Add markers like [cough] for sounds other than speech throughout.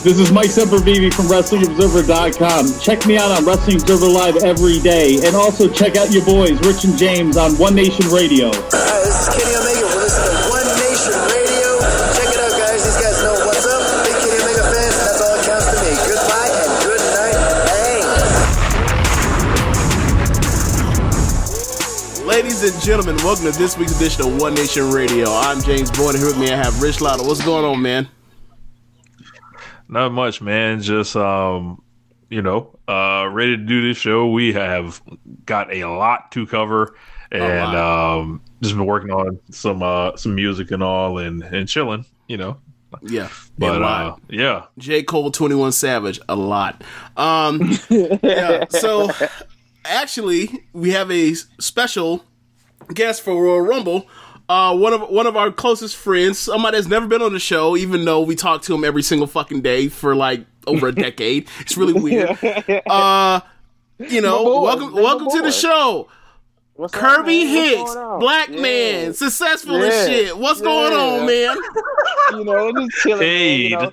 This is Mike Sempervive from WrestlingObserver.com. Check me out on Wrestling Observer Live every day. And also check out your boys, Rich and James, on One Nation Radio. Hi, this is Kenny Omega. We're listening to One Nation Radio. Check it out, guys. These guys know what's up. Big Kenny Omega fans. That's all that counts to me. Goodbye and good night. Bang. Ladies and gentlemen, welcome to this week's edition of One Nation Radio. I'm James Boyd, and here with me I have Rich Lotto. What's going on, man? Not much, man. Just um, you know, uh, ready to do this show. We have got a lot to cover, and um, just been working on some uh some music and all, and and chilling. You know, Yeah, but uh, yeah, J. Cole, 21 Savage, a lot. Um, [laughs] yeah, so actually, we have a special guest for Royal Rumble. Uh, one of one of our closest friends, somebody that's never been on the show, even though we talk to him every single fucking day for like over a [laughs] decade. It's really weird. [laughs] Uh, you know, boy, welcome my welcome to the show. What's Kirby man? Hicks, black Yeah. man, successful and shit. What's going on, man? [laughs] You know, just chilling, man, you know.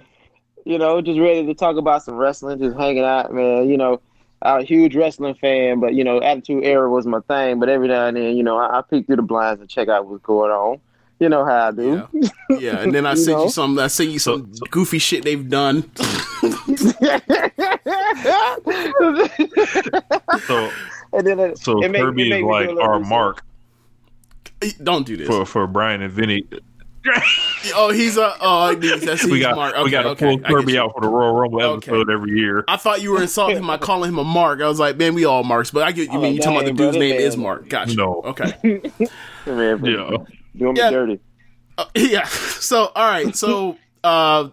You know, just ready to talk about some wrestling, just hanging out, man. You know, I'm a huge wrestling fan, but you know, Attitude Era was my thing. But every now and then, you know, I, I peek through the blinds and check out what's going on. You know how I do. Yeah, and then I [laughs] You sent know? you some. I send you some goofy shit they've done. so [laughs] and then it, so it make- it Kirby make is me do a like little our research. mark Don't do this. for for Brian and Vinny. [laughs] Oh, he's a. Oh, that's that's we got Mark. we got to okay, pull I get Kirby out for the Royal Rumble Okay. episode every year. I thought you were insulting him by calling him a Mark. I was like, man, we all Marks, but I get you Oh, mean you talking about the dude's brother, name is man. Mark. Gotcha. No. Okay. [laughs] Man, Yeah. doing me Yeah. dirty. Uh, yeah. So all right. So uh,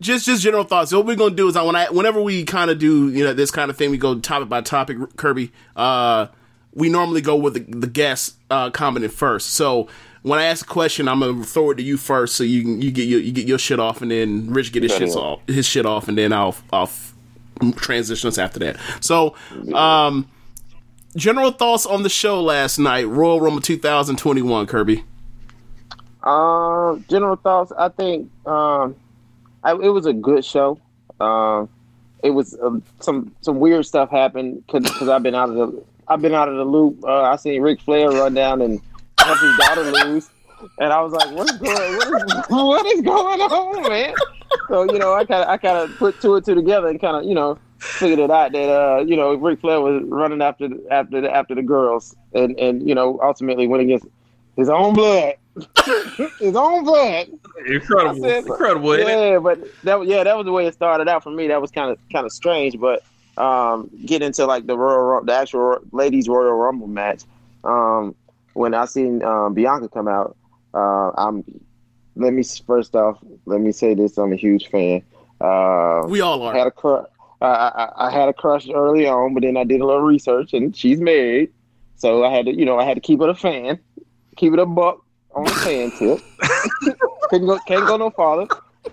just just general thoughts. So what we're gonna do is I when I whenever we kind of do you know this kind of thing, we go topic by topic. Kirby. Uh, we normally go with the, the guest uh, commenting first. So when I ask a question, I'm gonna throw it to you first, so you can you get your you get your shit off, and then Rich get his shit off his shit off, and then I'll I'll transition us after that. So um, general thoughts on the show last night, Royal Rumble 2021, Kirby. Um, general thoughts. I think um, I, it was a good show. Um, it was um, some some weird stuff happened because I've been out of the I've been out of the loop. Uh, I seen Ric Flair run down and help his daughter lose, and I was like, "What is going? What is, [laughs] what is going on, man?" So you know, I kind of I kind of put two and two together and kind of you know figured it out that uh you know Ric Flair was running after the, after the, after the girls and and you know ultimately went against his own blood. [laughs] his own blood. Incredible, said- incredible. Yeah, but that was- yeah, that was the way it started out for me. That was kind of kind of strange, but um, get into like the Royal, Rum- the actual ladies Royal Rumble match. Um, when I seen um, Bianca come out, uh, I'm. Let me first off, let me say this: I'm a huge fan. Uh, We all I had a crush. I, I, I had a crush early on, but then I did a little research, and she's married, so I had to, you know, I had to keep it a fan, keep it a buck on the fan [laughs] tip. Couldn't go, can't go no farther.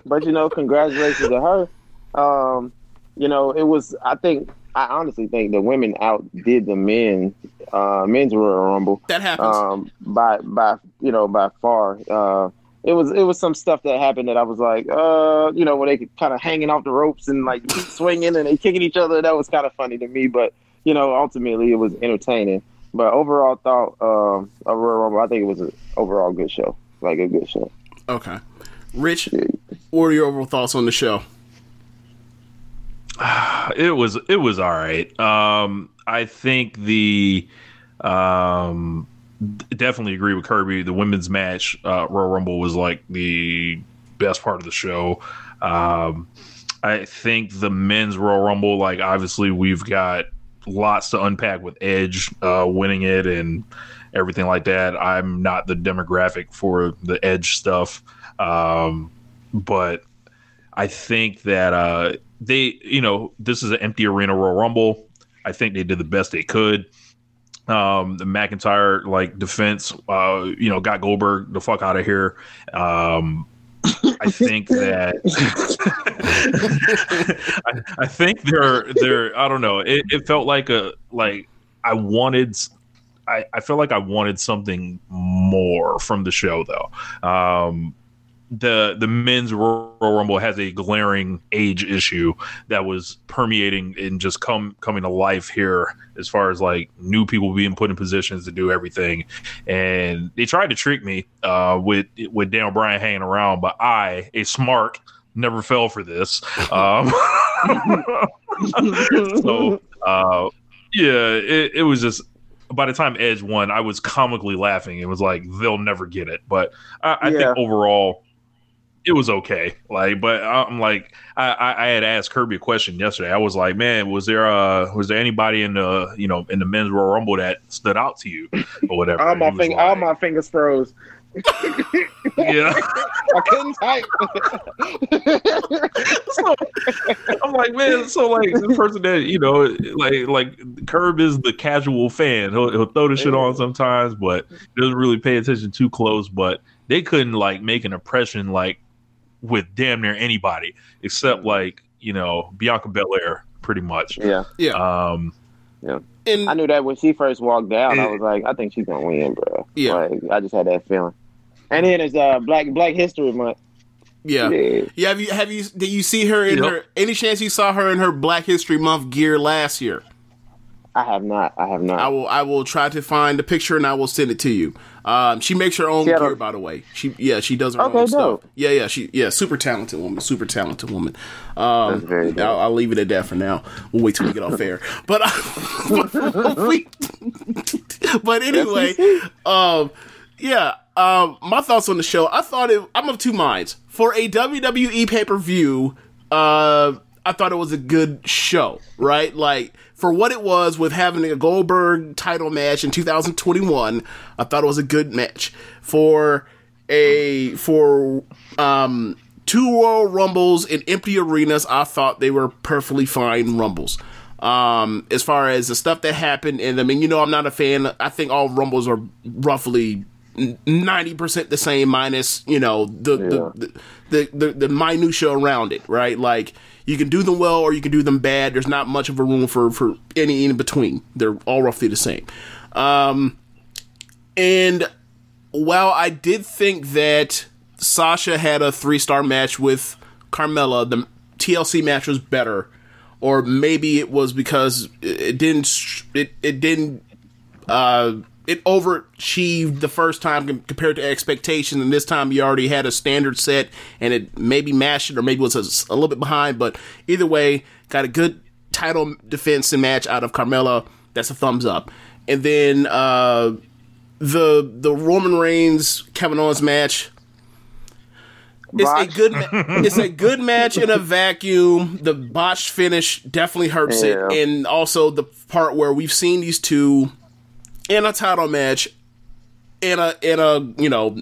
But you know, congratulations to her. Um, you know, it was. I think. I honestly think the women outdid the men. Uh, men's Royal Rumble That happens. um, by by you know by far. Uh, it was it was some stuff that happened that I was like, uh, you know, where they kind of hanging off the ropes and like swinging and they kicking each other. That was kind of funny to me, but you know, ultimately it was entertaining. But overall, thought um, of Royal Rumble, I think it was an overall good show, like a good show. okay. Rich, what are your overall thoughts on the show? [sighs] it was it was all right. Um, I think the um, definitely agree with Kirby. The women's match, uh, Royal Rumble, was like the best part of the show. Um, I think the men's Royal Rumble, like obviously we've got lots to unpack with Edge uh, winning it and everything like that. I'm not the demographic for the Edge stuff, um, but I think that uh, they, you know, this is an empty arena Royal Rumble. I think they did the best they could. Um, the McIntyre like defense, uh, you know, got Goldberg the fuck out of here. Um, I think that [laughs] I, I, think they're they're I don't know. It, it, felt like a like I wanted. I, I felt like I wanted something more from the show though. Um, the the men's Royal Rumble has a glaring age issue that was permeating and just come coming to life here as far as like new people being put in positions to do everything, and they tried to trick me uh, with with Daniel Bryan hanging around, but I, a smart, never fell for this. Um, [laughs] so uh, yeah, it, it was just by the time Edge won, I was comically laughing. It was like they'll never get it. But I, I yeah. think overall, it was okay. Like, but I'm like, I, I had asked Kirby a question yesterday. I was like, man, was there uh was there anybody in the you know in the men's Royal Rumble that stood out to you or whatever? all my fingers, like, all my fingers froze. yeah, [laughs] I couldn't type. [laughs] so, I'm like, man, so like the person that you know, like like Curb is the casual fan. He'll, he'll throw the shit on sometimes, but doesn't really pay attention too close. But they couldn't like make an impression like with damn near anybody except like you know Bianca Belair, pretty much. Yeah, yeah, um, yeah. And I knew that when she first walked down, I was like, I think she's gonna win, bro. Yeah, like, I just had that feeling. And then it's uh Black Black History Month. Yeah. yeah. yeah. Have you have you did you see her in yep. her any chance you saw her in her Black History Month gear last year? I have not. I have not. I will. I will try to find the picture and I will send it to you. Um, she makes her own gear, a, by the way. She yeah, she does her okay, own stuff. Yeah, yeah, she yeah, super talented woman, super talented woman. Um, I'll, I'll, leave it at that for now. We'll wait till we get off air. [laughs] But uh, [laughs] but anyway, um, yeah. Um, my thoughts on the show. I thought it. I'm of two minds for a WWE pay per view. Uh, I thought it was a good show. Right, like for what it was with having a Goldberg title match in 2021, I thought it was a good match. For a for um two Royal Rumbles in empty arenas, I thought they were perfectly fine Rumbles. Um, as far as the stuff that happened, and I mean, you know, I'm not a fan. I think all Rumbles are roughly ninety percent the same, minus you know the, yeah. the, the the the the minutia around it, right? Like you can do them well or you can do them bad. There's not much of a room for for any in between. They're all roughly the same. Um, and while I did think that Sasha had a three star match with Carmella, the TLC match was better, or maybe it was because it didn't it it didn't uh, it overachieved the first time compared to expectation, and this time you already had a standard set, and it maybe mashed it or maybe was a, a little bit behind. But either way, got a good title defense and match out of Carmella. That's a thumbs up. And then uh, the the Roman Reigns Kevin Owens match. It's a good. it's a good match in a vacuum. The botch finish definitely hurts yeah. it, and also the part where we've seen these two in a title match in a in a you know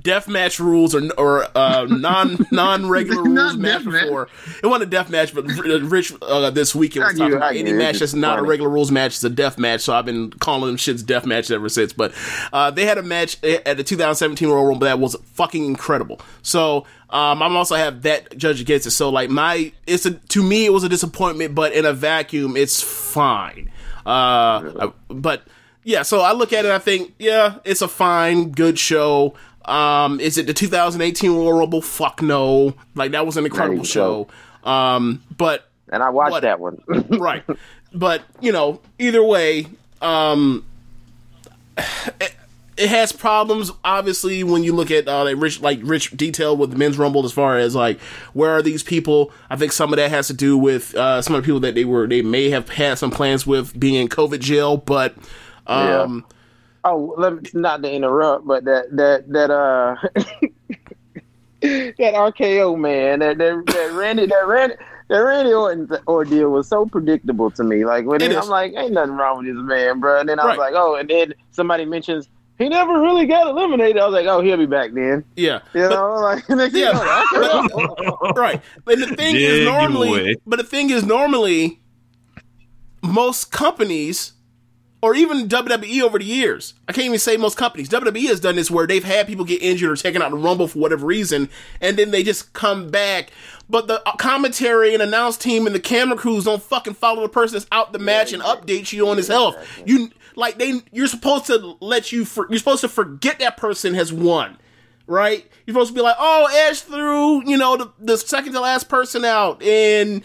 death match rules or or uh, [laughs] non non regular rules match before. It wasn't a death match, but Rich uh, this weekend was talking about any match that's not funny. a regular rules match is a death match. So I've been calling them shits death match ever since. But uh, they had a match at the 2017 Royal Rumble that was fucking incredible. So. Um, I'm also have that judge against it. So like my, it's a to me it was a disappointment, but in a vacuum it's fine. Uh, but yeah, so I look at it. I think, yeah, it's a fine, good show. Um, is it the 2018 Royal Rumble? Fuck no. Like that was an incredible show. Um, but and I watched that one. [laughs] right, but you know, either way, um, it has problems. Obviously, when you look at uh, like rich, like rich detail with the men's rumble, as far as like where are these people? I think some of that has to do with uh, some of the people that they were they may have had some plans with being in COVID jail, but um, Oh, let me not to interrupt, but that that that uh [laughs] that RKO man, that that, that Randy that Randy that Randy Orton ordeal was so predictable to me. Like when It it- is. I'm like, ain't nothing wrong with this man, bro. And then I was Right. like, oh, and then somebody mentions he never really got eliminated. I was like, oh, he'll be back then. yeah, You But- know, like next thing you Yeah. know, right. But the thing Big is normally, but the thing is normally, most companies, or even WWE over the years, I can't even say most companies. WWE has done this where they've had people get injured or taken out the Rumble for whatever reason, and then they just come back. But the uh, commentary and announce team and the camera crews don't fucking follow the person that's out the match and update you on his health. You like they, you're supposed to let you. For, you're supposed to forget that person has won right? You're supposed to be like, oh, Edge threw, you know, the, the second to last person out, and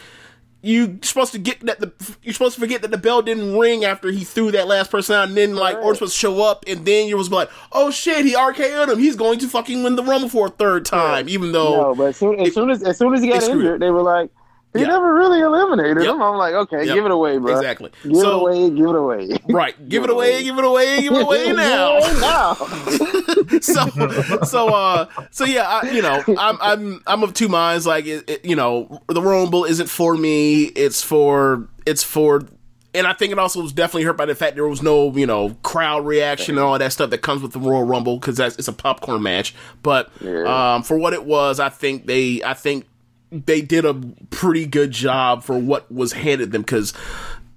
you're supposed to get that the you're supposed to forget that the bell didn't ring after he threw that last person out, and then like Orton's supposed to show up, and then you're supposed to be like, oh shit, he RKO'd him, he's going to fucking win the Rumble for a third time, even though No, but as soon, as soon as as soon as he got injured, they were like, he Yeah. never really eliminated Yep. him. I'm like, okay, Yep. give it away, bro. Exactly. Give So- it away, give it away. [laughs] right, give it away, give it away, give it away now. [laughs] Give it away now. [laughs] so so uh so yeah I, you know i'm i'm i'm of two minds like it, it- you know the rumble isn't for me it's for it's for and I think it also was definitely hurt by the fact there was no, you know, crowd reaction and all that stuff that comes with the Royal Rumble because it's a popcorn match. But um, for what it was, I think they, I think they did a pretty good job for what was handed them because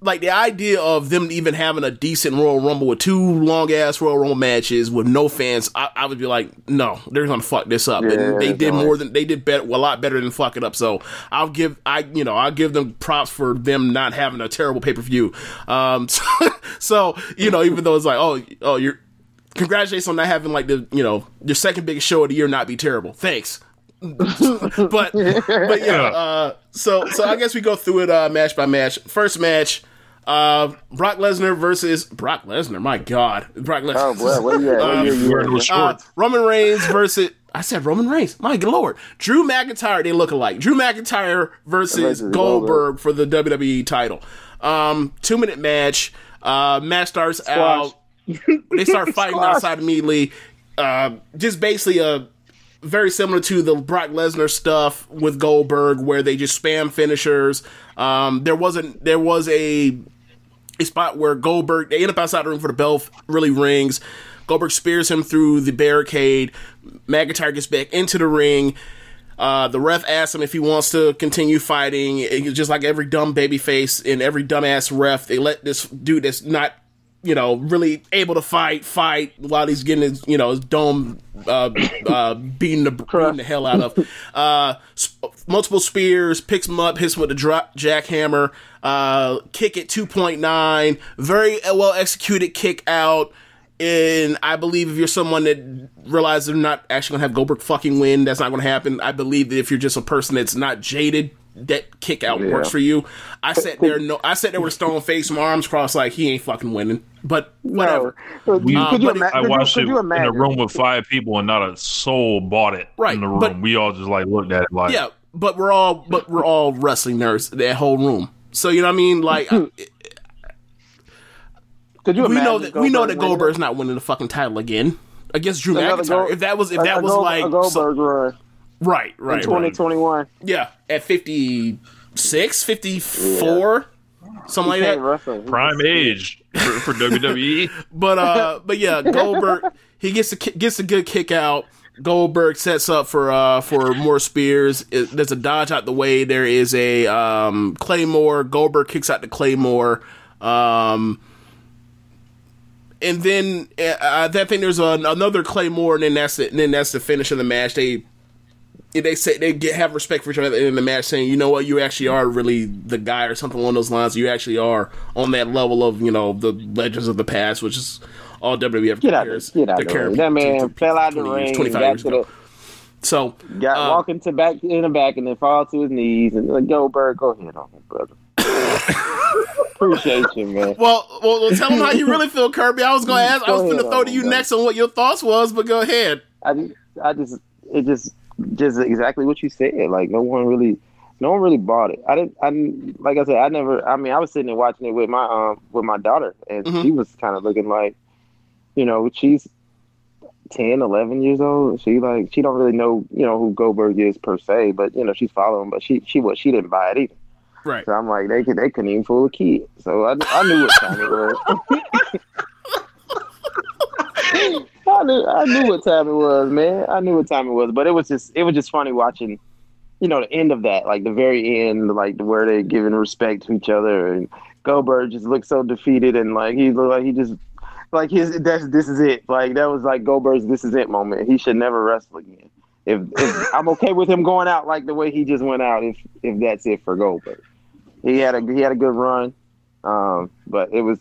like the idea of them even having a decent Royal Rumble with two long ass Royal Rumble matches with no fans, I, I would be like, no, they're gonna fuck this up. Yeah, and they did more than they did better, a lot better than fuck it up. So I'll give I you know I'll give them props for them not having a terrible pay per view. Um, [laughs] so, so you know even though it's like oh oh you're congratulations on not having like the you know your second biggest show of the year not be terrible. Thanks. But but yeah, uh, so so I guess we go through it uh, match by match. First match, uh, Brock Lesnar versus Brock Lesnar. My God, Brock Lesnar. Oh boy, where you at? [laughs] Where you, you Wearing at? those Uh. Roman Reigns versus I said Roman Reigns. My lord, Drew McIntyre. They look alike. Drew McIntyre versus Versus Goldberg for the WWE title. Um, two minute match. Uh, match starts out. They start fighting [laughs] outside immediately. Uh, just basically a very similar to the Brock Lesnar stuff with Goldberg, where they just spam finishers. Um, there wasn't. There was a a spot where Goldberg they end up outside the ring for the bell really rings. Goldberg spears him through the barricade. McIntyre gets back into the ring. Uh, the ref asks him if he wants to continue fighting. It's just like every dumb baby face and every dumbass ref, they let this dude that's not, you know, really able to fight fight while he's getting his, you know, his dome uh, uh, beating the beating the hell out of. Uh, sp- multiple spears, picks him up, hits him with a drop jackhammer. Uh, kick at two point nine, very well executed kick out. And I believe if you're someone that realizes they're not actually gonna have Goldberg fucking win, that's not gonna happen. I believe that if you're just a person that's not jaded, that kick out works for you. I [laughs] sat there, no, I sat there with a stone face, my arms crossed, like he ain't fucking winning. But whatever. No. Could, We- could you but ima- I could you- watched could it you in a room with five people and not a soul bought it Right, in the room. but- we all just like looked at it like, Yeah, but we're all but we're all wrestling nerds, that whole room. So you know what I mean? Like [laughs] Could you we know imagine that we know that winning? Goldberg's not winning the fucking title again against Drew Another McIntyre. Gold- if that was if that a was Gold- like a Goldberg run right, in right, right. 2021. Yeah, at 56, 54, something like that. wrestle. prime age for, for WWE. [laughs] But uh, but yeah, Goldberg he gets a gets a good kick out. Goldberg sets up for uh for more spears. It- there's a dodge out the way. There is a um claymore. Goldberg kicks out the claymore. Um, and then uh, I think there's a, another claymore, and then that's it. And then that's the finish of the match. They they say they get have respect for each other in the match, saying, "You know what? You actually are really the guy, or something along those lines. You actually are on that level of you know the legends of the past, which is all WWE Get out, cares. get out of the ring. That man to- to- fell out the 20 years, ring, 25 got years ago. the, So got uh, walking to back in the back, and then fall to his knees and like Goldberg, go ahead on it, brother. [laughs] appreciate you, man. Well, well, well, tell him how you really feel, Kirby. I was going to ask. I was going to throw to you man. next on what your thoughts was, but go ahead. I just, I just, it just, just exactly what you said. Like no one really, no one really bought it. I didn't, I didn't, like I said, I never. I mean, I was sitting there watching it with my um with my daughter, and Mhm. she was kind of looking like, you know, she's 10, 11 years old. She like, she don't really know, you know, who Goldberg is per se, but you know, she's following. But she, she was, she didn't buy it either. Right. So I'm like, they could, they couldn't even fool a kid. So I, I knew what time it was. [laughs] [laughs] [laughs] I knew, I knew what time it was, man. I knew what time it was, but it was just, it was just funny watching, you know, the end of that, like the very end, like where they're giving respect to each other, and Goldberg just looked so defeated, and like he looked like he just, like his, that's this is it, like that was like Goldberg's this is it moment. He should never wrestle again. If, if I'm okay with him going out like the way he just went out, if if that's it for Goldberg, he had a he had a good run, um, but it was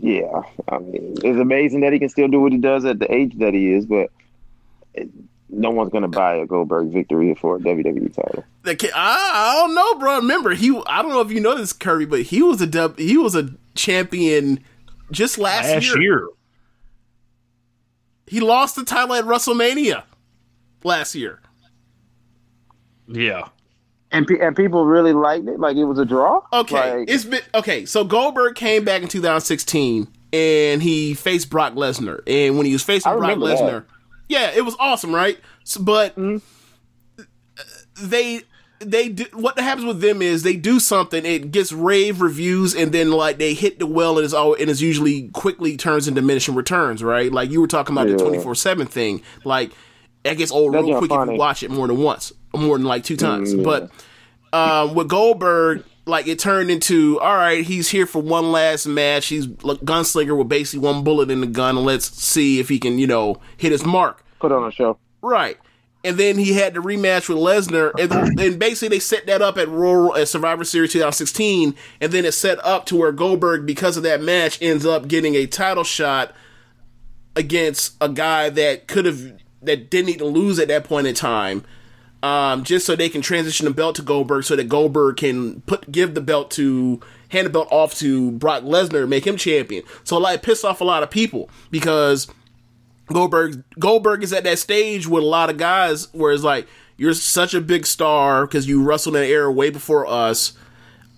yeah, I mean, it's amazing that he can still do what he does at the age that he is, but it, no one's gonna buy a Goldberg victory for a WWE title. The kid, I, I don't know, bro. Remember, he. I don't know if you know this, Curry, but he was a dub. He was a champion just last, Last year. year. He lost the title at WrestleMania last year. Yeah. And pe- and people really liked it, like it was a draw. Okay, Like, it's been okay. So Goldberg came back in 2016, and he faced Brock Lesnar. And when he was facing Brock remember that. Lesnar, yeah, it was awesome, right? So, but mm-hmm. they they do, what happens with them is they do something, it gets rave reviews, and then like they hit the well, and it's all and it's usually quickly turns into diminishing returns, right? Like you were talking about the 24 seven thing, like it gets old That real quick if you watch it more than once, more than like two times, Mm, yeah. but um, with Goldberg, like it turned into all right, he's here for one last match. He's a gunslinger with basically one bullet in the gun, and let's see if he can, you know, hit his mark. put on a show. Right. And then he had the rematch with Lesnar, and, and basically they set that up at Royal at Survivor Series 2016, and then it set up to where Goldberg, because of that match, ends up getting a title shot against a guy that could have that didn't need to lose at that point in time, um, just so they can transition the belt to Goldberg, so that Goldberg can put give the belt to hand the belt off to Brock Lesnar, make him champion. So like it pissed off a lot of people because Goldberg Goldberg is at that stage with a lot of guys where it's like you're such a big star because you wrestled in an era way before us.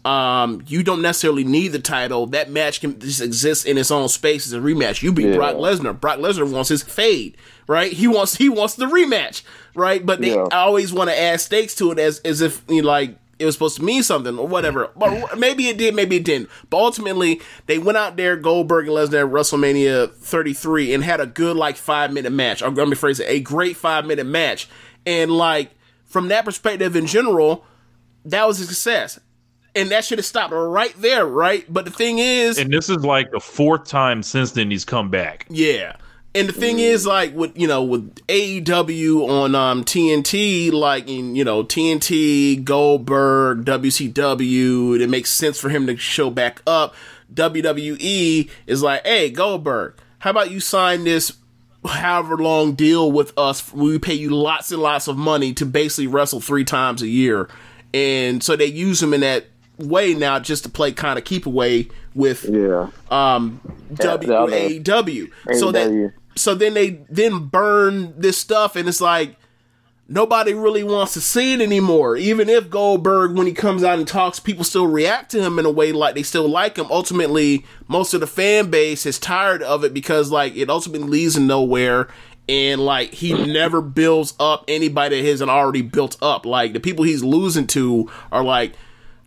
Um, you don't necessarily need the title. That match can just exist in its own space as a rematch. You beat Yeah. Brock Lesnar. Brock Lesnar wants his fade, right? He wants he wants the rematch, right? But they Yeah. always want to add stakes to it as as if you know, like it was supposed to mean something or whatever. But maybe it did, maybe it didn't. But ultimately, they went out there, Goldberg and Lesnar at WrestleMania 33, and had a good like five minute match. I'm gonna phrase it, a great five minute match. And like from that perspective, in general, that was a success. And that should have stopped right there, right? But the thing is, And this is like the fourth time since then he's come back. yeah. And the thing is, like with you know with AEW on um, TNT, like in you know TNT, Goldberg, WCW, it makes sense for him to show back up. WWE is like, hey Goldberg, how about you sign this however long deal with us? We pay you lots and lots of money to basically wrestle three times a year, and so they use him in that way now just to play kind of keep away with Yeah. um Yeah, the other- WAEW. So that so then they then burn this stuff and it's like nobody really wants to see it anymore. Even if Goldberg when he comes out and talks, people still react to him in a way like they still like him. Ultimately, most of the fan base is tired of it because like it ultimately leads to nowhere and like he never builds up anybody that hasn't already built up. Like the people he's losing to are like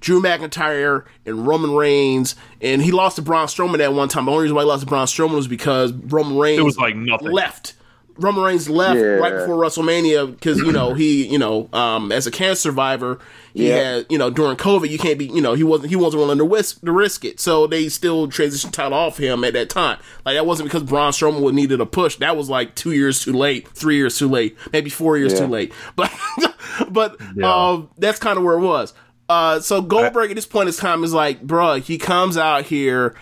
Drew McIntyre and Roman Reigns, and he lost to Braun Strowman at one time. The only reason why he lost to Braun Strowman was because Roman Reigns It was like nothing. left. Roman Reigns left Yeah. right before WrestleMania because you know he you know um, as a cancer survivor he Yeah. had you know during COVID you can't be you know he wasn't he wasn't willing to risk to risk it so they still transitioned title off him at that time like that wasn't because Braun Strowman would needed a push that was like two years too late three years too late maybe four years Yeah. too late but [laughs] but Yeah. um that's kind of where it was uh so Goldberg at this point in his time is like bruh he comes out here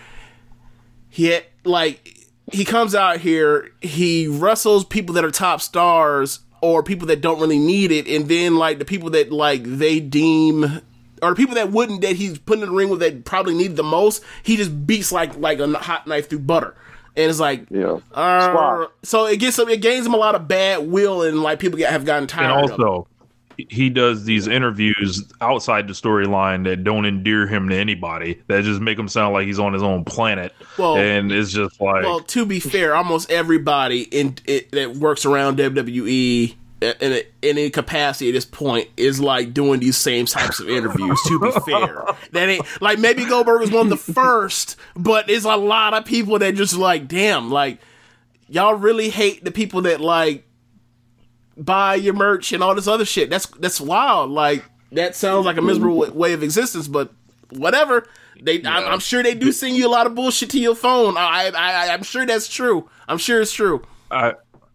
he like he comes out here, he wrestles people that are top stars or people that don't really need it, and then like the people that like they deem or the people that wouldn't that he's putting in the ring with that probably need the most, he just beats like like a hot knife through butter. And it's like, Yeah. uh, so it gets him, it gains him a lot of bad will, and like people get, have gotten and tired. of also he does these interviews outside the storyline that don't endear him to anybody. That just make him sound like he's on his own planet. Well- and it's just like Well, to be fair, almost everybody in it, that works around WWE in, in any capacity at this point is like doing these same types of interviews. to be fair, that ain't like maybe Goldberg was one of the first, but it's a lot of people that just like, damn, like y'all really hate the people that like buy your merch and all this other shit. That's that's wild. Like that sounds like a miserable wa- way of existence, but whatever. They, I'm, I'm sure they do send you a lot of bullshit to your phone. I, I, I'm sure that's true. I'm sure it's true. I,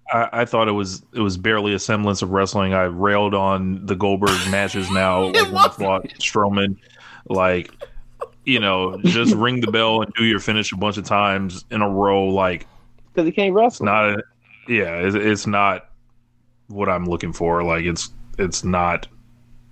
I I thought it was it was barely a semblance of wrestling. I railed on the Goldberg matches now [laughs] like when I wasn't. fought Strowman. Like, you know, just [laughs] ring the bell and do your finish a bunch of times in a row. Like, Because he can't wrestle. not a, yeah, it's, it's not what I'm looking for. Like, it's it's not.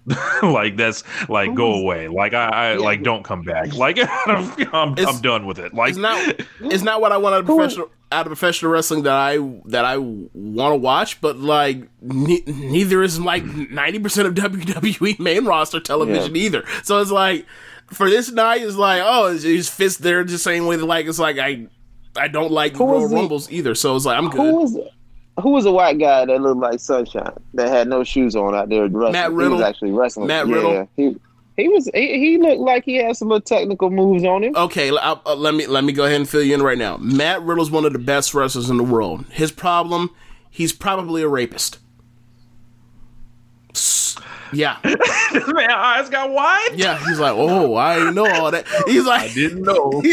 [laughs] like that's like go away. Like I, I like don't come back. Like [laughs] I'm, I'm, I'm done with it. Like It's not. [laughs] It's not what I want out of professional out of professional wrestling that I that I want to watch. But like, ne- neither is like ninety percent of WWE main roster television either. So it's like for this night, it's like oh, it just fits there the same way that like it's like I I don't like Royal Rumbles either. So it's like I'm Who good. was who was a white guy that looked like Sunshine that had no shoes on out there wrestling? Matt He Riddle. was actually wrestling. Matt yeah, Riddle. He he was he, he looked like he had some little technical moves on him. Okay, l- I'll- uh, let me let me go ahead and fill you in right now. Matt Riddle's one of the best wrestlers in the world. His problem, he's probably a rapist. S- Yeah, [laughs] man, eyes got wide. yeah. He's like, oh, I didn't know all that. He's like, Didn't know. [laughs]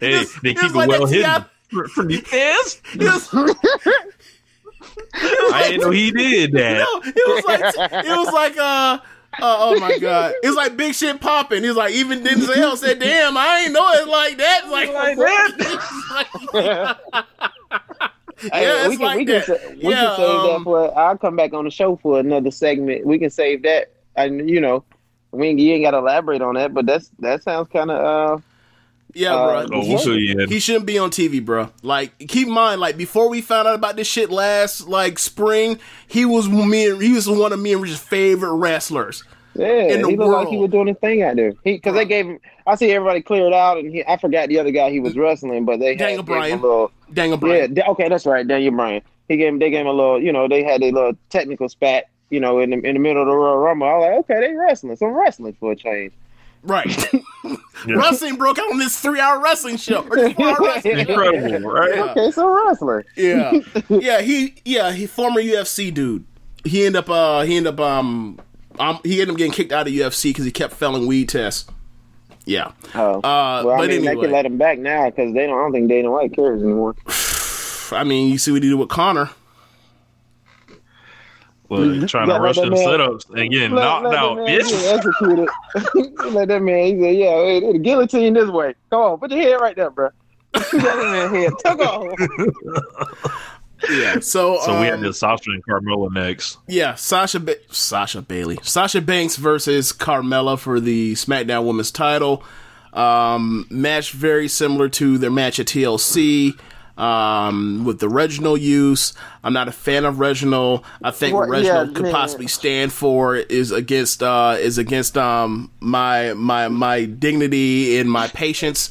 Hey, they keep it like well hidden Seattle- for, for these was, [laughs] I didn't know he did that. no, it was like, it was like, uh, uh, oh my [laughs] god, it was like big shit popping. He's like, even Denzel said, "Damn, I ain't know it like that." It's like, [laughs] Hey, yeah, we it's can like we that. can we Yeah, can save um, that for. I'll come back on the show for another segment. We can save that, and you know, we ain't, you ain't got to elaborate on that, but that's that sounds kind of uh. Yeah, Uh, bro. Oh, we'll fill. He shouldn't be on TV, bro. Like, keep in mind, like before we found out about this shit last like spring, he was me. And, he was one of me and Rich's favorite wrestlers. Yeah, in the he looked like he was doing his thing out there. He because they gave him. I see everybody cleared out, and he, I forgot the other guy he was wrestling, but they had Daniel gave him Bryan. a little. Daniel Yeah, Bryan. da- okay, that's right, Daniel Bryan. He gave him, they gave him a little, you know, they had a little technical spat, you know, in the in the middle of the Royal Rumble. I was like, okay, they wrestling, some wrestling for a change. Right. [laughs] Wrestling broke out on this three-hour wrestling show. Or four-hour [laughs] wrestling. Incredible, right? Okay, so wrestler. Yeah, [laughs] yeah. He, yeah, he former UFC dude. He ended up, uh, he ended up, um, um, he ended up getting kicked out of UFC because he kept failing weed tests. Yeah. Oh, Uh, well, I but mean, they anyway. can let him back now because they don't. I don't think Dana White cares anymore. [sighs] I mean, you see what he did with Conor. Look, trying to Gotta rush let them that man- setups and getting Let, knocked let out. Bitch. executed. [laughs] let that man. He said, "Yeah, hey, the guillotine this way. Come on, put your head right there, bro." Let [laughs] that man head. [laughs] Tuck off. Yeah. So, So we had um, this Sasha and Carmella next. Yeah, Sasha ba- Sasha Bayley, Sasha Banks versus Carmella for the SmackDown Women's Title. Um, match very similar to their match at TLC. Um, with the Reginald use, I'm not a fan of Reginald. I think what Well, Reginald yeah, could man. possibly stand for is against uh is against um my my my dignity and my patience.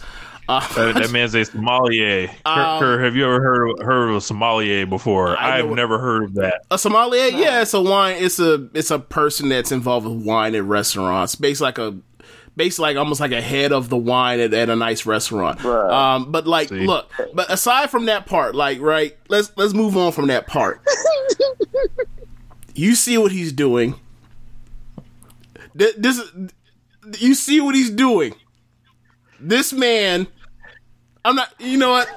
Uh, That, that [laughs] man's a sommelier. Kurt, Kurt, have you ever heard of, heard of a sommelier before? Um, I know I've never heard of that. A sommelier, yeah, it's a wine. It's a it's a person that's involved with wine at restaurants. Basically, like a basically like almost like a head of the wine at, at a nice restaurant. Right. Um, but like, See. look, but aside from that part, like, right? Let's let's move on from that part. you see what he's doing. Th- This you see what he's doing. This man, I'm not. You know what?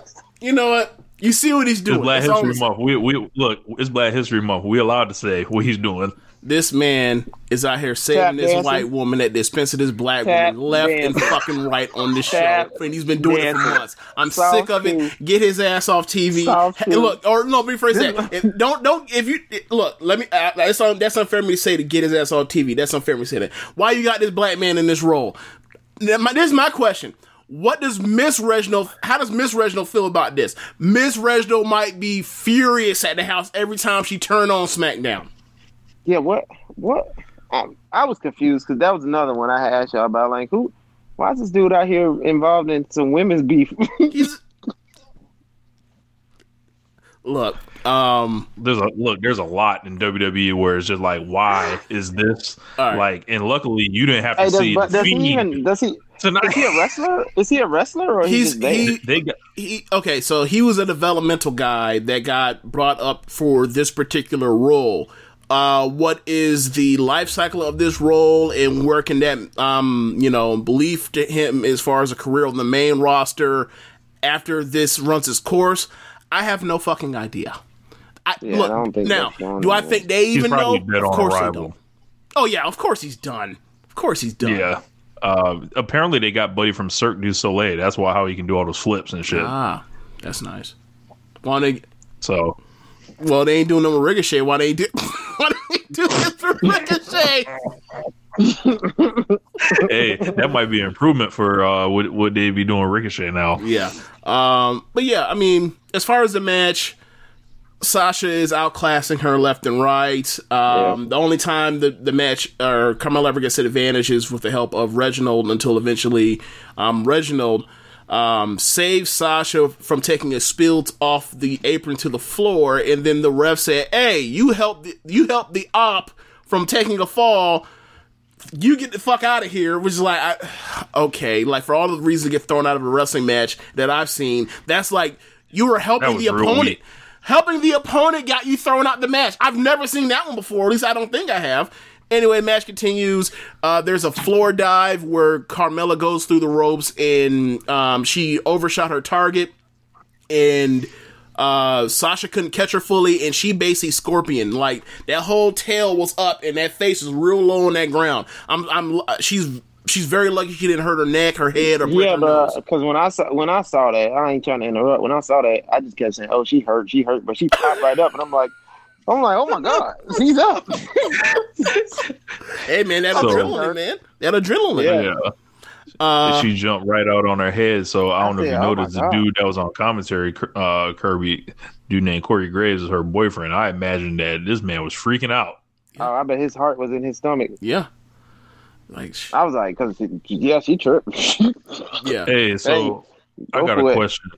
You know what? You see what he's It's doing. Black That's all History I'm- Month. We we look. It's Black History Month. We allowed to say what he's doing. This man is out here saving Tap this dancing. white woman at the expense of this black Tap woman, left and fucking right on this show, and he's been doing it for months. I'm Soft sick of it. shoe. Get his ass off TV. Hey, look, or no, let me phrase that. If, don't don't if you look, let me. Uh, that's un, that's unfair of me to say to get his ass off TV. That's unfair of me to say that. Why you got this black man in this role? Now, my- This is my question. What does Miss Reginald? How does Miss Reginald feel about this? Miss Reginald might be furious at the house every time she turn on SmackDown. Yeah, what? What? Um, I was confused because that was another one I had asked y'all about. Like, who? Why is this dude out here involved in some women's beef? [laughs] He's look. Um, there's a look. There's a lot in WWE where it's just like, why is this All right. like? And luckily, you didn't have to hey, does, see but the does he feed even? Does he? tonight. Is he a wrestler? Is he a wrestler or He's- he's just he- they got he okay. So he was a developmental guy that got brought up for this particular role. Uh, what is the life cycle of this role, and where can that um you know belief to him as far as a career on the main roster after this runs its course? I have no fucking idea. I, Yeah, look I don't think now. Do I think they even know? probably Of course they don't. Oh yeah, of course he's done. Of course he's done. Yeah. Uh, apparently, they got Buddy from Cirque du Soleil. That's why how he can do all those flips and shit. Ah, that's nice. Why they? So Well, they ain't doing no ricochet. Why they do? [laughs] Why they do this for ricochet? hey, that might be an improvement for uh, what what they be doing Ricochet now. Yeah. Um. But yeah, I mean, as far as the match, Sasha is outclassing her left and right. Um. The only time the the match or Carmella ever gets an advantage is with the help of Reginald until eventually, um, Reginald. Um, saves Sasha from taking a spill off the apron to the floor, and then the ref said, "Hey, you helped the, you helped the op from taking a fall. you get the fuck out of here, which is like, I, okay, like for all the reasons to get thrown out of a wrestling match that I've seen, that's like you were helping the opponent. weak. Helping the opponent got you thrown out the match. I've never seen that one before. At least I don't think I have. Anyway, match continues. Uh, there's a floor dive where Carmella goes through the ropes and um, she overshot her target and uh Sasha couldn't catch her fully and she basically scorpion like that whole tail was up and that face was real low on that ground. I'm I'm she's she's very lucky she didn't hurt her neck, her head or Yeah, her but nose. because when I saw when I saw that, I ain't trying to interrupt. When I saw that, I just kept saying, "Oh, she hurt, she hurt," but she popped right up, and I'm like, I'm like, "Oh my god, [laughs] he's up!" [laughs] Hey man, that So- adrenaline, man. That adrenaline. Yeah. Uh, she jumped right out on her head. So I don't know if you said, "Oh noticed the dude that was on commentary, uh, Kirby, dude named Corey Graves is her boyfriend. I imagine that this man was freaking out. oh, I bet his heart was in his stomach. yeah. Like sh- I was like, "Cause yeah, she tripped." [laughs] yeah. Hey, so I go got a it. question.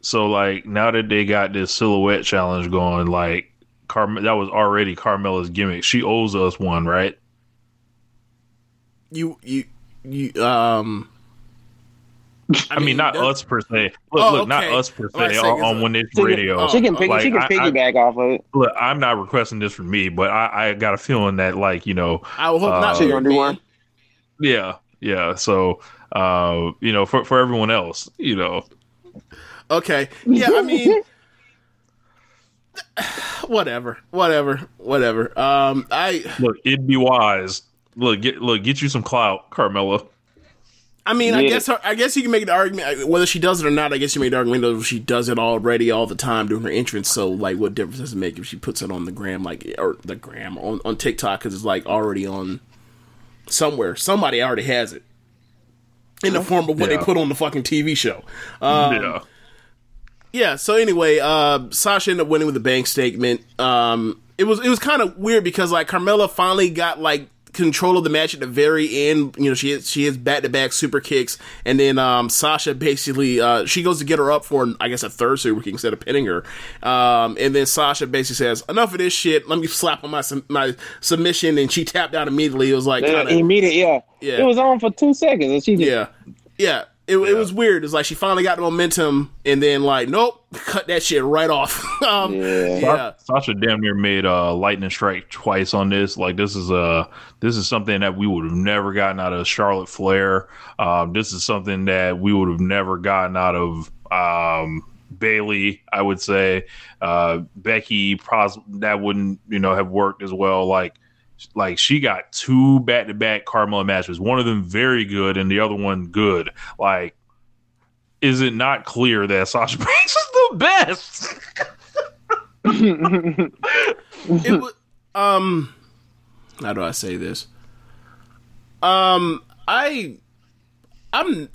So like now that they got this silhouette challenge going, like Carm- that was already Carmella's gimmick. She owes us one, right? You you you um [laughs] I, mean, not us per se. Look, Oh, look, not us per I'm about to se say, on, is on it- One Nation She can- Radio. she can pick, Like, she can I- I- piggyback off of it. Look, I'm not requesting this from me, but I, I got a feeling that, like, you know, I hope not. Uh, She Weird gonna do Man. one. yeah, yeah. So, uh, you know, for for everyone else, you know, Okay. Yeah, I mean [sighs] whatever. Whatever. Whatever. Um I look, it'd be wise. Look, get look, get you some clout, Carmella. I mean, I guess her, I guess you can make the argument whether she does it or not. I guess you make the argument that she does it already all the time during her entrance. So, like, what difference does it make if she puts it on the gram, like, or the gram on on TikTok because it's like already on somewhere. Somebody already has it in the form of what Yeah. they put on the fucking TV show. Um, yeah, yeah. So anyway, uh, Sasha ended up winning with a bank statement. Um, it was it was kind of weird because like Carmella finally got like control of the match at the very end. You know, she has, she has back to back super kicks, and then um, Sasha basically uh, she goes to get her up for I guess a third super kick instead of pinning her. Um, and then Sasha basically says, "Enough of this shit. Let me [laughs] slap on my my submission," and she tapped out immediately. It was like Yeah, kind of immediate, yeah. Yeah. It was on for two seconds, and she just yeah, yeah. It, it was weird. It's like she finally got the momentum, and then like, nope, cut that shit right off. [laughs] um, Yeah. yeah. Sasha damn near made uh lightning strike twice on this. Like this is uh this is something that we would have never gotten out of Charlotte Flair. Um, this is something that we would have never gotten out of um Bayley. I would say uh Becky. Pros- that wouldn't you know have worked as well. Like like she got two back to back Carmella matches, one of them very good and the other one good. Like, is it not clear that Sasha [laughs] Banks is the best? it was um how do I say this? Um I I'm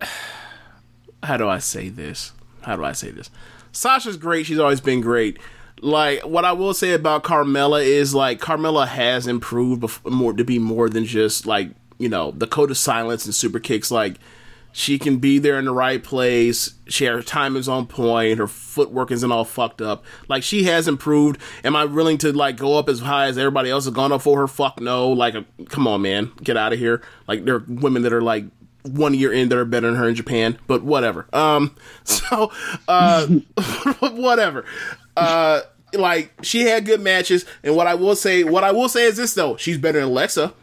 [sighs] how do I say this? How do I say this? Sasha's great. She's always been great. Like what I will say about Carmella is like Carmella has improved more to be more than just like you know the code of silence and super kicks. Like she can be there in the right place. She her time is on point. Her footwork isn't all fucked up. Like she has improved. Am I willing to like go up as high as everybody else has gone up for her? Fuck no. Like, uh, come on, man, get out of here. Like there are women that are like one year in that are better than her in Japan, but whatever. Um, [laughs] so uh, [laughs] whatever. Uh, like she had good matches, and what I will say, what I will say is this though, she's better than Alexa.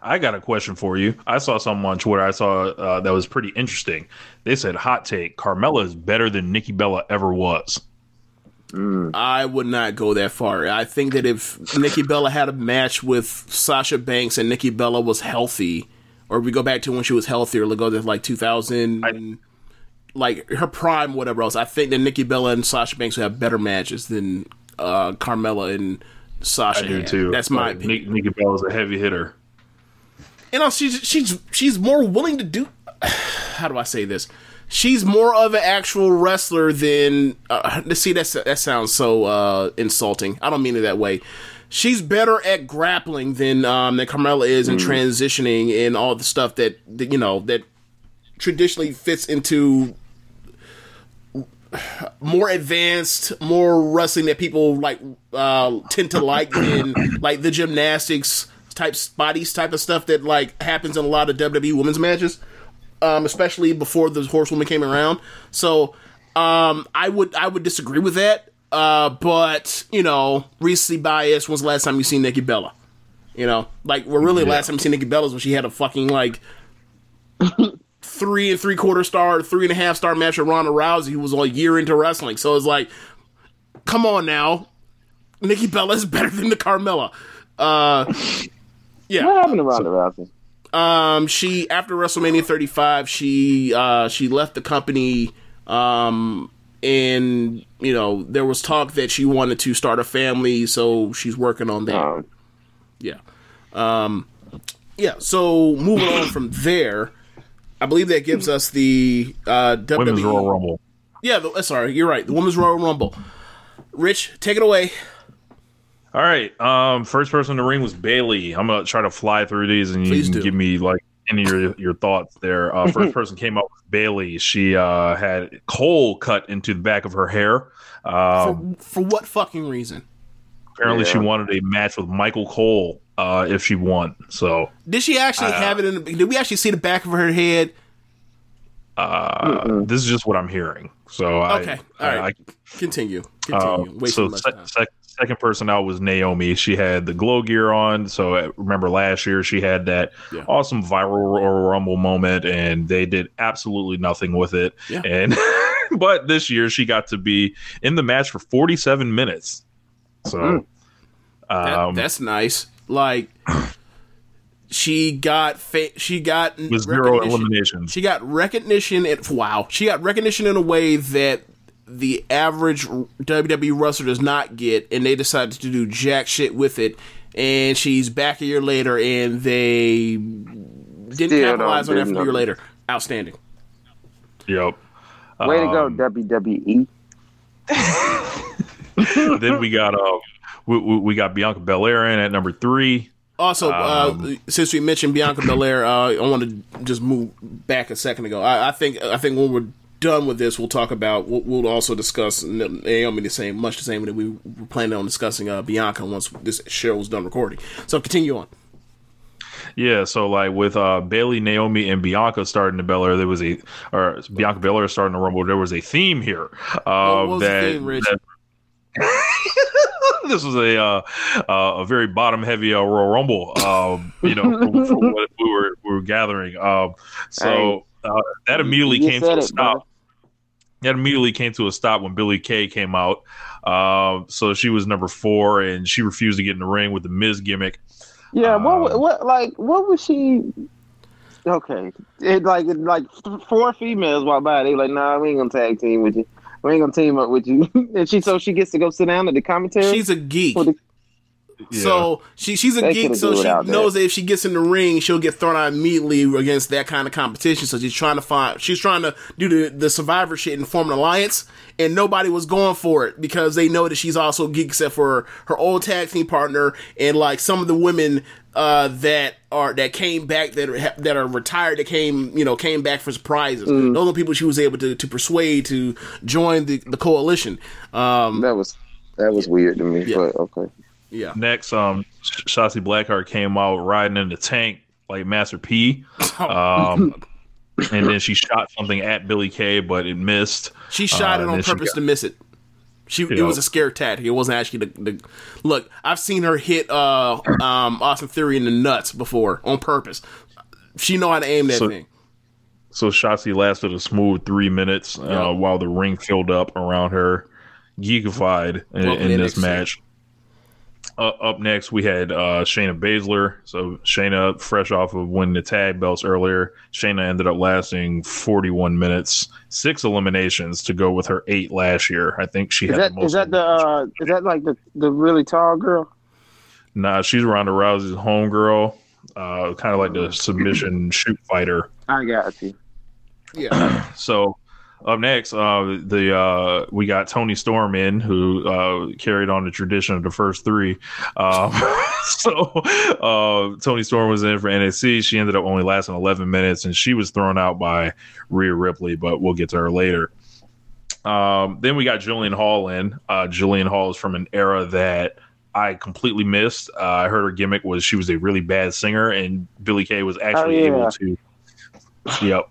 I got a question for you. I saw something on Twitter. I saw uh, that was pretty interesting. They said, "Hot take: Carmella is better than Nikki Bella ever was." I would not go that far. I think that if Nikki Bella had a match with Sasha Banks and Nikki Bella was healthy, or we go back to when she was healthier, let's go to like 2000, like her prime, whatever else. I think that Nikki Bella and Sasha Banks would have better matches than uh, Carmella and Sasha. I do too. That's my Like, opinion. Nikki Bella's a heavy hitter. you know she's she's she's more willing to do [sighs] how do i say this she's more of an actual wrestler than uh, see that's that sounds so uh insulting i don't mean it that way she's better at grappling than um than carmella is and transitioning and all the stuff that, that you know that traditionally fits into more advanced, more wrestling that people like uh, tend to like than like the gymnastics type bodies type of stuff that like happens in a lot of WWE women's matches, um, especially before the horsewoman came around. So um, I would I would disagree with that. Uh, but you know, recency bias. When's the last time you seen Nikki Bella? You know, like we're really last time you seen Nikki Bella was when she had a fucking like three and three quarter star, three and a half star match with Ronda Rousey, who was a year into wrestling. So it's like, come on now, Nikki Bella is [laughs] better than the Carmella. Uh, yeah. What happened to Ronda Rousey? Um, she after WrestleMania 35, she uh she left the company. Um, and you know there was talk that she wanted to start a family, so she's working on that. Um, Yeah. Um, yeah. So moving on from there, I believe that gives us the uh, WWE. Women's Royal Rumble. Yeah. The, uh, sorry, you're right. The Women's Royal Rumble. Rich, take it away. All right. Um, first person in the ring was Bayley. I'm gonna try to fly through these, and you can do. give me like any of your, your thoughts there. Uh, [laughs] first person came up with Bayley. She uh, had coal cut into the back of her hair. Um, For, for what fucking reason? apparently, she wanted a match with Michael Cole uh, if she won. So Did she actually have it in? The, did we actually see the back of her head? uh, this is just what I'm hearing. So I, Okay, I, all right. Continue. I- Continue. uh, so much se- sec- second person out was Naomi. She had the glow gear on. So uh, remember last year she had that Yeah. awesome viral Royal Rumble moment, and they did absolutely nothing with it. Yeah. And [laughs] but this year she got to be in the match for 47 minutes. So Mm. That- um, that's nice. Like she got fa- she got with zero recognition. eliminations. She got recognition. At, wow, she got recognition in a way that the average WWE wrestler does not get, and they decided to do jack shit with it. And she's back a year later, and they didn't Still capitalize on that for a year later. Outstanding. Yep. way to go, Um, WWE. [laughs] then we got uh, we, we, we got Bianca Belair in at number three. Also, uh, Um, since we mentioned Bianca [clears throat] Belair, uh, I want to just move back a second ago. I, I think I think when we're done with this, we'll talk about. We'll, we'll also discuss Naomi the same, much the same that we were planning on discussing uh, Bianca once this show was done recording. So continue on. Yeah, so like with uh, Bayley, Naomi, and Bianca starting the Belair, there was a or Bianca Belair starting to Rumble. There was a theme here. Uh, What was the theme, Rich? that- [laughs] [laughs] this was a uh, uh, a very bottom heavy uh, Royal Rumble. Um, you know, for, for [laughs] what we were we were gathering. Um, so uh, that immediately You came to a stop. bro. That immediately came to a stop when Billie Kay came out. Uh, so she was number four, and she refused to get in the ring with the Miz gimmick. Yeah, what Um, what like what was she? Okay, it like it, like four females walk by. They like, nah, we ain't gonna tag team with you. We ain't gonna team up with you. [laughs] and she so she gets to go sit down at the commentary. She's a geek. The- Yeah. So she she's a They geek, so she without that. knows that if she gets in the ring, she'll get thrown out immediately against that kind of competition. So she's trying to find, she's trying to do the, the survivor shit and form an alliance, and nobody was going for it because they know that she's also a geek, except for her old tag team partner and like some of the women uh, that are that came back that are that are retired that came you know came back for surprises. Mm. Those are the people she was able to, to persuade to join the the coalition. Um, that was that was weird to me. Yeah. But okay, yeah. Next, um, Sh- Shotzi Blackheart came out riding in the tank like Master P. [laughs] Um, and then she shot something at Billie Kay, but it missed. She shot Uh, it on purpose got- to miss it. She it Yeah. was a scare tactic. It wasn't actually the, the look. I've seen her hit uh um Austin Theory in the nuts before on purpose. She know how to aim that So- thing. So Shotzi lasted a smooth three minutes uh, Yeah. while the ring filled up around her. Geekified in, in this match. Uh, up next, we had uh, Shayna Baszler. So Shayna, fresh off of winning the tag belts earlier, Shayna ended up lasting 41 minutes, six eliminations to go with her eight last year. I think she is had that the most. is that the uh, is that like the the really tall girl? Nah, she's Ronda Rousey's homegirl, uh, kind of like the submission shoot fighter. I got you. Yeah. [clears throat] So up next, uh, the uh, we got Toni Storm in, who uh, carried on the tradition of the first three. Um, [laughs] so uh, Toni Storm was in for NXT. She ended up only lasting 11 minutes, and she was thrown out by Rhea Ripley. But we'll get to her later. Um, then we got Jillian Hall in. Uh, Jillian Hall is from an era that I completely missed. Uh, I heard her gimmick was she was a really bad singer, and Billie Kay was actually yeah. able to. Yep.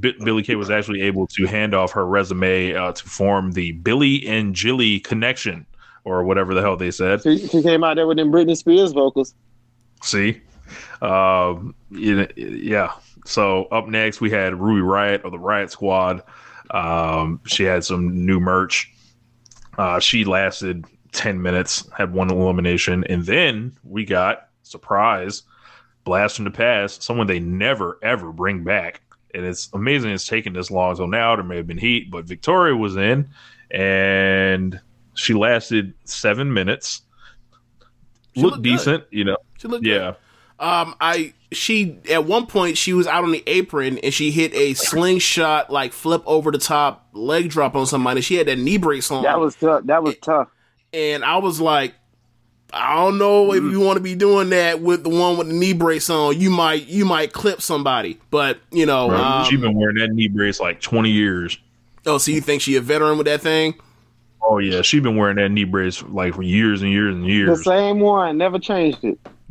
B- Billie Kay was actually able to hand off her resume uh, to form the Billie and Jilly connection, or whatever the hell they said. She, she came out there with them Britney Spears vocals. See, um, it- yeah. So up next we had Ruby Riot of the Riot Squad. Um, she had some new merch. Uh, she lasted ten minutes, had one elimination, and then we got surprise blast from the past, someone they never ever bring back. And it's amazing it's taken this long until now. There may have been heat, but Victoria was in, and she lasted seven minutes. She Looked looked decent, you know. She looked good. Yeah. Um, I she at one point she was out on the apron and she hit a slingshot like flip over the top leg drop on somebody. She had that knee brace on. That was tough. That was tough. and I was like, I don't know if Mm. you want to be doing that with the one with the knee brace on. You might you might clip somebody, but you know. Um, She's been wearing that knee brace like 20 years. oh, so you think she a veteran with that thing? Oh, yeah. She's been wearing that knee brace like for years and years and years. The same one. Never changed it. [laughs]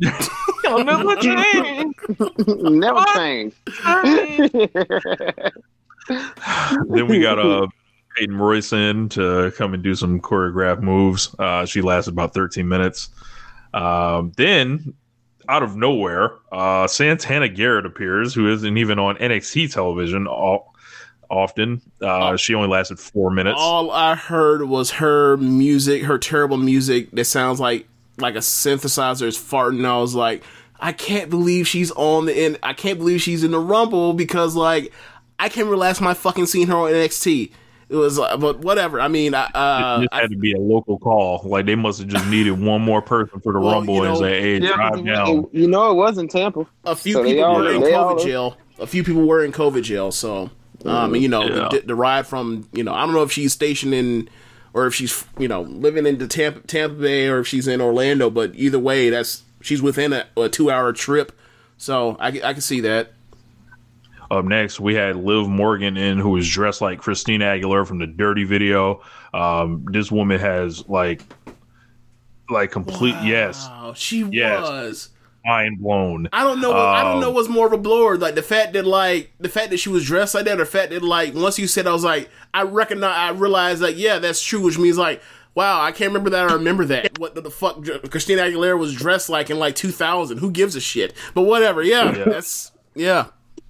never [laughs] changed. Never changed. [laughs] then we got uh, Peyton Royce in to come and do some choreographed moves. Uh, she lasted about 13 minutes. Um, then, out of nowhere, uh, Santana Garrett appears, who isn't even on NXT television all, often. Uh, she only lasted four minutes. All I heard was her music, her terrible music that sounds like like a synthesizer is farting. I was like, I can't believe she's on the end. I can't believe she's in the Rumble because like I can't relax my fucking seeing her on NXT. It was, uh, but whatever. I mean, I, uh, it just had to be a local call. Like they must have just needed one more person for the Well, Rumble you and know- say, "Hey, Yeah, drive but down." you know it was in Tampa. a few So people all- were in they all- COVID jail. A few people were in COVID jail. So, um, and, you know, Yeah. the, the ride from, you know, I don't know if she's stationed in, or if she's, you know, living in the Tampa, Tampa Bay, or if she's in Orlando. But either way, that's she's within a, a two-hour trip. So I, I can see that. Up next, we had Liv Morgan in, who was dressed like Christina Aguilera from the Dirty video. Um, this woman has like, like complete yes, Oh, she Yes. was. mind blown. I don't know. What, I don't Um, know what's more of a blower, like the fact that like the fact that she was dressed like that, or the fact that like once you said, I was like, I recognize, I realized like, yeah, that's true, which means like, wow, I can't remember that. I remember that. what the, the fuck Christina Aguilera was dressed like in like 2000? Who gives a shit? But whatever. Yeah, Yeah. that's yeah.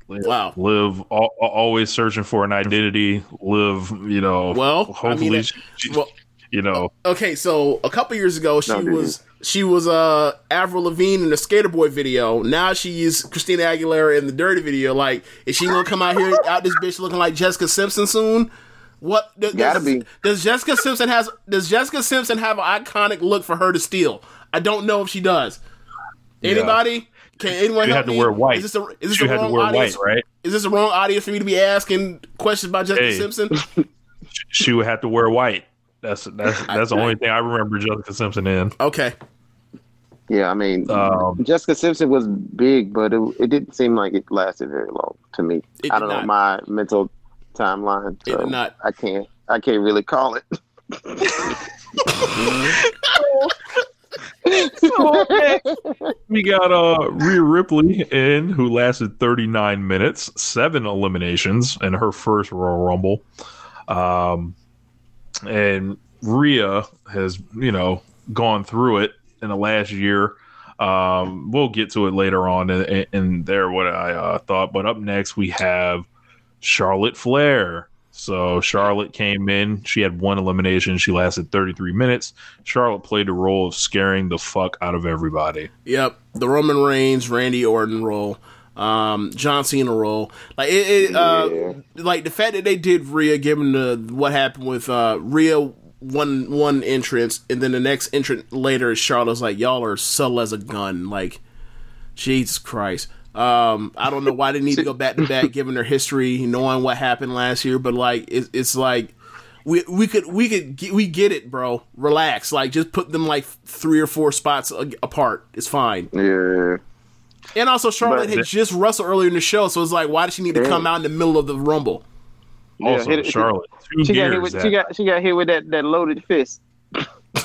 Wow. Liv al- always searching for an identity. Liv, you know, Well, I hopefully mean, she, she, well- you know, Okay, so a couple years ago, she No, was she was uh Avril Lavigne in the Skater Boy video. Now she's Christina Aguilera in the Dirty video. Like, is she gonna come out here out this bitch looking like Jessica Simpson soon? What does, Gotta be. does Jessica Simpson has does Jessica Simpson have an iconic look for her to steal? I don't know if she does. Anybody? Can anyone you help had to me? wear white. Is this a, is this you a had to wrong wear audience? white, right? Is this a wrong audience for me to be asking questions about Jessica Hey. Simpson? [laughs] She would have to wear white. That's that's that's the only thing I remember Jessica Simpson in. Okay. Yeah, I mean, Um, Jessica Simpson was big, but it, it didn't seem like it lasted very long to me. I don't know my mental timeline. It So did not. I can't. I can't really call it. [laughs] [laughs] [laughs] We got uh Rhea Ripley in who lasted 39 minutes, seven eliminations in her first Royal Rumble. Um and Rhea has, you know, gone through it in the last year. Um we'll get to it later on in, in there what I uh, thought, but up next we have Charlotte Flair. So Charlotte came in. She had one elimination. She lasted 33 minutes. Charlotte played the role of scaring the fuck out of everybody. Yep, the Roman Reigns, Randy Orton role, um, John Cena role. Like it, it uh, Yeah. like the fact that they did Rhea, given the what happened with uh, Rhea one one entrance, and then the next entrant later is Charlotte's like y'all are subtle as a gun. Like Jesus Christ. Um, I don't know why they need to go back to back, [laughs] given their history, knowing what happened last year. But like, it's, it's like we we could we could get, we get it, bro. Relax. Like, just put them like three or four spots a- apart. It's fine. Yeah. And also, Charlotte But had the- just wrestled earlier in the show, so it's like, why does she need to come out in the middle of the rumble? Also, hit Charlotte, She got hit with at- she got she got hit with that, that loaded fist.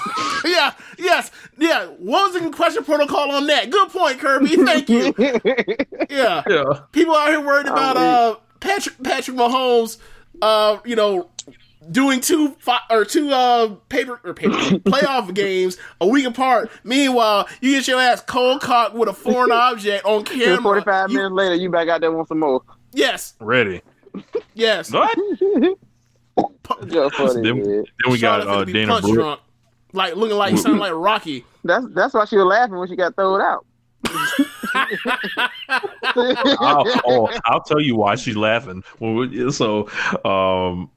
[laughs] yeah, yes, yeah. What was the concussion protocol on that? Good point, Kirby. Thank you. [laughs] Yeah, yeah. people out here worried about uh Patrick Patrick Mahomes, uh, you know, doing two fi- or two uh paper or paper [laughs] playoff games a week apart. Meanwhile, you get your ass cold cocked with a foreign object on camera. Forty five You- minutes later, you back out there want some more. Yes, Ready. yes. What? Just funny, Then, then we got uh, Dana punch Brooke. drunk, like looking like sounding like Rocky. [laughs] That's that's why she was laughing when she got thrown out. [laughs] I'll, oh, I'll tell you why she's laughing. So, um,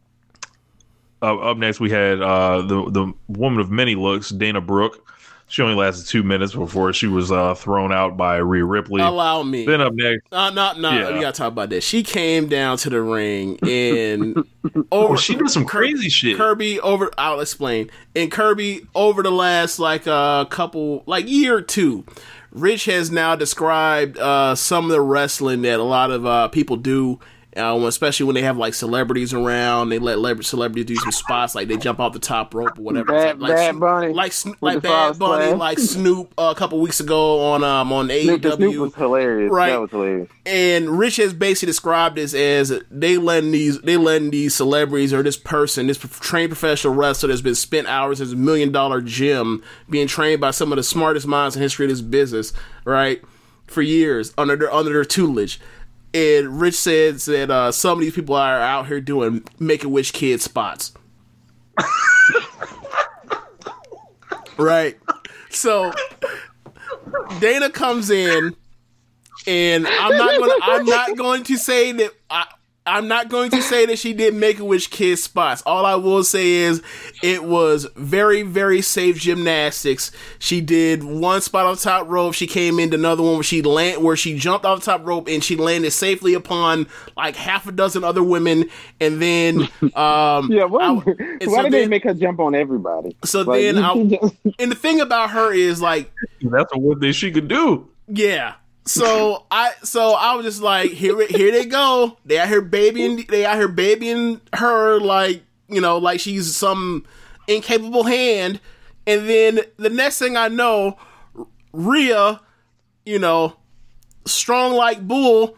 up, up next we had uh, the the woman of many looks, Dana Brooke. She only lasted two minutes before she was uh, thrown out by Rhea Ripley. Allow me. Then up next, Uh, no, no, Yeah. we gotta talk about this. She came down to the ring and [laughs] over. oh, she did some crazy shit. Kirby over. I'll explain. And Kirby over the last like a uh, couple like year or two, Rich has now described uh, some of the wrestling that a lot of uh, people do. Uh, especially when they have like celebrities around, they let le- celebrities do some spots, like they jump off the top rope or whatever. Bad- like, Bad Bunny like Sno- like Bad Bunny, splash. like Snoop uh, a couple weeks ago on um on Snoop, the Snoop was hilarious. Right. That was hilarious. And Rich has basically described this as they letting these they letting these celebrities or this person, this trained professional wrestler that's been spent hours in a million dollar gym being trained by some of the smartest minds in history of this business, right? For years under their under their tutelage. And Rich says that uh, some of these people are out here doing make a wish kid spots. right. So Dana comes in and I'm not to I'm not going to say that I I'm not going to say that she did make a wish kid spots. All I will say is it was very, very safe gymnastics. She did one spot on the top rope. She came into another one where she land where she jumped off the top rope and she landed safely upon like half a dozen other women. And then, [laughs] um, Yeah, why, I- [laughs] why and did so they make her jump on everybody? So Like, then, I, can [laughs] and the thing about her is like That's the one thing she could do. Yeah. So I so I was just like, here here they go. They out here babying they out here babying her like, you know, like she's some incapable hand. And then the next thing I know, Rhea, you know, strong like bull,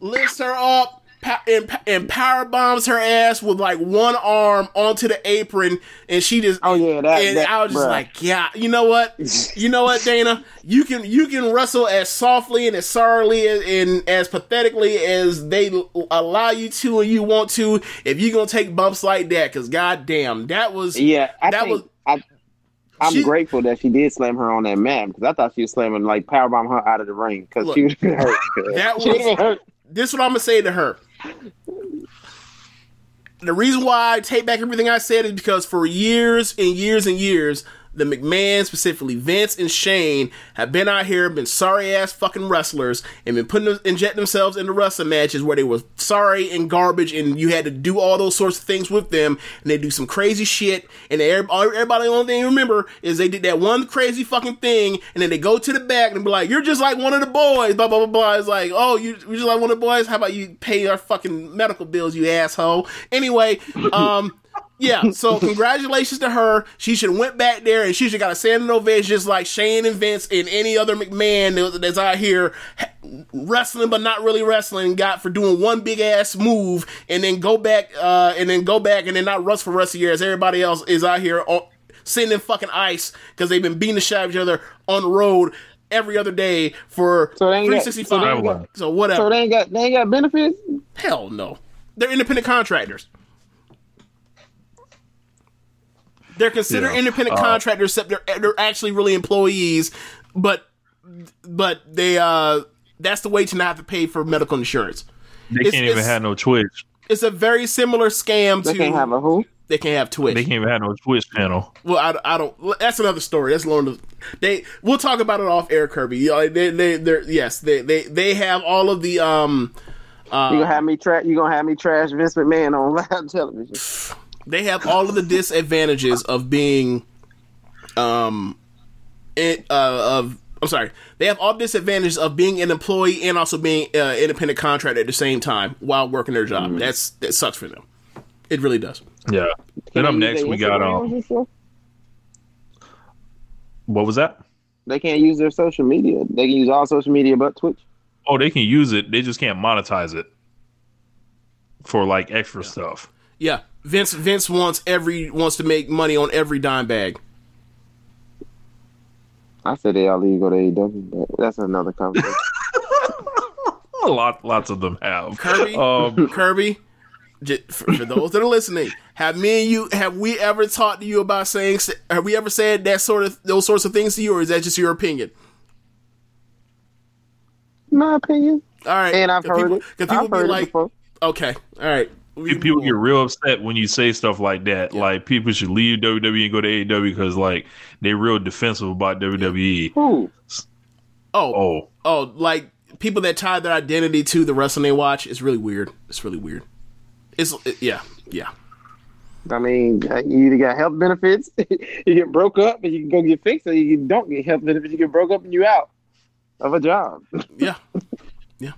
lifts her up and, and power bombs her ass with like one arm onto the apron, and she just Oh, yeah, that- and that- I was just bruh. like, yeah, you know what, [laughs] you know what, Dana, you can you can wrestle as softly and as sorrowly and, and as pathetically as they allow you to and you want to if you're gonna take bumps like that, because goddamn, that was Yeah, I that think was I, I'm She- grateful that she did slam her on that mat because I thought she was slamming like powerbomb her out of the ring because she was [laughs] hurt. that she would have was- hurt. this is what I'm gonna say to her. The reason why I take back everything I said is because for years and years and years, the McMahon, specifically Vince and Shane, have been out here, been sorry ass fucking wrestlers, and been putting injecting themselves into wrestling matches where they were sorry and garbage, and you had to do all those sorts of things with them, and they do some crazy shit, and everybody, everybody the only thing you remember is they did that one crazy fucking thing, and then they go to the back and be like, "You're just like one of the boys," blah blah blah blah. It's like, "Oh, you you're just like one of the boys? How about you pay our fucking medical bills, you asshole?" Anyway, um. Yeah, so congratulations to her. She should have went back there and she should got a standing ovation just like Shane and Vince and any other McMahon that's out here wrestling but not really wrestling got for doing one big ass move and then go back uh and then go back and then not rust for the rest of the year as everybody else is out here on, sitting in fucking ice because they've been beating the shit out of each other on the road every other day for So they ain't got- 365. so got- so whatever. So they ain't got they ain't got benefits. Hell no. They're independent contractors. They're considered Yeah. independent Uh, contractors, except they're they're actually really employees. But but they uh that's the way to not have to pay for medical insurance. They It's- can't even have no Twitch. It's a very similar scam They to can't have a who? they can't have Twitch. They can't even have no Twitch channel. well, I, I don't. That's another story. That's long. They we'll talk about it off air, Kirby. You know, they they they're yes they they they have all of the um You gonna have me trash? You gonna have me trash Vince McMahon on [laughs] live television? They have all of the disadvantages of being um it, uh, of I'm sorry. They have all disadvantages of being an employee and also being uh, independent contractor at the same time while working their job. Mm-hmm. That's that sucks for them. It really does. Yeah. Then up Can next we got Instagrams um. What was that? They can't use their social media. They can use all social media but Twitch. Oh, they can use it. They just can't monetize it for like extra stuff. Yeah, Vince Vince wants every wants to make money on every dime bag. I said they all need to go to AEW, but that's another conversation. [laughs] A lot, lots of them have. Kirby, Um, [laughs] Kirby. For, for those that are listening, have me and you have we ever talked to you about saying? Have we ever said that sort of those sorts of things to you, or is that just your opinion? My opinion. All right, And I've 'cause heard people, it. Because people I've be heard it like, before. okay, all right. We- people get real upset when you say stuff like that. Like people should leave WWE and go to AEW because like they're real defensive about WWE. Who? oh, Oh, oh, like people that tie their identity to the wrestling they watch. It's really weird. It's really weird. It's it- yeah, yeah. I mean, uh, you either got health benefits, [laughs] you get broke up and you can go get fixed, or you don't get health benefits, you get broke up and you out of a job. Yeah, [laughs] yeah.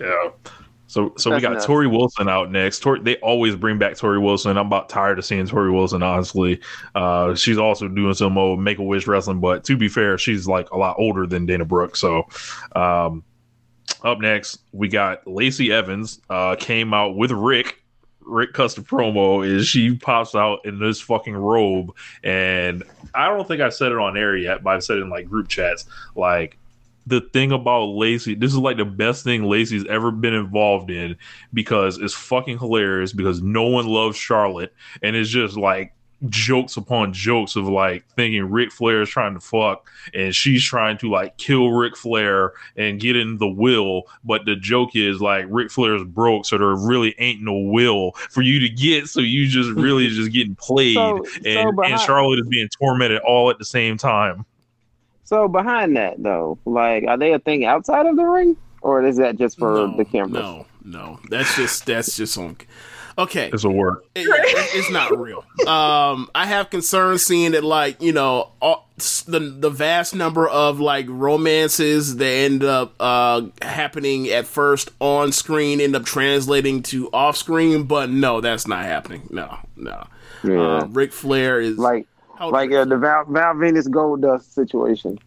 yeah. So so we got. Torrie Wilson out next. Torrie, they always bring back Torrie Wilson. I'm about tired of seeing Torrie Wilson. Honestly, uh, she's also doing some old Make a Wish wrestling. But to be fair, she's like a lot older than Dana Brooke. So. Um, up next, we got Lacey Evans uh, came out with Ric. Ric cuts the promo is she pops out in this fucking robe, and I don't think I've said it on air yet, but I've said it in like group chats. Like the thing about Lacey, this is like the best thing Lacey's ever been involved in because it's fucking hilarious because no one loves Charlotte, and it's just like jokes upon jokes of like thinking Ric Flair is trying to fuck and she's trying to like kill Ric Flair and get in the will. But the joke is like Ric Flair's broke, so there really ain't no will for you to get. So you just really [laughs] just getting played, So- and, so and Charlotte is being tormented all at the same time. So behind that though, like, are they a thing outside of the ring, or is that just for no, the cameras? No, no. That's just that's just on. Okay, It's a work. it- it- it's not real. Um, I have concerns seeing that, like you know, all, the the vast number of like romances that end up uh happening at first on screen end up translating to off screen. But no, that's not happening. No, no. Yeah. Uh, Ric Flair is Like, how- like uh, the Val, Val Venis Gold Dust situation.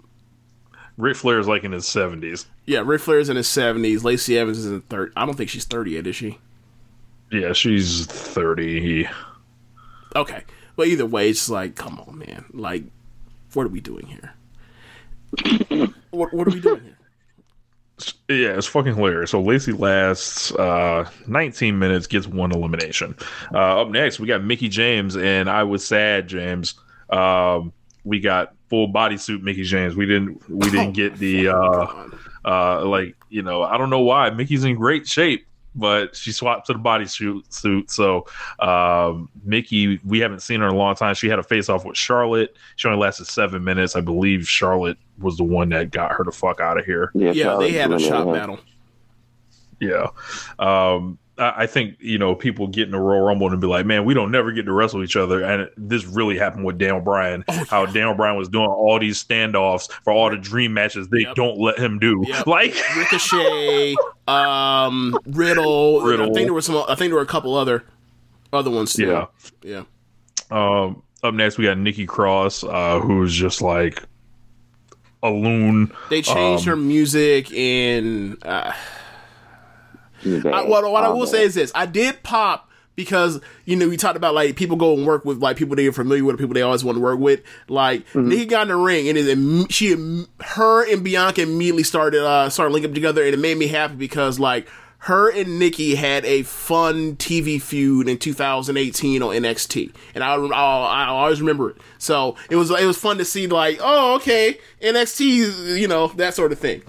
Ric Flair is like in his seventies. Yeah, Ric Flair is in his seventies. Lacey Evans is in third. I don't think she's thirty yet, is she? Yeah, she's thirty. Okay, but either way, it's like, come on, man. Like, what are we doing here? [coughs] what, what are we doing here? Yeah, it's fucking hilarious. So Lacey lasts uh, 19 minutes, gets one elimination. Uh, up next, we got Mickie James, and I was sad, James. Um, we got full bodysuit Mickie James. We didn't. We didn't get the uh, uh, like you know. I don't know why Mickie's in great shape, but she swapped to the bodysuit suit. So um, Mickie, we haven't seen her in a long time. She had a face off with Charlotte. She only lasted seven minutes. I believe Charlotte was the one that got her the fuck out of here. Yeah, Yeah, they had a shot battle. Yeah. Um, I think, you know, people get in the Royal Rumble and be like, man, we don't never get to wrestle each other. And this really happened with Daniel Bryan, how Daniel Bryan was doing all these standoffs for all the dream matches they Yep. don't let him do. Yep. Like, Ricochet, um, Riddle. [laughs] Riddle. I think there were some. I think there were a couple other other ones. Too. yeah. yeah. Um, up next, we got Nikki Cross, uh, who's just like a loon. They changed Um, her music and. Uh, I, what, what I will say is this: I did pop because you know we talked about like people go and work with like people they're familiar with, people they always want to work with. Like Nikki got in the ring and it, she, her and Bianca immediately started uh started linking up together, and it made me happy because like her and Nikki had a fun TV feud in 2018 on NXT, and I I, I always remember it. So it was it was fun to see like oh okay NXT you know that sort of thing.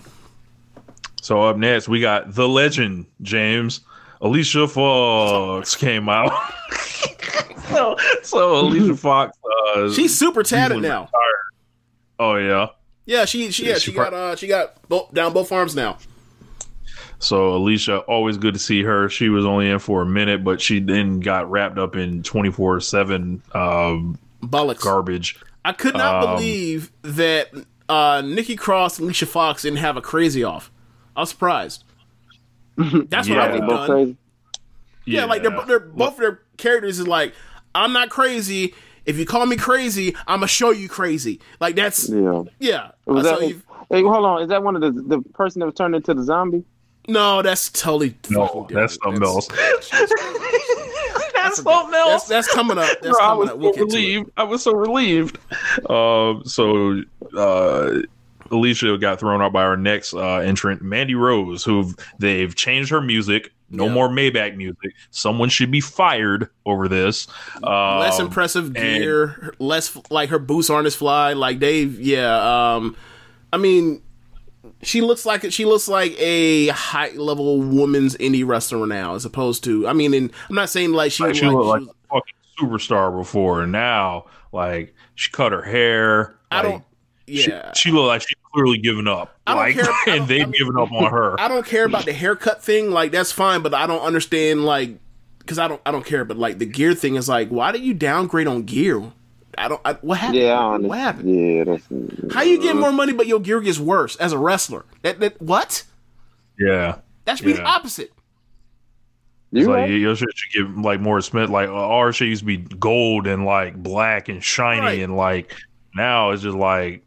So up next, we got the legend, James. Alicia Fox came out. [laughs] so, so Alicia Fox. Uh, She's super tatted now. retired. Oh, yeah. Yeah, she she yeah, She she got uh she got both down both arms now. So Alicia, always good to see her. She was only in for a minute, but she then got wrapped up in twenty four seven um, garbage. I could not Um, believe that uh Nikki Cross and Alicia Fox didn't have a crazy off. I was surprised. That's what I would have done. crazy. Yeah, like they're, they're both their characters is like, I'm not crazy. If you call me crazy, I'm gonna show you crazy. Like that's yeah. Yeah. Was that, you- hey, hold on. Is that one of the the person that was turned into the zombie? no, that's totally No, fucking that's different. something else. [laughs] That's, that's, that's coming up. That's Bro, I was up. We'll so get to it. relieved. I was so relieved. Um, so uh, Alicia got thrown out by our next uh, entrant, Mandy Rose, who they've changed her music. No Yeah. more Maybach music. Someone should be fired over this. Um, less impressive gear, less like her boots aren't as fly. Like Dave, yeah. Um, I mean, she looks like she looks like a high level woman's indie wrestler now, as opposed to. I mean, and I'm not saying like she, Like, like, looked like she was- a fucking superstar before, and now like she cut her hair. I like, don't. She, Yeah, she looked like she's clearly given up. I don't like, care- [laughs] and they've I mean- given up on her. [laughs] I don't care about the haircut thing. Like that's fine, but I don't understand like because I don't I don't care. But like the gear thing is like, why did you downgrade on gear? I don't. I, what happened? Yeah, I understand. what happened? Yeah, that's How you get uh, more money, but your gear gets worse as a wrestler? That that what? yeah. That should be the Yeah. opposite. you It's like right. your shit should get like more Smith. Like our shit used to be gold and like black and shiny, Right. and like now it's just like,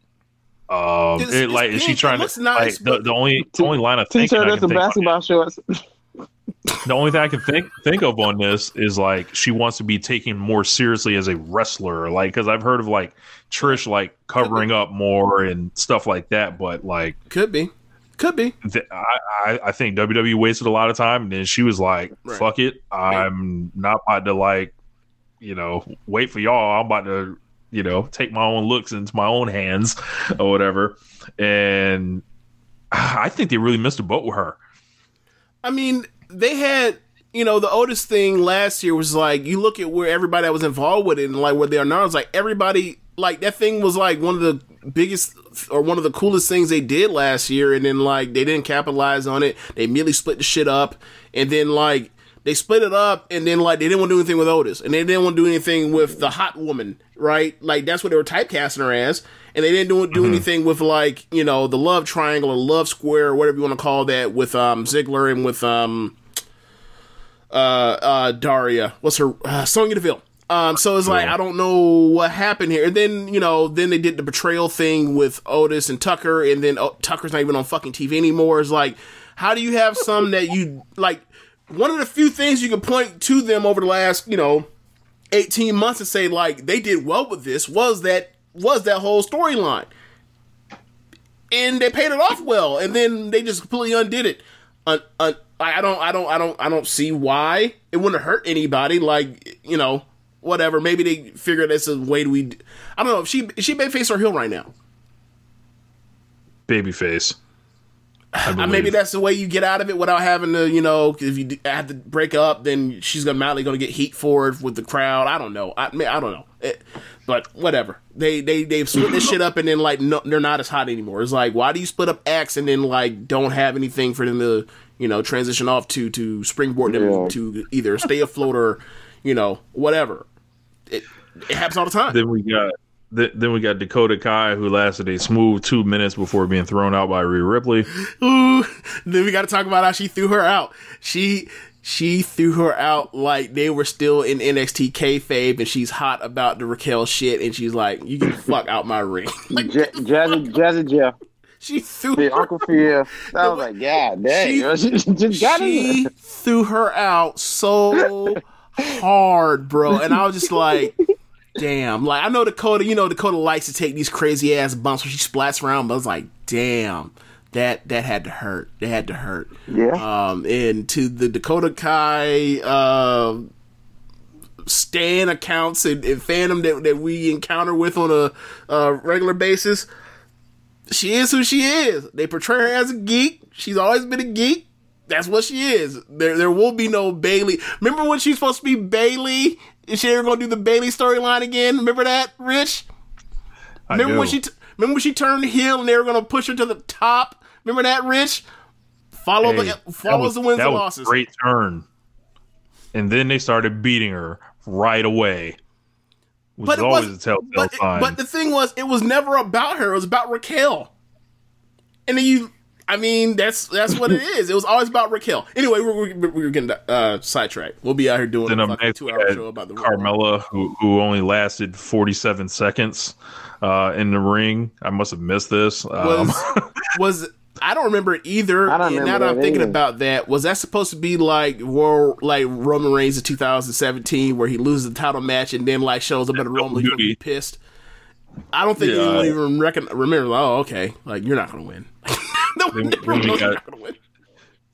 um, It's- it, it's like is she pink. It trying looks to nice, like the, the only the only line of thinking T-shirt I and can some think basketball shorts. [laughs] the only thing I can think think of on this is like she wants to be taken more seriously as a wrestler, like because I've heard of like Trish like covering up more and stuff like that, but like Could be, could be. th- I, I I think WWE wasted a lot of time, and then she was like, Right. "Fuck it, I'm not about to like, you know, wait for y'all. I'm about to, you know, take my own looks into my own hands or whatever." And I think they really missed a boat with her. I mean, they had you know the Otis thing last year was like you look at where everybody that was involved with it and like where they are now. It's like everybody like that thing was like one of the biggest or one of the coolest things they did last year, and then like they didn't capitalize on it. They immediately split the shit up, and then like. They split it up, and then like they didn't want to do anything with Otis, and they didn't want to do anything with the hot woman, right? Like that's what they were typecasting her as, and they didn't do, do anything with like you know the love triangle or love square or whatever you want to call that with um Ziggler and with um uh uh Daria. What's her uh, Sonya Deville? Um, so it's like Yeah. I don't know what happened here. And then you know, then they did the betrayal thing with Otis and Tucker, and then oh, Tucker's not even on fucking TV anymore. It's like, how do you have some that you like? One of the few things you can point to them over the last you know eighteen months and say like they did well with this was that was that whole storyline, and they paid it off well, and then they just completely undid it. Uh, uh, un, un, I don't, I don't, I don't, I don't see why it wouldn't hurt anybody. Like you know, whatever. Maybe they figured it's a way to we. I don't know. If she she face or heel right now. Babyface. I maybe that's the way you get out of it without having to, you know, if you have to break up, then she's gonna madly gonna get heat for it with the crowd. I don't know. I mean, I don't know. It, but whatever. They they they've split this shit up and then like no, they're not as hot anymore. It's like why do you split up X and then like don't have anything for them to you know transition off to to springboard them Yeah. to either stay afloat or you know whatever. It it happens all the time. Then we got th- then we got Dakota Kai, who lasted a smooth two minutes before being thrown out by Rhea Ripley. Ooh, then we got to talk about how she threw her out. She she threw her out like they were still in NXT kayfabe, and she's hot about the Raquel shit, and she's like, "You get the fuck out my ring." [laughs] like, J- Jazzy, Jazzy Jeff, she threw the her, Uncle Phil. I was like, God dang, She- yo, [laughs] she, just got in she there. threw her out so [laughs] hard, bro, and I was just like. Damn, like I know Dakota, you know Dakota likes to take these crazy ass bumps when she splats around, but I was like, damn, that that had to hurt. That had to hurt. Yeah. um, and to the Dakota Kai uh, stan accounts and, and fandom that, that we encounter with on a uh, regular basis. She is who she is. They portray her as a geek. She's always been a geek. That's what she is. There, there will be no Bayley. Remember when she's supposed to be Bayley? Is she ever gonna do the Bayley storyline again? Remember that, Rich? I Remember do. when she? T- remember when she turned heel and they were gonna push her to the top? Remember that, Rich? Follow Hey, the follows was- the wins that and was losses. Great turn. And then they started beating her right away. Which But is it always was, a telltale but, sign. but the thing was, it was never about her. It was about Raquel. And then you, I mean, that's that's what it is. It was always about Raquel. Anyway, we're, we're, we're getting uh, sidetracked. We'll be out here doing then a fucking two hour show about the Royal Rumble. Carmella, who who only lasted forty seven seconds uh, in the ring. I must have missed this. Um, Was [laughs] was I don't remember it either. I don't and now remember that I'm that thinking about that, was that supposed to be like World like Roman Reigns in 2017, where he loses the title match and then like shows up at a Rumble, he's gonna be pissed. I don't think Yeah. anyone even reckon remember. Oh, okay, like you're not gonna win. [laughs] [laughs] no, Then- everyone then we knows you're got- not gonna win.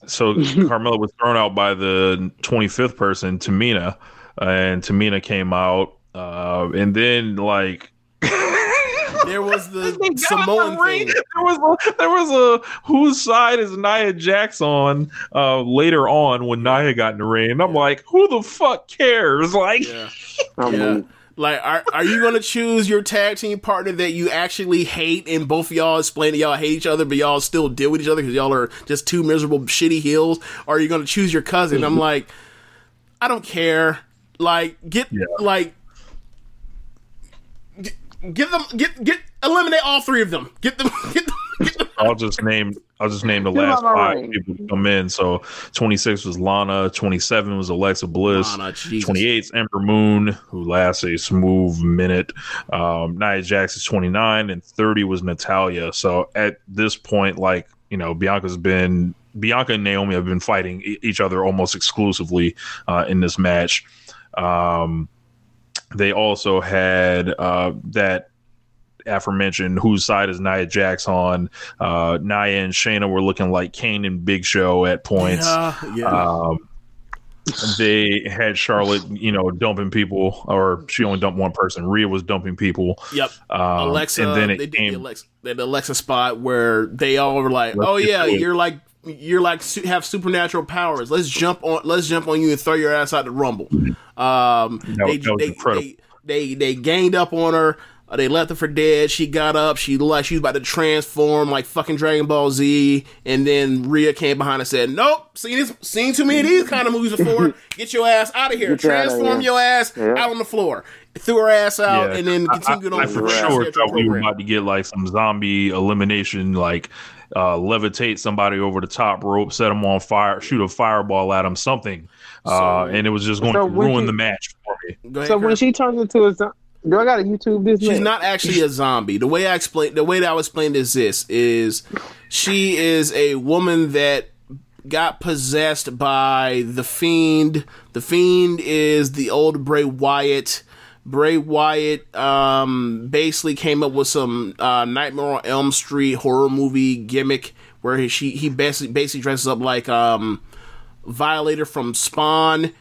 so Carmella was thrown out by the 25th person, Tamina, and Tamina came out, uh, and then like [laughs] There was the Samoan ring. thing. There was a, there was a whose side is Nia Jax on uh, later on when Nia got in the ring. And I'm like, who the fuck cares? Like, Yeah. Yeah. Like, are are you gonna choose your tag team partner that you actually hate, and both of y'all explain that y'all hate each other, but y'all still deal with each other because y'all are just two miserable, shitty heels? Or are you gonna choose your cousin? I'm mm-hmm. like, I don't care. Like, get Yeah. like, get, get them, get get eliminate all three of them, get them, [laughs] get them. I'll just name I'll just name the Give last five ring. people to come in. So 26 was Lana, 27 was Alexa Bliss, Lana, Jesus. 28 is Ember Moon, who lasts a smooth minute. Um, Nia Jax is 29, and 30 was Natalya. So at this point, like you know, Bianca's been Bianca and Naomi have been fighting e- each other almost exclusively uh, in this match. Um, they also had uh, that aforementioned whose side is Nia Jax on. Uh, Nia and Shayna were looking like Kane and Big Show at points. Yeah, yeah. Um, they had Charlotte, you know, dumping people, or she only dumped one person. Rhea was dumping people. yep. Um, Alexa, and then they it did the came. Alexa, the Alexa spot where they all were like, "Oh yeah, it. you're like you're like have supernatural powers. Let's jump on, let's jump on you and throw your ass out the rumble." Um, That they, that was they, incredible. they they they ganged up on her. Uh, They left her for dead. She got up. She like she was about to transform like fucking Dragon Ball Z, and then Rhea came behind and said, "Nope, seen this, seen too many of these kind of movies before. [laughs] Get your ass out of here. Get your ass Transform here." your ass Yeah. out on the floor." Threw her ass out, Yeah. and then continued I, on I for sure scheduled thought we were about to get like some zombie elimination, like uh, levitate somebody over the top rope, set them on fire, shoot a fireball at them, something. uh, So- and it was just going So to ruin you- the match for me. Ahead, So when she turns into a zo- do I got a YouTube this? She's not actually a zombie. The way I explain, the way that I would explain this is, is she is a woman that got possessed by the fiend. The fiend is the old Bray Wyatt. Bray Wyatt um, basically came up with some uh, Nightmare on Elm Street horror movie gimmick where he she, he basically basically dresses up like um, Violator from Spawn,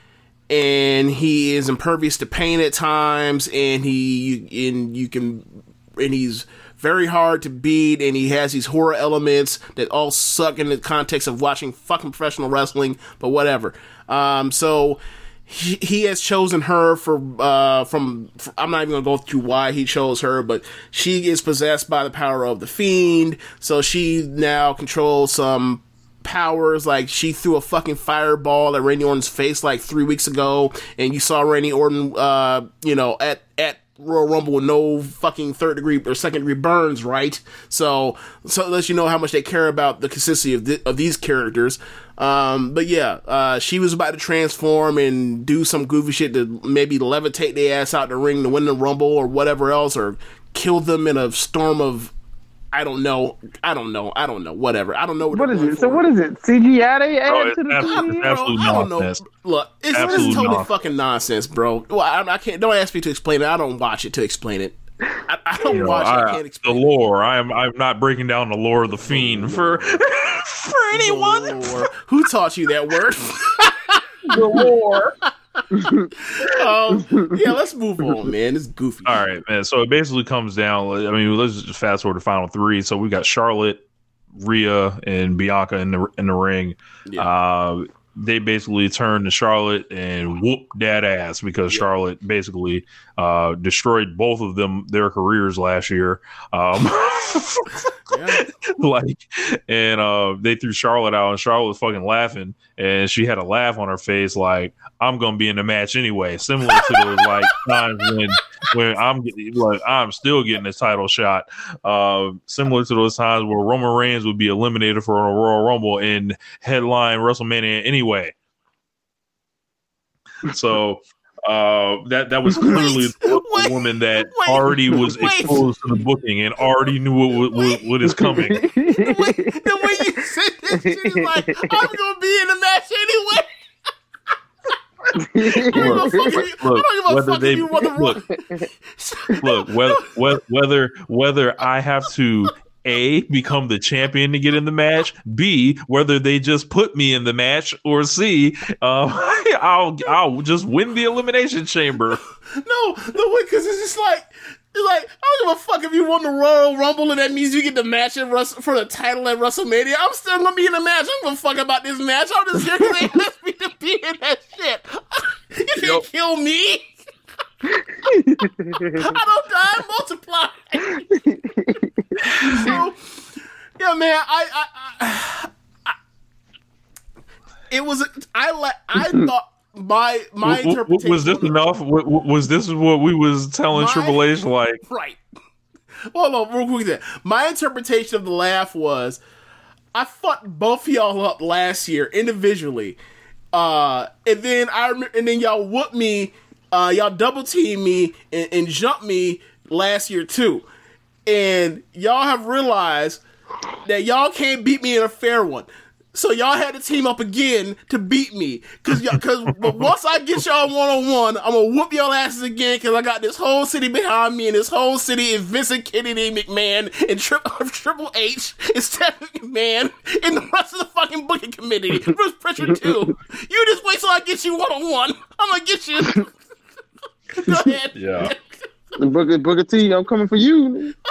and he is impervious to pain at times, and he and you can and he's very hard to beat, and he has these horror elements that all suck in the context of watching fucking professional wrestling, but whatever. Um, so he, he has chosen her for uh from for, I'm not even gonna go through why he chose her, but she is possessed by the power of the fiend, so she now controls some powers. Like she threw a fucking fireball at Randy Orton's face like three weeks ago, and you saw Randy Orton, uh, you know, at at Royal Rumble with no fucking third degree or second degree burns, right? So, so lets you know how much they care about the consistency of, of these characters. Um, but yeah, uh, she was about to transform and do some goofy shit to maybe levitate their ass out the ring to win the Rumble or whatever else, or kill them in a storm of I don't know. I don't know. I don't know. Whatever. I don't know what, What they're is going it? So what is it? CGI they add oh, it's to the absolute- TV? it's absolute I don't know. nonsense. Look, it's, Absolute it's totally nonsense. fucking nonsense, bro. Well, I, I can't. Don't ask me to explain it. I don't watch it to explain it. I, I don't You know, watch it. I I- can't the explain it. lore. I am. I'm not breaking down the lore of the fiend for [laughs] for anyone. Who taught you that word? [laughs] The war. [laughs] um, yeah, let's move on, man. It's goofy. All right, man. So it basically comes down. I mean, let's just fast forward to final three. So we got Charlotte, Rhea, and Bianca in the in the ring. Uh, they basically turned to Charlotte and whooped that ass because Charlotte basically uh, destroyed both of them their careers last year. Um, [laughs] [laughs] like, and uh, they threw Charlotte out, and Charlotte was fucking laughing, and she had a laugh on her face, like I'm gonna be in the match anyway. Similar to those like [laughs] times when when I'm getting- like I'm still getting a title shot. Uh, similar to those times where Roman Reigns would be eliminated for a Royal Rumble and headline WrestleMania anyway. So uh, that that was clearly a woman that already was wait. exposed to the booking and already knew what what, what is coming. the way you said this shit is like, I'm gonna be in the match anyway. Look, I don't give a whether fuck they the look, look whether whether whether I have to a become the champion to get in the match, b whether they just put me in the match, or c uh, [laughs] I'll I'll just win the elimination chamber. [laughs] No, no because it's just like, it's like I don't give a fuck if you won the Royal Rumble and that means you get the match at Rus- for the title at WrestleMania. I'm still gonna be in the match. I'm gonna fuck about this match. I'm just here because they [laughs] asked me to be in that shit. You can't kill me. I don't die, I multiply. [laughs] so, yeah, man, I, I, I, I it was, I like, I thought my my interpretation was this enough? W- w- was this what we was telling My- Triple H? Like, Right. Hold on, real quick. There. My interpretation of the laugh was, I fucked both y'all up last year individually, uh, and then I rem- and then y'all whooped me, uh, y'all double teamed me and, and jumped me last year too, and y'all have realized that y'all can't beat me in a fair one. So y'all had to team up again to beat me, cause y'all, cause [laughs] but once I get y'all one on one, I'm gonna whoop y'all asses again, cause I got this whole city behind me, and this whole city is Vincent Kennedy McMahon and Tri- [laughs] Triple H and Stephanie McMahon and the rest of the fucking booking committee, Bruce Pritchard too. You just wait till I get you one on one. I'm gonna get you. [laughs] Go ahead. yeah. Booker, Booker T, I'm coming for you. [laughs]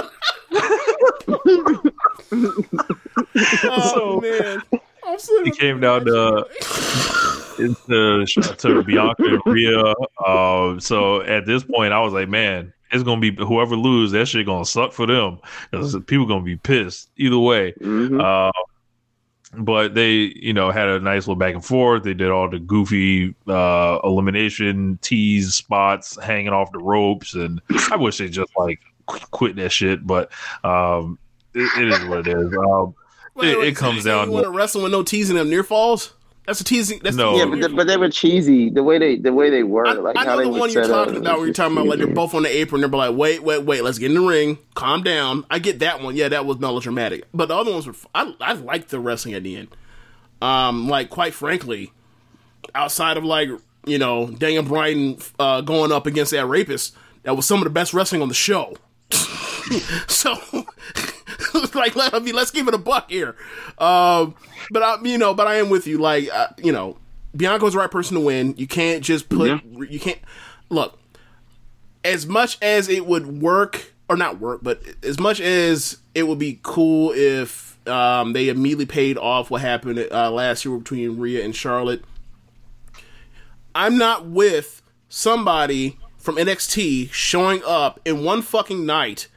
Oh man. I'm so It came down to into to Bianca and Rhea. Uh, so at this point, I was like, man, it's gonna be whoever lose. That shit gonna suck for them because people gonna be pissed either way. Uh, but they, you know, had a nice little back and forth. They did all the goofy uh, elimination tease spots, hanging off the ropes, and I wish they just like quit that shit. But um, it, it is what it is. Um, Wait, it, wait, it comes down You want to to wrestle with no teasing them near falls? That's a teasing. That's No. Yeah, but, they, but they were cheesy the way they the way they were. I, like I know they the were one you're set up talking about. Where you're just talking about like they're both on the apron. They're like, wait, wait, wait. Let's get in the ring. Calm down. I get that one. Yeah, that was melodramatic. But the other ones were. I I liked the wrestling at the end. Um, like quite frankly, outside of like you know Daniel Bryan uh, going up against that rapist, that was some of the best wrestling on the show. [laughs] so, [laughs] [laughs] like, let, I mean, let's give it a buck here. Um, but I, you know, but I am with you. Like, uh, you know, Bianca's the right person to win. You can't just put. You can't look. As much as it would work, or not work, but as much as it would be cool if um, they immediately paid off what happened uh, last year between Rhea and Charlotte. I'm not with somebody from NXT showing up in one fucking night,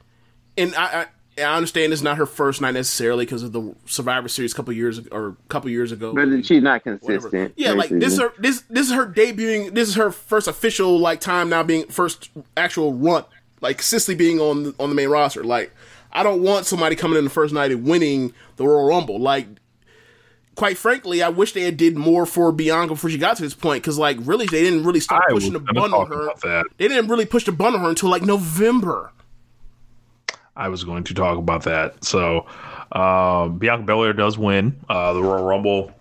and I, I, I understand it's not her first night necessarily because of the Survivor Series a couple years or a couple years ago. But she's not Whatever. consistent. Yeah, like this is her this this is her debuting. This is her first official like time now being first actual run like consistently being on the, on the main roster. Like I don't want somebody coming in the first night and winning the Royal Rumble. Like quite frankly, I wish they had did more for Bianca before she got to this point because like really they didn't really start I pushing the gonna bun on her. that. They didn't really push the bun on her until like November. I was going to talk about that. So, uh, Bianca Belair does win uh, the Royal Rumble.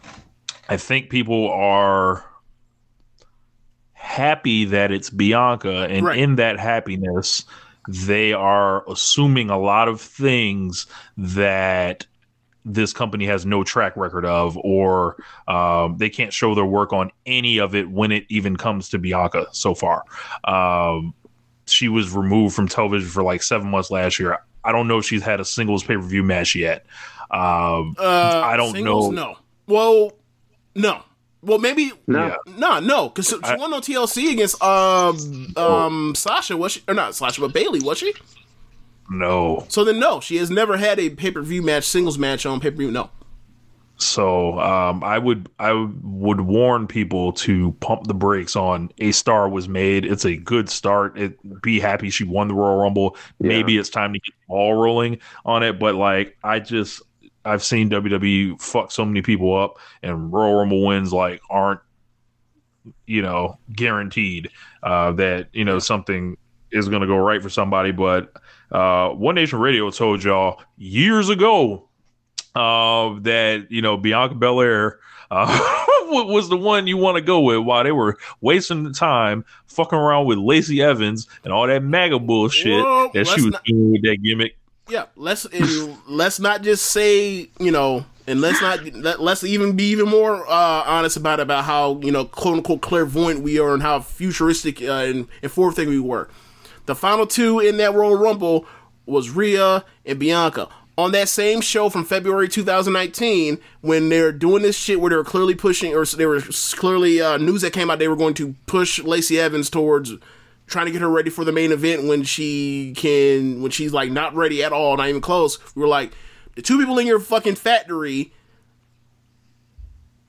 I think people are happy that it's Bianca, and Right. in that happiness, they are assuming a lot of things that this company has no track record of, or um, they can't show their work on any of it when it even comes to Bianca so far. Um, she was removed from television for like seven months last year. I don't know if she's had a singles pay per view match yet. Um, Uh, I don't singles, know. No. Well, no. Well, maybe No. Yeah. no, no, because she I- won on TLC against um um Sasha was she or not Sasha but Bayley was she? No. So then no, she has never had a pay per view match, singles match on pay per view. No. So um, I would I would warn people to pump the brakes on a star was made. It's a good start. It, be happy she won the Royal Rumble. Maybe it's time to get the ball rolling on it. But like I just I've seen WWE fuck so many people up, and Royal Rumble wins like aren't you know guaranteed uh, that you know something is going to go right for somebody. But uh, One Nation Radio told y'all years ago uh, that you know Bianca Belair uh, [laughs] was the one you want to go with while they were wasting the time fucking around with Lacey Evans and all that MAGA bullshit Whoa, that she was not- doing with that gimmick. Yeah, let's let's not just say you know, and let's not let, let's even be even more uh, honest about about how you know quote unquote clairvoyant we are and how futuristic uh, and, and forward thinking we were. The final two in that Royal Rumble was Rhea and Bianca. On that same show from February 2019, when they're doing this shit where they were clearly pushing, or there was clearly uh, news that came out they were going to push Lacey Evans towards trying to get her ready for the main event when she can when she's like not ready at all, not even close. We were like, the two people in your fucking factory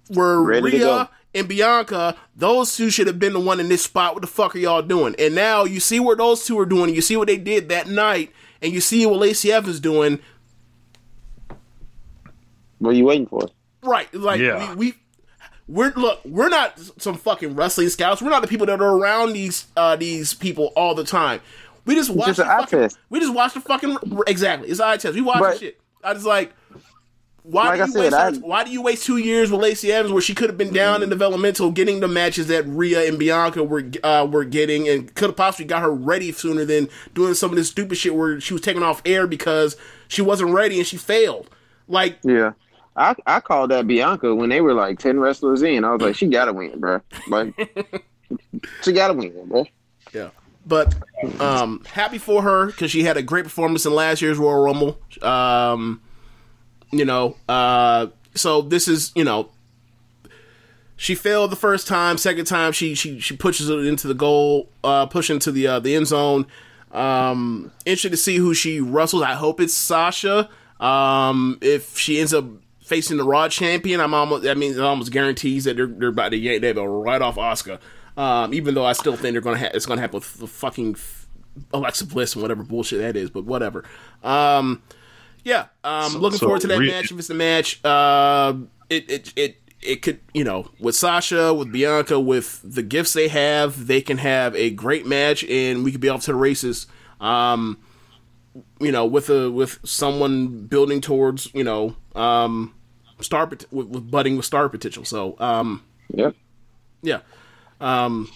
were Ready Rhea and Bianca. Those two should have been the one in this spot. What the fuck are y'all doing? And now you see what those two are doing. You see what they did that night, and you see what Lacey Evans doing. What are you waiting for? Right, like Yeah. we, we we're look, we're not some fucking wrestling scouts. We're not the people that are around these uh these people all the time. We just watch just the an eye fucking, test. We just watch the fucking exactly. It's an eye test. We watch the But- shit. I just like why Like do I you said, waste I- why do you waste two years with Lacey Evans where she could have been down in developmental getting the matches that Rhea and Bianca were uh, were getting and could have possibly got her ready sooner than doing some of this stupid shit where she was taken off air because she wasn't ready and she failed. Like Yeah. I, I called that Bianca when they were like ten wrestlers in. I was like, she gotta win, bro. Like, [laughs] she gotta win, bro. Yeah. But um, happy for her because she had a great performance in last year's Royal Rumble. Um, you know, uh, so this is you know, she failed the first time. Second time, she she she pushes it into the goal, uh, push into the uh, the end zone. Um, interested to see who she wrestles. I hope it's Sasha. Um, if she ends up facing the Raw champion, I'm almost. That means it almost guarantees that they're they're about to yank that belt right off Asuka. Um, even though I still think they're gonna ha- it's gonna happen with the fucking f- Alexa Bliss and whatever bullshit that is, but whatever. Um, yeah, um, looking so forward to that re- match. If it's the match, uh, it it it it could, you know, with Sasha, with Bianca, with the gifts they have, they can have a great match, and we could be off to the races. Um, you know, with a with someone building towards, you know, um, star pot- with, with budding with star potential. So, um, Yep. yeah. Um,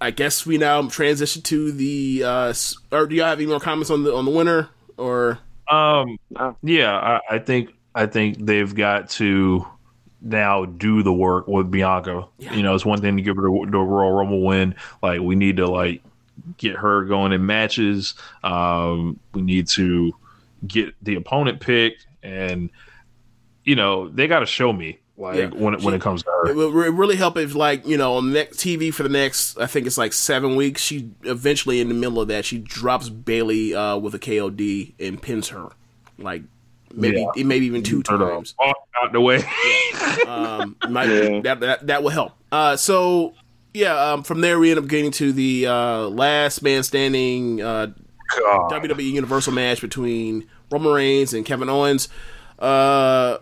I guess we now transition to the. Uh, or do y'all have any more comments on the on the winner? Or Um, yeah, I, I think I think they've got to now do the work with Bianca. You know, it's one thing to give her the, the Royal Rumble win. Like we need to like get her going in matches. Um, we need to get the opponent picked, and you know they got to show me like Yeah. when it, when it comes to it would really help if, like, you know, on the next TV for the next, I think it's like seven weeks. She eventually, in the middle of that, she drops Bayley uh, with a KOD and pins her, like maybe Yeah. maybe even two Her times. walk out the way. [laughs] um, might, Yeah. that, that that will help. Uh, so yeah, um, from there we end up getting to the uh, last man standing uh, WWE Universal match between Roman Reigns and Kevin Owens. Uh,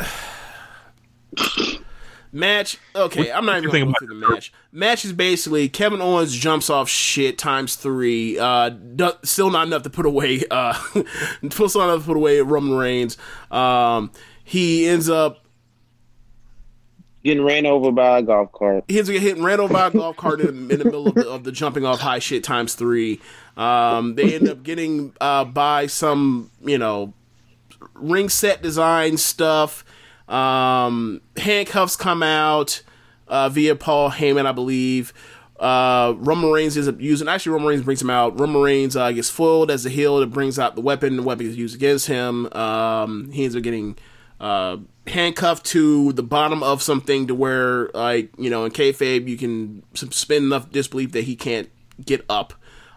[sighs] match. Okay, I'm not even think going to go through the match. Match is basically Kevin Owens jumps off shit times three. Uh, do- still not enough to put away. [laughs] Uh, still not enough to put away Roman Reigns. Um, he ends up Getting ran over by a golf cart. he ends up getting ran over by a golf cart in, in the middle of the, of the jumping off high shit times three. Um, they end up getting uh, by some, you know, ring set design stuff. Um, handcuffs come out uh, via Paul Heyman, I believe. Uh, Roman Reigns up using. Actually, Roman Reigns brings him out. Roman Reigns uh, gets foiled as the heel. It brings out the weapon. The weapon is used against him. Um, he ends up getting uh, handcuffed to the bottom of something to where, like, you know, in kayfabe, you can suspend enough disbelief that he can't get up.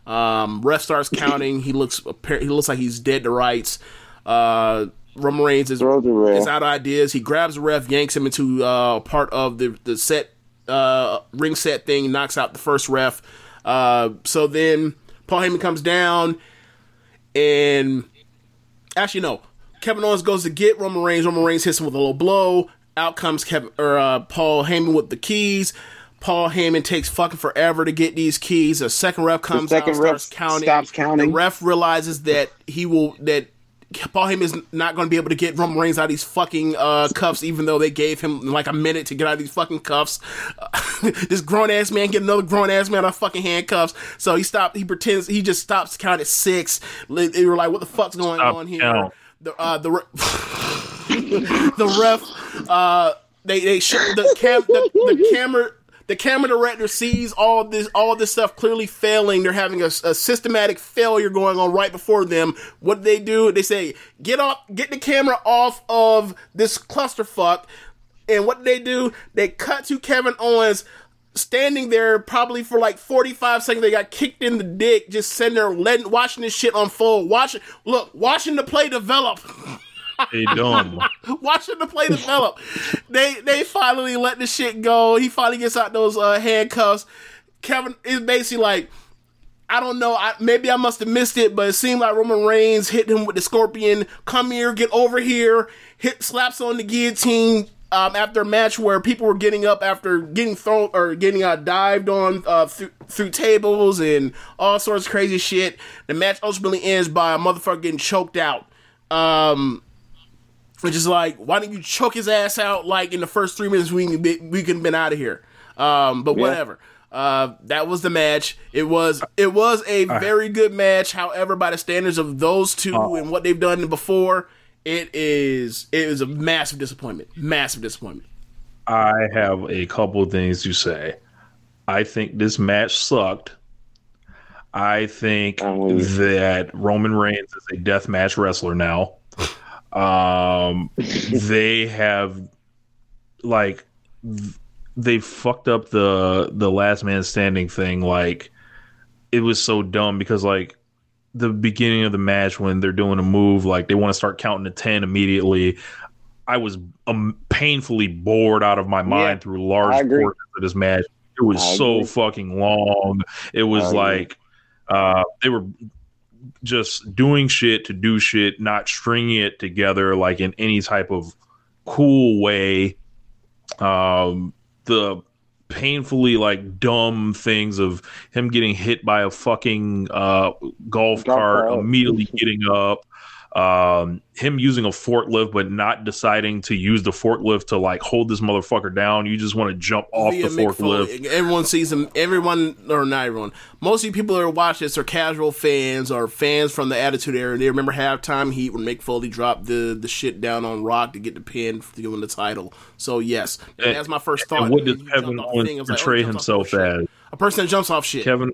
Um, ref starts counting. He looks he looks like he's dead to rights. Uh, Roman Reigns is, the is out of ideas. He grabs the ref, yanks him into uh, part of the the set uh, ring set thing, knocks out the first ref. Uh, so then Paul Heyman comes down, and actually no, Kevin Owens goes to get Roman Reigns. Roman Reigns hits him with a little blow. Out comes Kevin or uh, Paul Heyman with the keys. Paul Heyman takes fucking forever to get these keys. A second ref comes second out, ref starts counting. stops counting. The ref realizes that he will that Paul Heyman is not going to be able to get Roman Reigns out of these fucking uh, cuffs, even though they gave him like a minute to get out of these fucking cuffs. [laughs] this grown ass man get another grown ass man out of fucking handcuffs. So he stopped. He pretends he just stops to count at six. They were like, "What the fuck's going Stop on here?" The uh, the re- [laughs] the ref uh, they they sh- the cam the, the camera. The camera director sees all this, all this stuff clearly failing. They're having a, a systematic failure going on right before them. What do they do? They say, "Get off, get the camera off of this clusterfuck." And what do they do? They cut to Kevin Owens standing there probably for like 45 seconds. They got kicked in the dick, just sitting there letting, watching this shit unfold. Watching, look, watching the play develop. They dumb. [laughs] watching the play develop. they they finally let the shit go. He finally gets out those uh, handcuffs. Kevin is basically like, I don't know. I, maybe I must have missed it, but it seemed like Roman Reigns hit him with the scorpion. Come here, get over here. Hit slaps on the guillotine. Um, after a match where people were getting up after getting thrown or getting uh, dived on uh, through, through tables and all sorts of crazy shit, the match ultimately ends by a motherfucker getting choked out. Um, which is like, why didn't you choke his ass out like in the first three minutes we we, we could have been out of here? Um, but whatever. Uh, that was the match. It was it was a very good match. However, by the standards of those two and what they've done before, it is it is a massive disappointment. Massive disappointment. I have a couple things to say. I think this match sucked. I think that Roman Reigns is a deathmatch wrestler now. Um, [laughs] they have like they fucked up the the last man standing thing. Like it was so dumb because like the beginning of the match when they're doing a move, like they want to start counting to ten immediately. I was um, painfully bored out of my mind through large portions of this match. It was I so agree. fucking long. It was I like uh, they were just doing shit to do shit, not stringing it together like in any type of cool way. Um, the painfully like dumb things of him getting hit by a fucking uh, golf, Golf cart, cart. immediately getting up. Um, him using a forklift, but not deciding to use the forklift to like hold this motherfucker down. You just want to jump off the forklift. Foley. Everyone sees him. Everyone, or not everyone. Most of you people that are watching this are casual fans or fans from the Attitude Era. They remember halftime heat when Mick Foley dropped the the shit down on Rock to get the pin to win the title. So yes, And- that's my first thought. And what does When you jumped Kevin Owens thing, like, oh, portray he jumps off himself as? A person that jumps off shit. Kevin.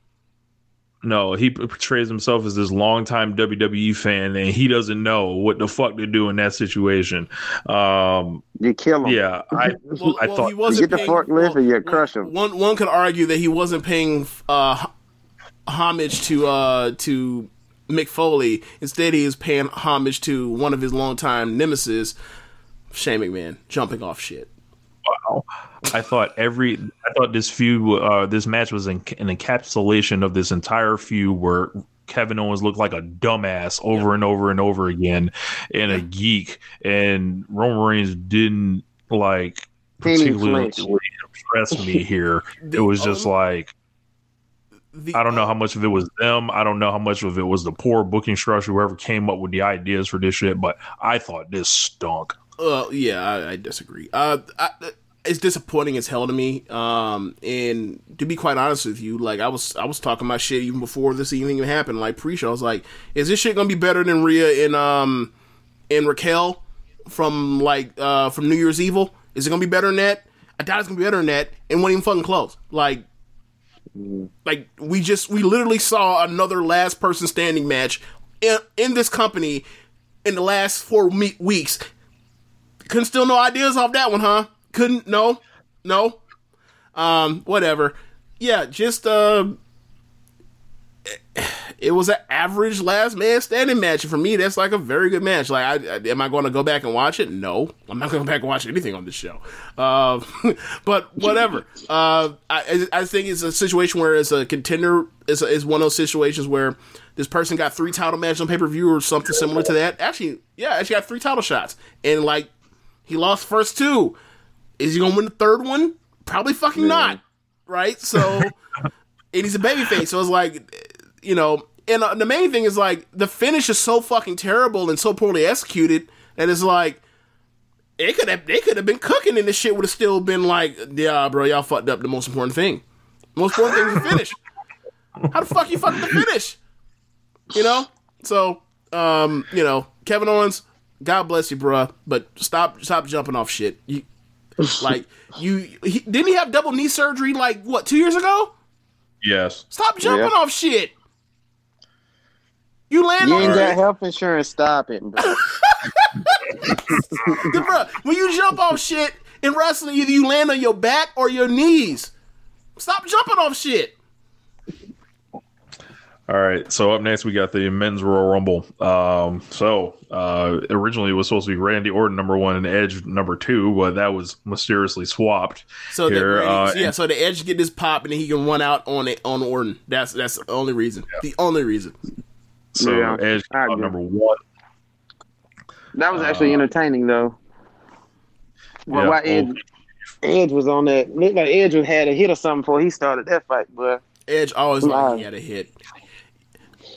No, he portrays himself as this longtime WWE fan, and he doesn't know what the fuck to do in that situation. Um, You kill him. yeah, I, [laughs] Well, I well, thought he wasn't get the paying- forklift or you well, crush him. One one could argue that he wasn't paying uh, homage to uh, to Mick Foley. Instead, he is paying homage to one of his longtime nemesis, Shane McMahon, jumping off shit. Wow. I thought every I thought this feud uh this match was an, an encapsulation of this entire feud where Kevin Owens looked like a dumbass over and over and over again and a geek and Roman Reigns didn't like particularly impress me [laughs] here. it was just like The, I don't know how much of it was them. I don't know how much of it was the poor booking structure, whoever came up with the ideas for this shit. But I thought this stunk. Uh, yeah, I, I disagree. Uh, I, it's disappointing as hell to me. Um, and to be quite honest with you, like I was, I was talking my shit even before this evening even happened. Like pre-show, I was like, "Is this shit gonna be better than Rhea and um, and Raquel from like uh from New Year's Evil? Is it gonna be better than that? I doubt it's gonna be better than that. And wasn't even fucking close. Like, like we just we literally saw another last person standing match in, in this company in the last four me- weeks couldn't steal no ideas off that one, huh? Couldn't no, no. Um, whatever. Yeah, just uh, it was an average last man standing match. And for me, that's like a very good match. Like, I, I am I going to go back and watch it? No, I'm not going to [laughs] go back and watch anything on this show. Uh, [laughs] but whatever. [laughs] Uh, I I think it's a situation where it's a contender. Is is one of those situations where this person got three title matches on pay per view or something similar to that. Actually, yeah, actually got three title shots, and like he lost first two. Is he gonna win the third one? Probably fucking not. Right? So, [laughs] and he's a babyface. So it's like, you know, and uh, the main thing is like the finish is so fucking terrible and so poorly executed that it's like it could have they could have been cooking and this shit would have still been like, yeah, bro, y'all fucked up the most important thing. Most important thing is the finish. [laughs] How the fuck you fucked the finish? You know? So, um, you know, Kevin Owens, God bless you, bruh, but stop stop jumping off shit. You, [laughs] like you he, didn't he have double knee surgery like what, 2 years ago? Yes. Stop jumping Yeah. off shit. You land You on ain't got health insurance. Stop it, bro. [laughs] bro. When you jump off shit in wrestling, either you land on your back or your knees. Stop jumping off shit. All right. So up next we got the men's Royal Rumble. Um, so uh, originally it was supposed to be Randy Orton number one and Edge number two, but that was mysteriously swapped. So here. that, uh, yeah, so the Edge get this pop and then he can run out on it on Orton. That's that's the only reason. The only reason. so Yeah, Edge I came out agree. number one. That was actually entertaining, though. Well, Yeah, why Edge, well, Edge was on that. Looked like Edge had a hit or something before he started that fight, but Edge always like he had a hit.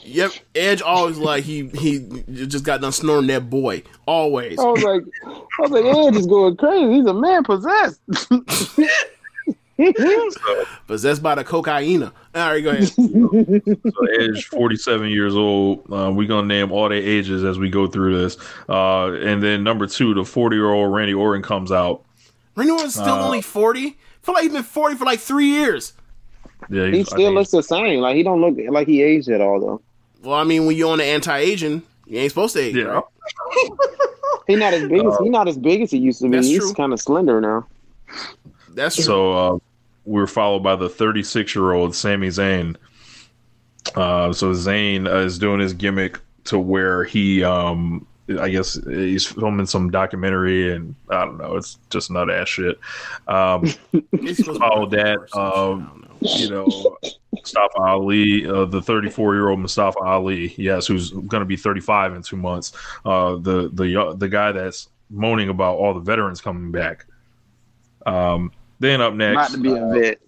Yep, Edge always like he he just got done snoring that boy. Always. I was like, I was like, Edge is going crazy. He's a man possessed. [laughs] Possessed by the cocaine. All right, go ahead. so Edge, forty-seven years old. Uh, we're gonna name all their ages as we go through this. Uh, and then number two, the forty-year-old Randy Orton comes out. Randy Orton's still Uh, only forty. feel like he's been forty for like three years. Yeah, he he's- I still looks the same. Like he don't look like he aged at all, though. Well, I mean, when you're on the anti-aging, you ain't supposed to age. Yeah. right? [laughs] He not as big as he not as big as he used to be. He's kind of slender now. That's true. So uh, we were followed by the 36 year old Sami Zayn. Uh, so Zayn uh, is doing his gimmick to where he, um, I guess he's filming some documentary, and I don't know, it's just nut ass shit. Um, [laughs] It's supposed followed like that, or something. I don't know. you know, Mustafa Ali, uh, the 34 year old Mustafa Ali, yes, who's going to be 35 in two months. Uh, the the yo- the guy that's moaning about all the veterans coming back. Um, then up next, Not to be a vet.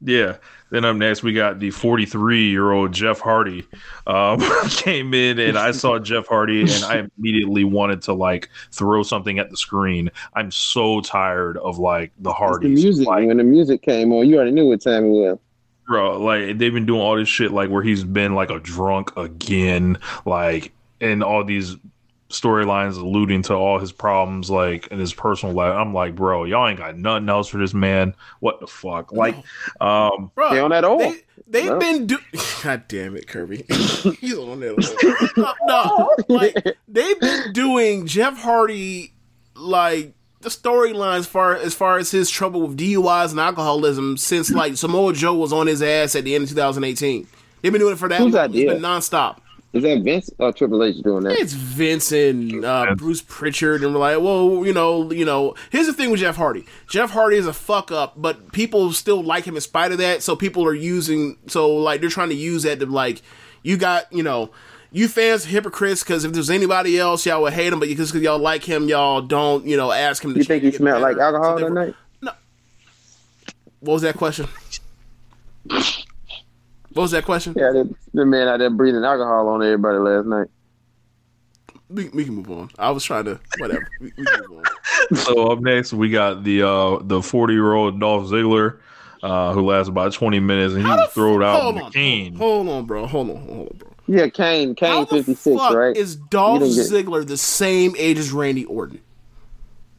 yeah. Then up next, we got the 43 year old Jeff Hardy. Um, [laughs] came in and I saw Jeff Hardy and I immediately wanted to like throw something at the screen. I'm so tired of like the It's the music. Like, when the music came on, you already knew what time it was. bro, like they've been doing all this shit like where he's been like a drunk again, like and all these storylines alluding to all his problems like in his personal life. I'm like, bro, y'all ain't got nothing else for this man. What the fuck? Like, um, Bro, They on that old. They, they've No. been do. [laughs] God damn it, Kirby. [laughs] He's on that. old. no, no, like they've been doing Jeff Hardy like the storyline as far as far as his trouble with DUIs and alcoholism since like Samoa Joe was on his ass at the end of 2018. They've been doing it for that. Whose long. It's idea? been nonstop. Is that Vince or Triple H doing that? It's Vince and uh, Bruce Pritchard, and we're like, well, you know, you know. Here's the thing with Jeff Hardy. Jeff Hardy is a fuck up, but people still like him in spite of that. So people are using, so like they're trying to use that to like, you got, you know, you fans are hypocrites because if there's anybody else, y'all would hate him, but because y'all like him, y'all don't, you know, ask him. to You think he smelled like alcohol So that therefore- night? What was that question? [laughs] What was that question? Yeah, the, the man out there breathing alcohol on everybody last night. We, we can move on. I was trying to whatever. We, we can move on. [laughs] so up next we got the uh the 40 year old Dolph Ziggler, uh, who lasts about 20 minutes and he How the was thrown f- out hold with on, a cane. Hold on, bro. Hold on, hold on, bro. Yeah, Kane, Kane, fifty six, right? is Dolph You get- Ziggler the same age as Randy Orton?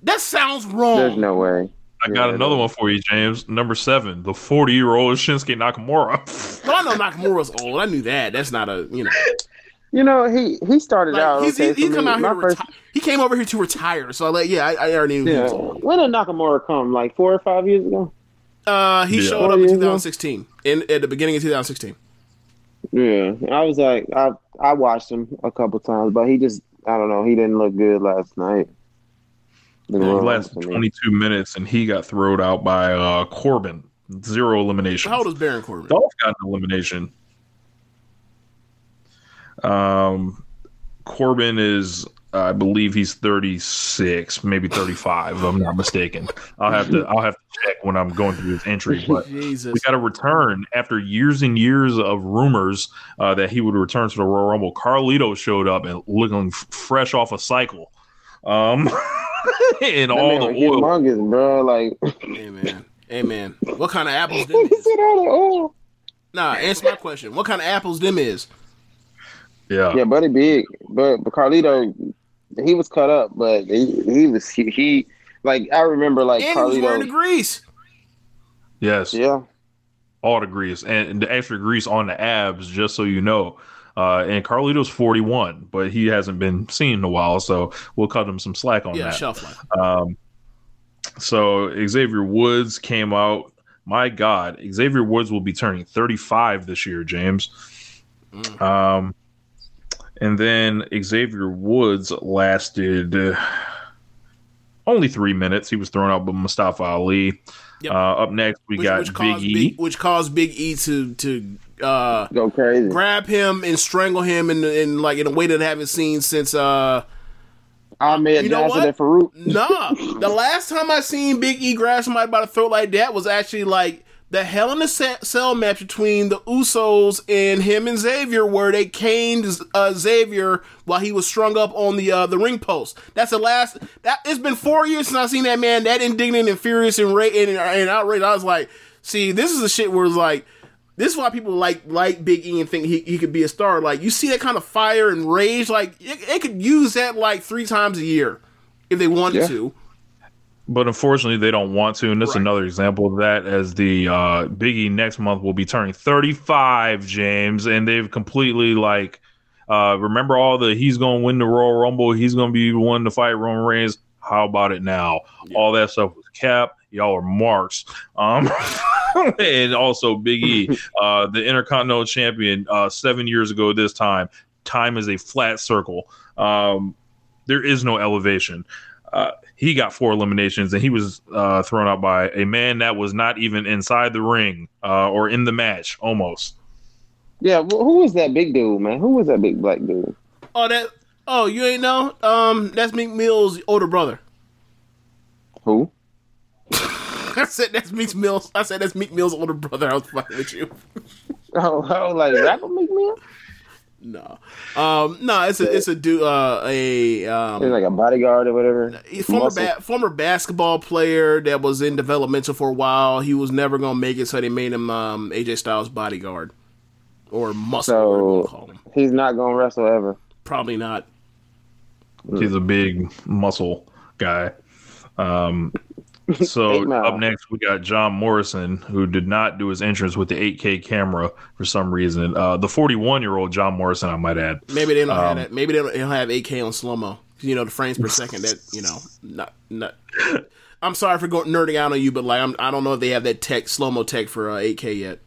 That sounds wrong. There's no way. I got Yeah, another one for you, James. Number seven, the 40 year old Shinsuke Nakamura. [laughs] But I know Nakamura's old. I knew that. That's not a you know. You know, he he started out. He's, okay, he, he come me, out here. first, reti- he came over here to retire. So I like, yeah, I, I already knew. He yeah. was old. When did Nakamura come? Like four or five years ago. Uh, he Yeah. showed up in years ago? 2016. In at the beginning of 2016. Yeah, I was like, I I watched him a couple times, but he just, I don't know, he didn't look good last night. Didn't He lasted 22 minutes and he got thrown out by uh, Corbin. Zero elimination. How old is Baron Corbin? Dolph got an elimination. Um, Corbin is, I believe he's 36, maybe 35. if I'm not mistaken. I'll have to, [laughs] I'll have to check when I'm going through his entry. But [laughs] Jesus. we got a return after years and years of rumors uh, that he would return to the Royal Rumble. Carlito showed up and looking fresh off a cycle. Um, [laughs] and That all man the was oil. humongous, bro. Like, [laughs] Hey man. Hey man. What kind of apples [laughs] them he is? all the oil. Nah, answer my question. What kind of apples them is? Yeah. Yeah, Buddy Big, but, but Carlito, he was cut up, but he, he was he, he like I remember like And he was wearing the Carlito. grease. Yes. Yeah, all the grease and, and the extra grease on the abs, just so you know. Uh, and Carlito's 41, but he hasn't been seen in a while, so we'll cut him some slack on Yeah, that. shelf life. Um, so Xavier Woods came out. My God, Xavier Woods will be turning 35 this year, James. Mm. Um, and then Xavier Woods lasted uh, only three minutes. He was thrown out by Mustafa Ali. Yep. Uh, up next, we Which, got which Big caused E. Big, which caused Big E to to uh, go crazy. grab him and strangle him in, in like in a way that I haven't seen since uh Ahmed You know Johnson what? and Farouk. nah. the last time I seen Big E grab somebody by the throat like that was actually like the Hell in a Cell match between the Usos and him and Xavier, where they caned uh, Xavier while he was strung up on the uh, the ring post. That's the last. That it's been four years since I've seen that man that indignant and furious and ra- and, and outraged. I was like, see, this is the shit where it's like. This is why people like like Big E and think he, he could be a star. Like you see that kind of fire and rage, like it, it could use that like three times a year if they wanted Yeah. to. But unfortunately, they don't want to, and this is Right. another example of that. As the uh, Biggie next month will be turning 35, James, and they've completely like uh, remember all the he's going to win the Royal Rumble, he's going to be the one to fight Roman Reigns. How about it now? All that stuff was cap. Y'all are marks. Um, [laughs] and also Big E, [laughs] uh, the Intercontinental Champion, uh, seven years ago this time. Time is a flat circle. Um, there is no elevation. Uh, he got four eliminations and he was uh, thrown out by a man that was not even inside the ring uh, or in the match almost. Yeah, wh- who was that big dude, man? Who was that big black dude? Oh, that Oh, you ain't know? Um, that's Meek Mill's older brother. Who? [laughs] I said that's Meek Mill's. I said that's Meek Mill's older brother. I was fucking with you. [laughs] Oh, oh like rapper Meek Mill? No, um, no, it's a it's a do uh, a He's um, like a bodyguard or whatever. former Muscle. ba- former basketball player that was in developmental for a while. He was never gonna make it, so they made him um, AJ Styles bodyguard or muscle. whatever you wanna So call him. he's not gonna wrestle ever. Probably not. He's a big muscle guy. Um, so up next we got John Morrison, who did not do his entrance with the 8K camera for some reason. Uh, the 41 year old John Morrison, I might add. Maybe they don't have Um, that. Maybe they don't, they don't have 8K on slow mo. You know the frames per second. That you know, not not. [laughs] I'm sorry for going nerding out on you, but like I'm, I don't know if they have that tech slow mo tech for uh, 8K yet.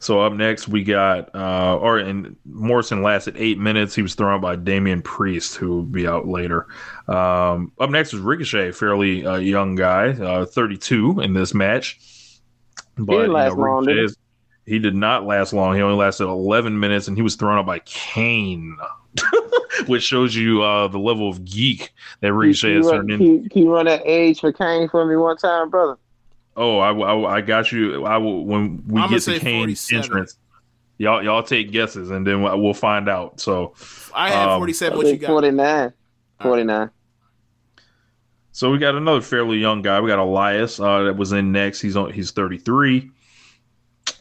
So up next we got, uh, or and Morrison lasted eight minutes. He was thrown out by Damian Priest, who will be out later. Um, up next was Ricochet, fairly uh, young guy, uh, 32 in this match. But didn't last long, did he? Is- he did not last long. He only lasted 11 minutes, and he was thrown out by Kane, [laughs] which shows you uh, the level of geek that Ricochet Can has you, turned into. can, can you run that age for Kane for me one time, brother? Oh, I, I, I got you. I will when we I'm get to Kane's entrance. Y'all, y'all take guesses, and then we'll find out. So, I have Um, 47. I What you got? 49. 49. so we got another fairly young guy. We got Elias uh, that was in next. He's on. He's thirty three,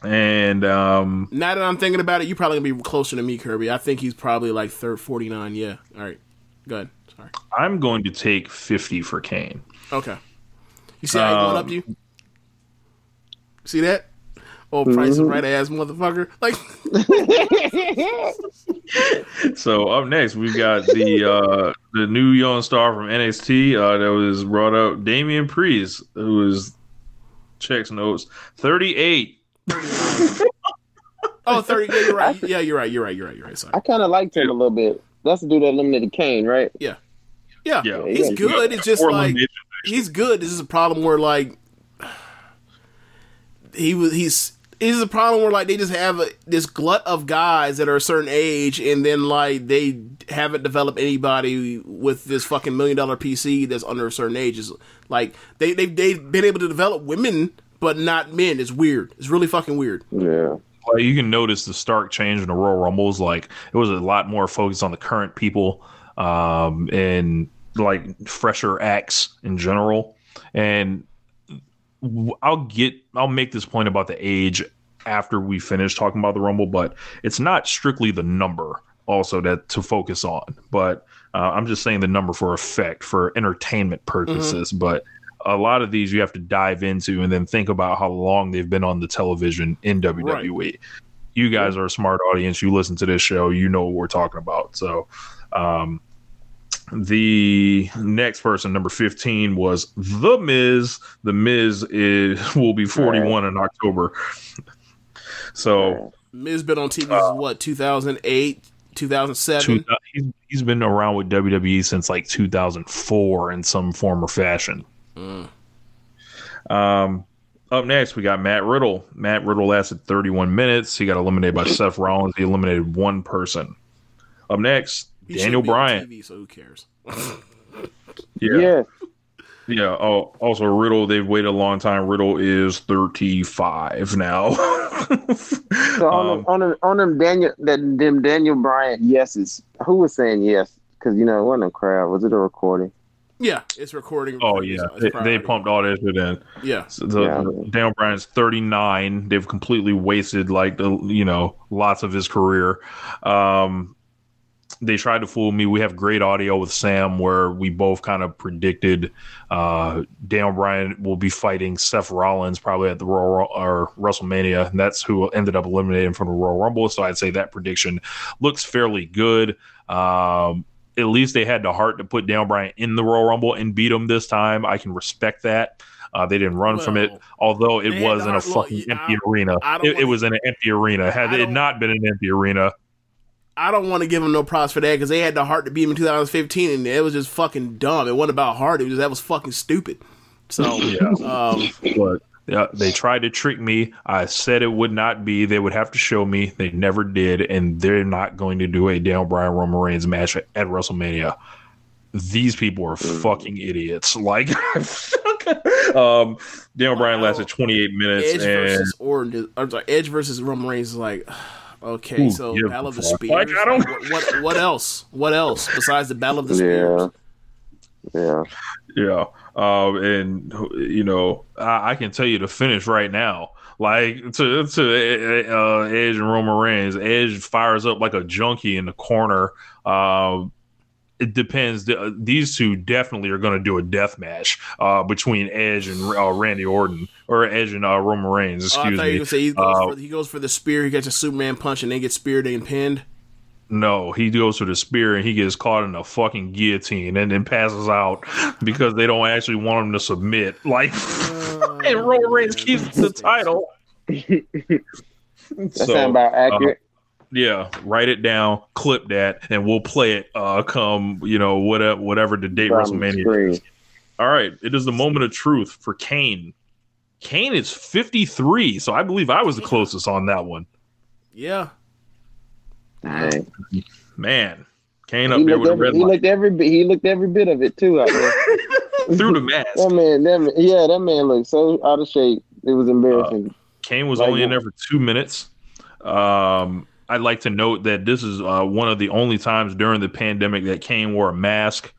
and um, Now that I'm thinking about it, you're probably gonna be closer to me, Kirby. I think he's probably like third 49. Yeah. All right. Good. Sorry. I'm going to take fifty for Kane. Okay. You see how he going Um, up to you? See that? Oh, price is right ass motherfucker. Like, [laughs] So up next, we've got the uh, the new young star from NXT uh, that was brought up, Damian Priest, who is checks notes thirty eight. [laughs] oh, 30. Yeah, you're right. Yeah, you're right. You're right. You're right. You're right. Sorry. I kind of liked him a little bit. That's the dude that eliminated Kane, right? Yeah. Yeah. Yeah. He's Yeah. good. It's just Or like elimination. he's good. This is a problem where like he was he's this is a problem where like they just have a, this glut of guys that are a certain age and then like they haven't developed anybody with this fucking million dollar PC that's under a certain age. Is like they they they've been able to develop women but not men. It's weird. It's really fucking weird. Yeah. like you can notice the stark change in the Royal Rumbles. Like it was a lot more focused on the current people um, and like fresher acts in general. And w- I'll get I'll make this point about the age after we finish talking about the Rumble, but it's not strictly the number also that to focus on. But uh, I'm just saying the number for effect for entertainment purposes. But a lot of these you have to dive into and then think about how long they've been on the television in WWE. You guys are a smart audience. You listen to this show, you know what we're talking about. So, um, the next person, number 15, was The Miz. The Miz is [laughs] will be 41 in October. So, Miz been on TV since Uh, what 2008, 2007. two, he's, he's been around with WWE since like 2004 in some form or fashion. Um, up next, we got Matt Riddle. Matt Riddle lasted 31 minutes. He got eliminated by [laughs] Seth Rollins. He eliminated one person. Up next, He Daniel shouldn't be on Bryan. TV, so who cares? [laughs] Yeah. Yeah. Oh, also Riddle. They've waited a long time. Riddle is 35 now. [laughs] So on, Um, them, on them, on them Daniel, that them Daniel Bryan yeses. Who was saying yes? Because you know it wasn't a crowd. Was it a recording? Yeah, it's recording. oh It's- yeah, it's they, they pumped all that shit in. Yeah, So the, Yeah. Daniel Bryan's 39. They've completely wasted like the you know lots of his career. Um, they tried to fool me. We have great audio with Sam where we both kind of predicted uh, Daniel Bryan will be fighting Seth Rollins probably at the Royal or WrestleMania, and that's who ended up eliminating from the Royal Rumble. So I'd say that prediction looks fairly good. Um, at least they had the heart to put Daniel Bryan in the Royal Rumble and beat him this time. I can respect that. Uh, they didn't run from it, although it had was in a heart- look, fucking I- empty arena. I It, it was in an empty arena. Had it not been an empty arena, I don't want to give them no props for that because they had the heart to beat him in 2015, and it was just fucking dumb. It wasn't about heart; it was that was fucking stupid. So, [laughs] um, but Uh, they tried to trick me. I said it would not be. They would have to show me. They never did, and they're not going to do a Daniel Bryan Roman Reigns match at, at WrestleMania. These people are fucking idiots. [laughs] Like, um, Daniel Bryan lasted 28 minutes, Edge and versus Orton. I'm sorry, Edge versus Roman Reigns is like, okay, Ooh, so yeah, Battle of the before. Spears. Like, I don't- what, what what else? What else besides the Battle of the Spears? Yeah. Yeah. Yeah. Um, and you know, I, I can tell you the finish right now. Like to to uh, Edge and Roman Reigns, Edge fires up like a junkie in the corner. Um, it depends. These two definitely are going to do a death match uh, between Edge and uh, Randy Orton, or Edge and uh, Roman Reigns. Oh, I Excuse you me. say he goes, Uh, for, he goes for the spear. He gets a Superman punch and then gets speared and pinned. No, he goes for the spear and he gets caught in a fucking guillotine and then passes out because they don't actually want him to submit. [laughs] Like, and Roman Reigns keeps the title. That So, sound about accurate. Yeah, write it down, clip that, and we'll play it. Uh, come you know whatever whatever the date On the WrestleMania. screen. is. All right, it is the moment of truth for Kane. Kane is fifty three, so I believe I was the closest on that one. Yeah, Dang. Man, Kane up He there looked, with a every, red he light looked every bit. He looked every bit of it too out there. [laughs] through the mask. that man, that man, yeah, that man looked so out of shape. It was embarrassing. Kane was Like only in there for two minutes. Um, I'd like to note that this is uh, one of the only times during the pandemic that Kane wore a mask.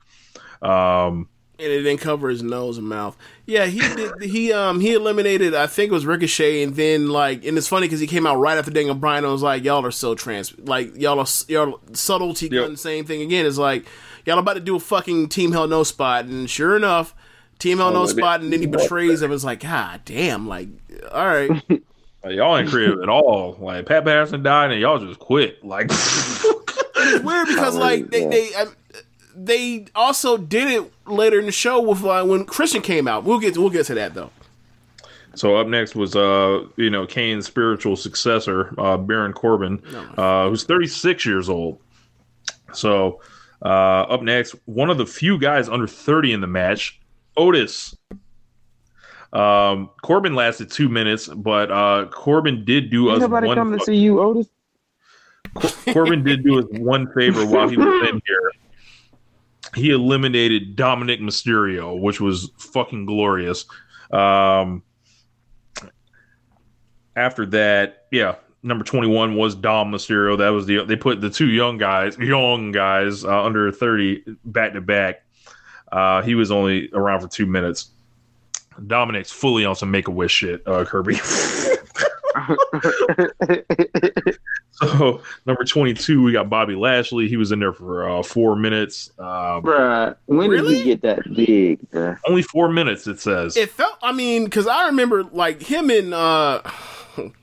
Um, and it didn't cover his nose and mouth. Yeah, he did. He um he eliminated. I think it was Ricochet, and then like, and it's funny because he came out right after Daniel Bryan and was like, "Y'all are so trans. Like y'all are y'all subtlety Yep. the Same thing again. Is like y'all about to do a fucking Team Hell No spot, and sure enough, Team Hell No Oh, spot, and then he [laughs] betrays him. It's like, God damn. Like, all right. [laughs] y'all ain't creative at all. Like Pat Patterson died, and y'all just quit. Like, [laughs] it's weird because like they they um, they also did it later in the show with uh, when Christian came out. We'll get we'll get to that though. so up next was uh, you know, Kane's spiritual successor, uh, Baron Corbin, uh, who's 36 years old. So uh, up next, one of the few guys under 30 in the match, Otis. Um, Corbin lasted two minutes, but uh, Corbin did do Ain't us nobody one. coming to see you, Otis. Corbin did do us one favor while he was in here. He eliminated Dominic Mysterio, which was fucking glorious. Um, after that, yeah, number twenty one was Dom Mysterio. That was the they put the two young guys, young guys uh, under thirty, back to back. Uh, he was only around for two minutes. Dominic's fully on some Make a Wish shit, uh, Kirby. [laughs] So number twenty two, we got Bobby Lashley. He was in there for uh, four minutes. Um, Bruh, when did he get that big? Bruh? only four minutes, it says. It felt. I mean, because I remember like him and uh [laughs] him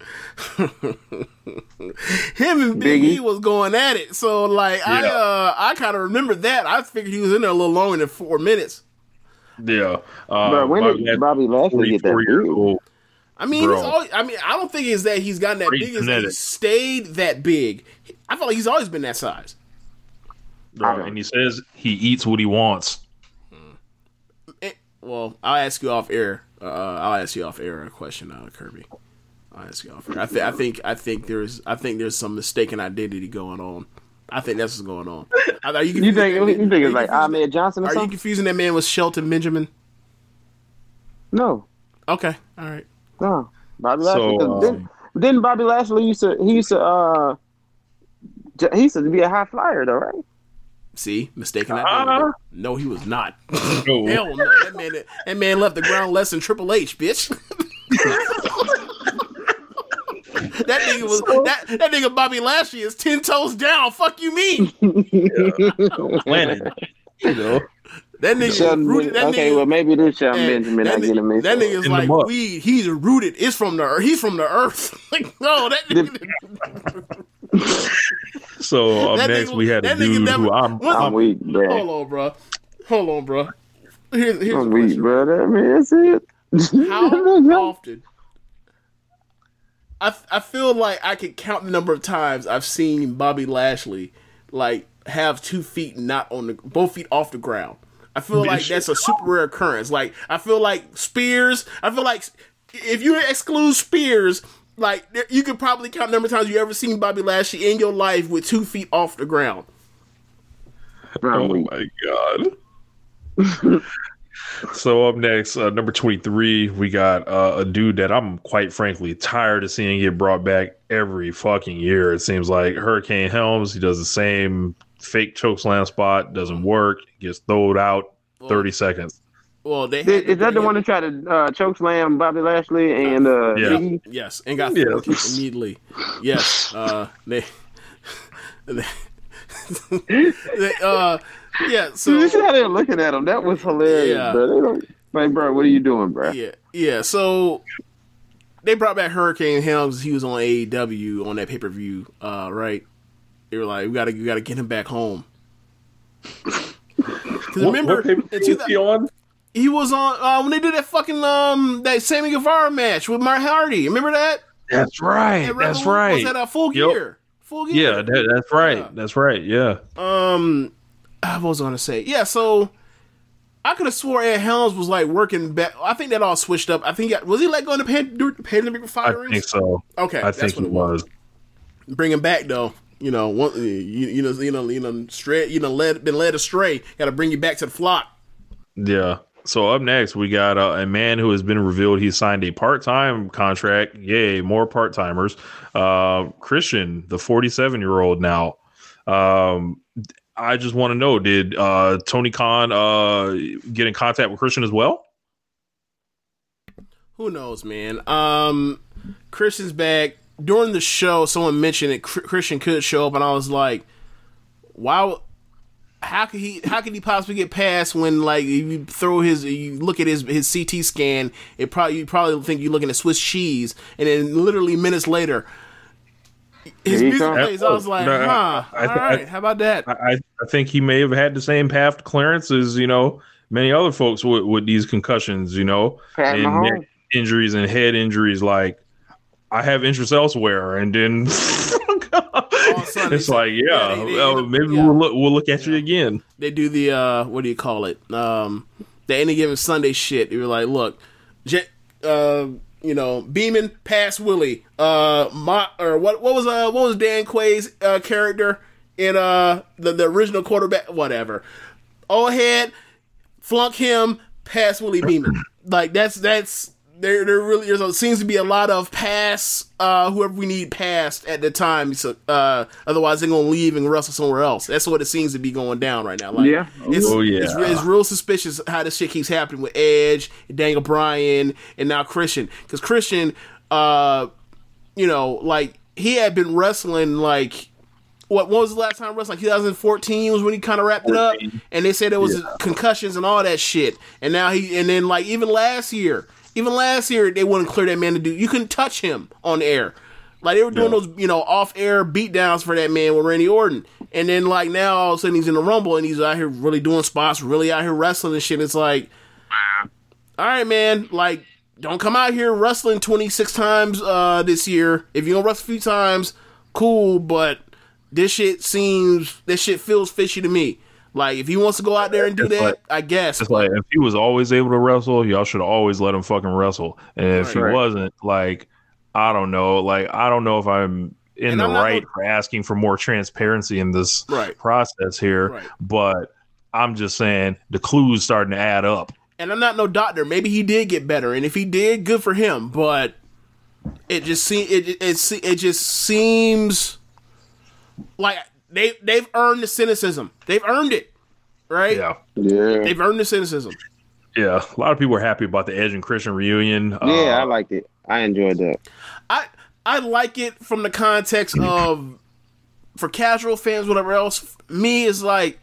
and Big E Biggie? was going at it. So like I uh I kind of remember that. I figured he was in there a little longer than four minutes. Yeah. Uh, Bruh, when Bobby did Lashley, Bobby Lashley get that years big? old. I mean, Bro. it's always, I mean, I don't think it's that he's gotten that Great big. It's that he stayed that big. I feel like he's always been that size. Bro, and he says he eats what he wants. Eh, well, I'll ask you off air. Uh, I'll ask you off air a question, uh, Kirby. I'll ask you off air. I, th- I think I think there's I think there's some mistaken identity going on. I think that's what's going on. Are you, You think you think are it's like confusing- Ahmed Johnson or Are you confusing that man with Shelton Benjamin? No, Okay, all right. no. Bobby So, Lashley. 'cause um, didn't, didn't Bobby Lashley used to he used to uh he used to be a high flyer though, right? See, mistaken Uh, identity. No, he was not. [laughs] No. Hell no. That man, that man left the ground less than Triple H, bitch. [laughs] [laughs] that nigga was that, that nigga Bobby Lashley is ten toes down. Fuck you mean? [laughs] Planet. you know. That nigga Shelton rooted. That okay, nigga, well maybe this Shelton man, Benjamin I that, get him nigga, mixed that nigga's In like muck. weed. He's rooted. It's from the earth. He's from the earth. [laughs] like no, that nigga. So up next, nigga- we had a dude never- who I'm, what- I'm weak, bro. Hold on, bro. Hold on, bro. Here's, here's I'm weak, question. bro. That man, that's it. How often? I I feel like I could count the number of times I've seen Bobby Lashley like have two feet not on the both feet off the ground. I feel like that's a super rare occurrence. Like I feel like Spears. I feel like if you exclude Spears, like there- you could probably count the number of times you ever seen Bobby Lashley in your life with two feet off the ground. Oh my god. [laughs] so up next, uh, number twenty three, we got uh, a dude that I'm quite frankly tired of seeing get brought back every fucking year. It seems like Hurricane Helms. He does the same fake chokeslam spot, doesn't work, gets thrown out thirty seconds. Well, they Is, had to is that the one him- that tried to uh, choke slam Bobby Lashley and uh, Yeah. Biggie? Yes, and got Yes. kicked immediately. Yes, uh, they, [laughs] they, [laughs] they, uh, yeah. [laughs] So you see how they're looking at him? That was hilarious, Yeah. bro. They don't, like, bro, what are you doing, bro? Yeah, yeah. So they brought back Hurricane Helms. He was on AEW on that pay per view, uh, right? They were like, we gotta, we gotta get him back home. [laughs] Because remember, in he 2000 on? he was on uh, when they did that fucking um that Sammy Guevara match with Matt Hardy. Remember that? That's right. At That's right. Was that a full Yep. gear? Full gear. Yeah, that, that's right. That's right. Yeah. Um, I was gonna say, yeah. So I could have swore Ed Helms was like working back. I think that all switched up. I think was he let go in the pan- pandemic with I think so. Okay, I that's think what he it was. was. Bring him back though. You know, one, you, you know, you know, you know, straight, you know, led, been led astray. Got to bring you back to the flock. Yeah. So up next, we got uh, a man who has been revealed he signed a part-time contract. Yay, more part-timers. Uh, Christian, the 47-year-old now. Um, I just want to know, did uh, Tony Khan uh, get in contact with Christian as well? Who knows, man? Um, Christian's back during the show. Someone mentioned that Christian could show up, and I was like, "Why? How could he? How could he possibly get past when like you throw his, you look at his his CT scan, it probably you probably think you're looking at Swiss cheese, and then literally minutes later." His Here music come. plays. I was like, No, huh. I- I- all right, how about that? I, I- I think he may have had the same path to clearance as, you know, many other folks with, with these concussions, you know, Pat and neck injuries and head injuries. Like, I have interest elsewhere. And then [laughs] it's like, yeah, yeah, they- they well, end up- maybe yeah. we'll look, we'll look at you again. they do the uh what do you call it um the any given sunday shit You're like look J- uh you know Beamen past willie. Uh my or what what was uh what was dan quay's uh character in uh the, the original quarterback? Whatever. Old head flunk him past willie Beamen. Like that's that's there, there really there seems to be a lot of pass uh, whoever we need passed at the time. So uh, otherwise, they're gonna leave and wrestle somewhere else. That's what it seems to be going down right now. Like, Yeah. it's, Oh, yeah. it's, it's real suspicious how this shit keeps happening with Edge, Daniel Bryan, and now Christian. Because Christian, uh, you know, like he had been wrestling like what, what was the last time wrestling? 2014 was when he kind of wrapped it up, and they said it was concussions and all that shit. And now he, and then like even last year, even last year they wouldn't clear that man to do. You couldn't touch him on air. Like they were doing those, you know, off-air beatdowns for that man with Randy Orton, and then like now all of a sudden he's in the Rumble and he's out here really doing spots, really out here wrestling and shit. It's like, all right, man, like don't come out here wrestling 26 times uh this year. If you don't wrestle a few times, cool, but this shit seems this shit feels fishy to me. Like if he wants to go out there and do It's that, like- I guess. It's like if he was always able to wrestle, y'all should always let him fucking wrestle. And if he Right. wasn't, like, I don't know, like I don't know if I'm in And the I'm right gonna- for asking for more transparency in this Right. process here, Right. but I'm just saying the clues starting to add up. and I'm not no doctor. Maybe he did get better, and if he did, good for him. But it just seems it it, it, it just seems like they they've earned the cynicism. They've earned it, right? Yeah. Yeah. They've earned the cynicism. Yeah. A lot of people are happy about the Edge and Christian reunion. Yeah, I Uh, liked it. I enjoyed that. I I like it from the context of for casual fans, whatever else. Me is like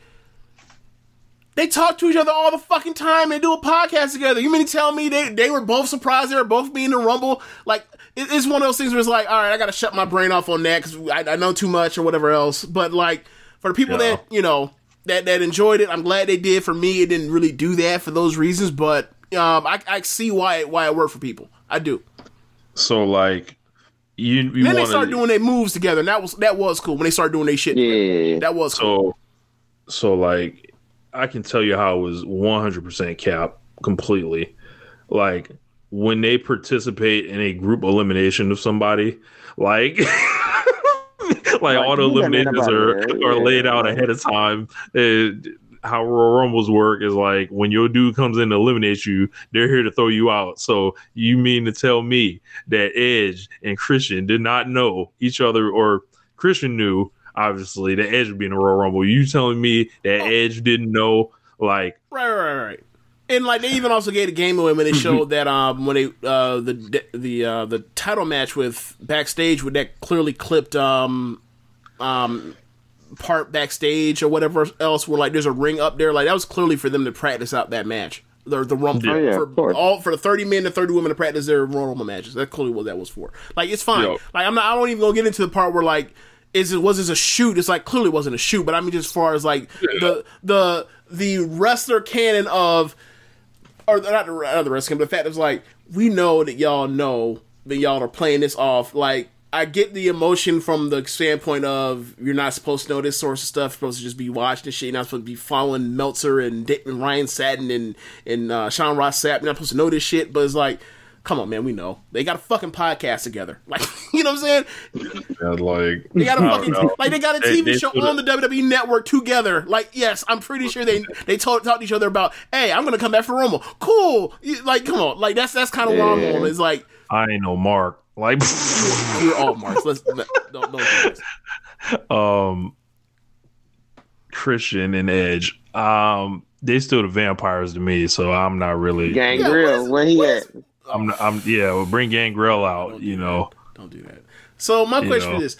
they talk to each other all the fucking time and do a podcast together. You mean to tell me they they were both surprised they were both being in the rumble? Like it- it's one of those things where it's like, all right, I gotta shut my brain off on that because I, I know too much or whatever else. But like for the people Yeah. that you know that that enjoyed it, I'm glad they did. For me, it didn't really do that for those reasons, but um, I I see why it, why it worked for people. I do. so like you, you then they want start doing their moves together, and that was that was cool when they started doing their shit. Yeah. That was cool. So, so like, I can tell you how it was 100% cap completely. Like, when they participate in a group elimination of somebody, like [laughs] like all the you eliminations are there, are yeah. laid out ahead of time. And how Royal Rumbles work is like when your dude comes in to eliminate you, they're here to throw you out. So you mean to tell me that Edge and Christian did not know each other, or Christian knew obviously that Edge would be in the Royal Rumble? You telling me that oh. Edge didn't know? Like Right, right, right, right. And like they even also gave a game away when they showed that um when they uh the the uh the title match with backstage with that clearly clipped um um part backstage or whatever else where like there's a ring up there. Like that was clearly for them to practice out that match. The the rumble Oh, yeah, for all for the 30 men and 30 women to practice their Rumble matches. That's clearly what that was for. Like it's fine. Yo. like I'm not I don't even gonna get into the part where like is it was this a shoot? It's like clearly wasn't a shoot, but I mean just as far as like the the the wrestler canon of or not the, the wrestling, but the fact is like we know that y'all know that y'all are playing this off. Like I get the emotion from the standpoint of you're not supposed to know this source of stuff. You're supposed to just be watching this shit. You're not supposed to be following Meltzer and, and Ryan Satin and and uh, Sean Ross Sapp. You're not supposed to know this shit. But it's like, come on, man, we know they got a fucking podcast together. [laughs] Like you know what I'm saying? yeah, like They got a I don't fucking like they got a TV they show shoulda- on the WWE network together. Like, yes, I'm pretty sure they they told talked to each other about, hey, I'm gonna come back for Rumble. Cool. You- Like, come on. Like that's that's kind of where I'm Yeah. on. It's like I ain't no Mark. Like [laughs] we're all marks. Let's don't, don't do this. um Christian and Edge. Um they still the vampires to me, so I'm not really Gangrel, where he at? I'm I'm yeah, well, bring Gangrel out, you know. Don't do that. So my You question know. is,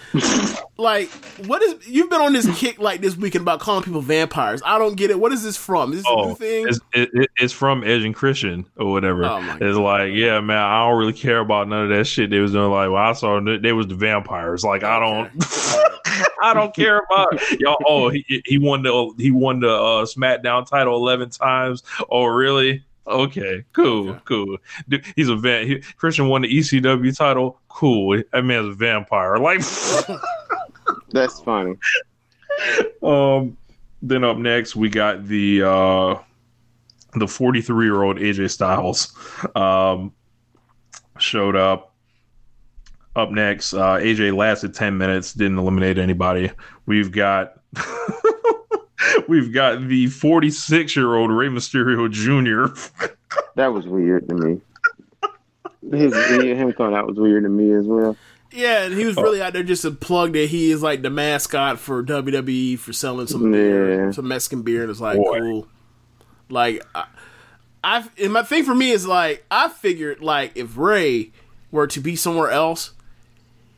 like, what is you've been on this kick like this weekend about calling people vampires? I don't get it. What is this from? Is this a new Oh, thing? it's, it, it- it's from Edge and Christian or whatever. Oh, it's like, yeah, man, I don't really care about none of that shit they was doing. Like, well, I saw they they was the vampires. Like, I don't, [laughs] I don't care about y'all. Oh, he he won the he won the uh, SmackDown title eleven times. Oh, really? Okay, cool, Okay. cool. Dude, he's a van. He, Christian won the ECW title. Cool. That man's a vampire. Like, [laughs] That's funny. um, then up next we got the uh the 43 year old AJ Styles um showed up. Up next, uh AJ lasted 10 minutes, didn't eliminate anybody. We've got [laughs] [laughs] we've got the 46 year old Rey Mysterio Jr. [laughs] That was weird to me. His, him coming out was weird to me as well. yeah, and he was really oh. out there just to plug that he is like the mascot for WWE for selling some beer, some Mexican beer, and it's like Boy. cool. Like I, I, and my thing for me is like I figured like if Rey were to be somewhere else,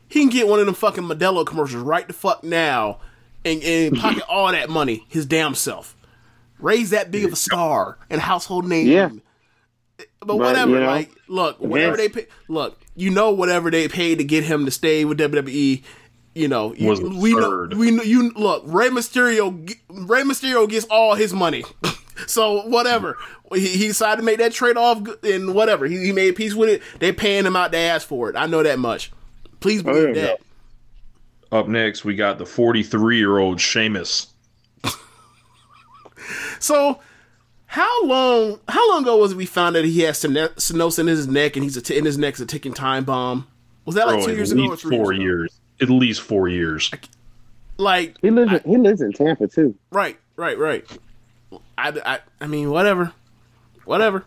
he can get one of them fucking Modelo commercials right the fuck now, and, and pocket all that money his damn self. Rey's that big of a star and household name. Yeah. But, But, whatever, you know, like, look, whatever Vince- they pay, look, you know, whatever they paid to get him to stay with WWE, you know, you- we know, we know, you look, Rey Mysterio, Rey Mysterio gets all his money, [laughs] so whatever. He, he decided to make that trade off, and whatever he, he made peace with it. They paying him out the ass for it. I know that much. Please oh, believe yeah. that. Up next, we got the 43 year old Sheamus. So, how long? How long ago was it we found that he has steno- stenosis in his neck, and he's a t- in his neck's a ticking time bomb? Was that like Bro, two years ago or three four years? ago? years. At least four years. Like, He lives. In, he lives in Tampa too. right, right, right. I, I, I mean, whatever, whatever.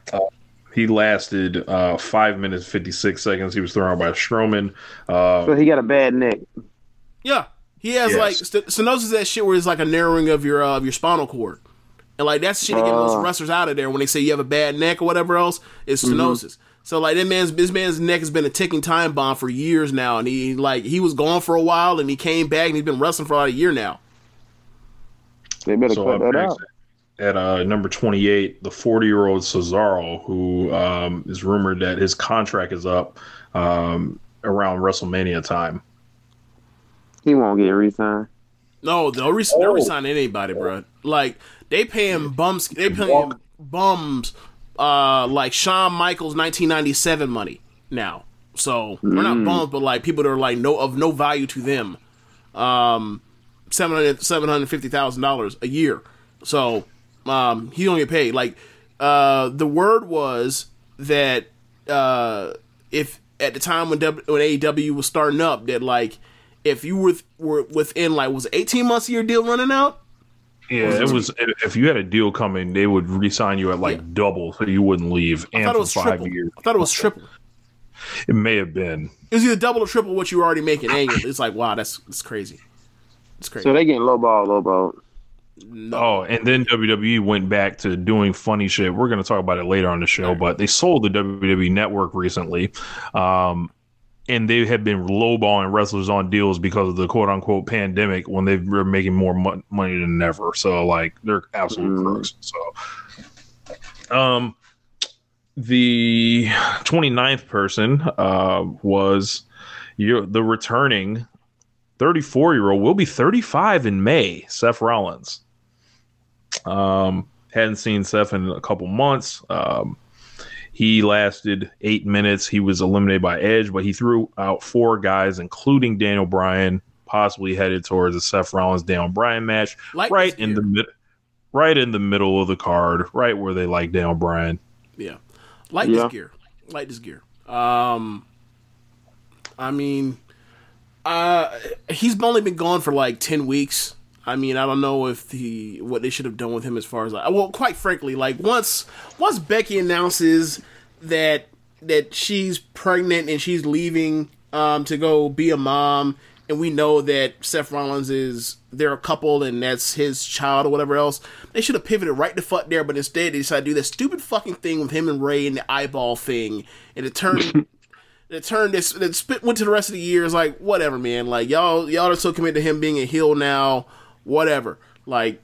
He lasted uh, five minutes fifty six seconds. He was thrown out by Strowman. Uh, So he got a bad neck. Yeah, he has Yes. like st- stenosis. is That shit where it's like a narrowing of your uh, of your spinal cord, and like that's the shit that get most Oh. wrestlers out of there when they say you have a bad neck or whatever else. It's stenosis. So like that man's this man's neck has been a ticking time bomb for years now, and he like he was gone for a while, and he came back, and he's been wrestling for about a year now. They better so cut up that out. at uh, number twenty eight, the forty year old Cesaro, who um, is rumored that his contract is up um, around WrestleMania time. He won't get re-signed. No, they'll re- they're resigning anybody, bro. Like they pay him bums. They pay him bums. Uh, like Shawn Michaels 1997 money now. So we're not bums, but like people that are like no of no value to them. Um, seven hundred seven hundred fifty thousand dollars a year. So um, he don't get paid. Like uh, the word was that uh, if at the time when w, when AEW was starting up that like if you were were within like was eighteen months of your deal running out. Yeah, it was. If you had a deal coming, they would re-sign you at like double, so you wouldn't leave. I and thought it was five triple. years, I thought it was triple. it may have been. It was either double or triple what you were already making annually. It's like wow, that's that's crazy. It's crazy. So they getting low ball, low ball. Oh, and then WWE went back to doing funny shit. We're going to talk about it later on the show, but they sold the WWE network recently. Um, and they have been lowballing wrestlers on deals because of the quote unquote pandemic when they were making more mo- money than ever. So, like, they're absolute crooks. So, um, the 29th person uh, was you the returning 34 year old will be 35 in May, Seth Rollins. Um, hadn't seen Seth in a couple months. Um, he lasted eight minutes. He was eliminated by Edge, but he threw out four guys, including Daniel Bryan, possibly headed towards a Seth Rollins Daniel Bryan match, Like right in the mid, right in the middle of the card, right where they like Daniel Bryan. Yeah, light Yeah. this gear, light this gear. Um, I mean, uh, he's only been gone for like ten weeks. I mean, I don't know if the what they should have done with him as far as like, well, quite frankly, like once once Becky announces that that she's pregnant and she's leaving um to go be a mom, and we know that Seth Rollins is they're a couple and that's his child or whatever else, they should have pivoted right the fuck there, but instead they decided to do that stupid fucking thing with him and Rey and the eyeball thing, and it turned. [laughs] It turned this. It spit went to the rest of the year. Like whatever, man. Like y'all, y'all are so committed to him being a heel now. Whatever. Like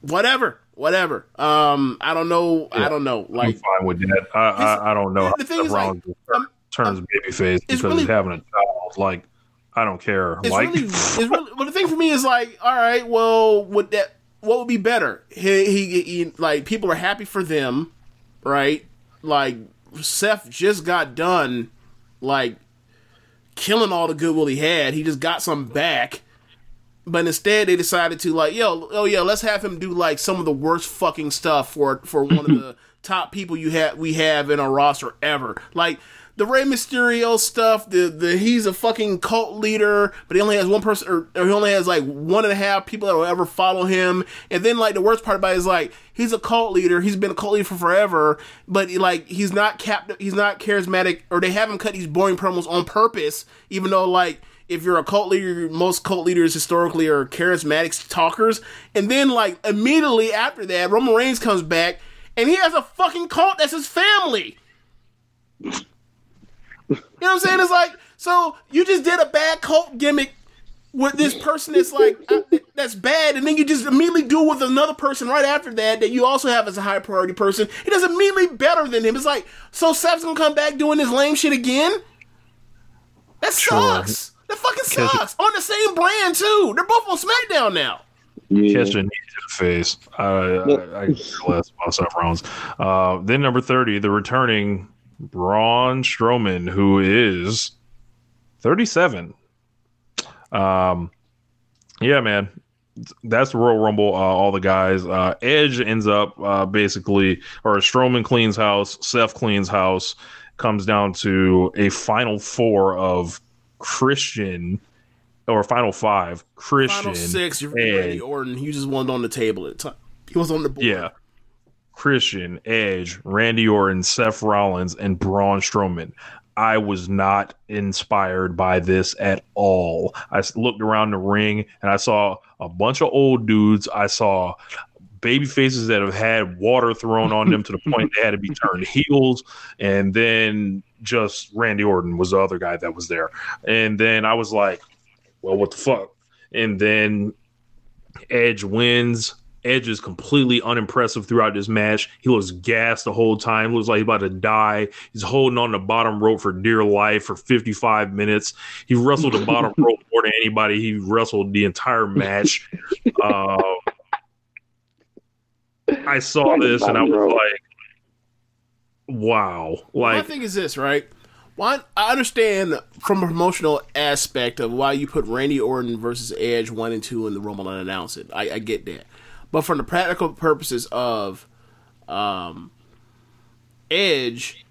whatever, whatever. Um, I don't know. I don't know. I'm Like fine with that. I, I, I don't know the thing is, like, um, turns babyface because really- he's having a child. Like, I don't care. it's like, really, it's really. But the thing for me is like, all right, well, would that what would be better? He, he, he like people are happy for them, right? Like Seth just got done, like killing all the goodwill he had. He just got some back. But instead, they decided to like, yo, oh yeah, let's have him do like some of the worst fucking stuff for for one of the [clears throat] top people you have we have in our roster ever. Like the Rey Mysterio stuff. The the he's a fucking cult leader, but he only has one person, or, or he only has like one and a half people that will ever follow him. And then like the worst part about it is like he's a cult leader. He's been a cult leader for forever, but he, like he's not capped. He's not charismatic, or they have him cut these boring promos on purpose, even though like if you're a cult leader, most cult leaders historically are charismatic talkers. And then, like, immediately after that, Roman Reigns comes back and he has a fucking cult that's his family. [laughs] You know what I'm saying? It's like, so you just did a bad cult gimmick with this person that's like, uh, that's bad, and then you just immediately do it with another person right after that that you also have as a high priority person. He does immediately better than him. It's like, so Seth's gonna come back doing this lame shit again? That sucks. That fucking sucks. On the same brand too. They're both on SmackDown now. Yeah. catch a knee to the face. I, I, I could care less about Seth Rollins. Uh, then number thirty, the returning Braun Strowman, who is thirty-seven. Um, yeah, man, that's the Royal Rumble. Uh, all the guys. Uh, Edge ends up uh, basically, or Strowman cleans house, Seth cleans house. Comes down to a final four of Christian or final five. Christian, Final six, you're Edge, Randy Orton. He just wasn't on the table at the time. He was on the board. Yeah. Christian, Edge, Randy Orton, Seth Rollins, and Braun Strowman. I was not inspired by this at all. I looked around the ring and I saw a bunch of old dudes. I saw baby faces that have had water thrown on them to the point they had to be turned heels. And then just Randy Orton was the other guy that was there. And then I was like, well, what the fuck? And then Edge wins. Edge is completely unimpressive throughout this match. He looks gassed the whole time. Looks like he's about to die. He's holding on the bottom rope for dear life for 55 minutes. He wrestled the bottom [laughs] rope more than anybody. He wrestled the entire match. Um, [laughs] I saw this and I was like, wow. My Like, thing is this, right? Why I understand from a promotional aspect of why you put Randy Orton versus Edge one and two in the Rumble and announce it. I, I get that, but from the practical purposes of um, Edge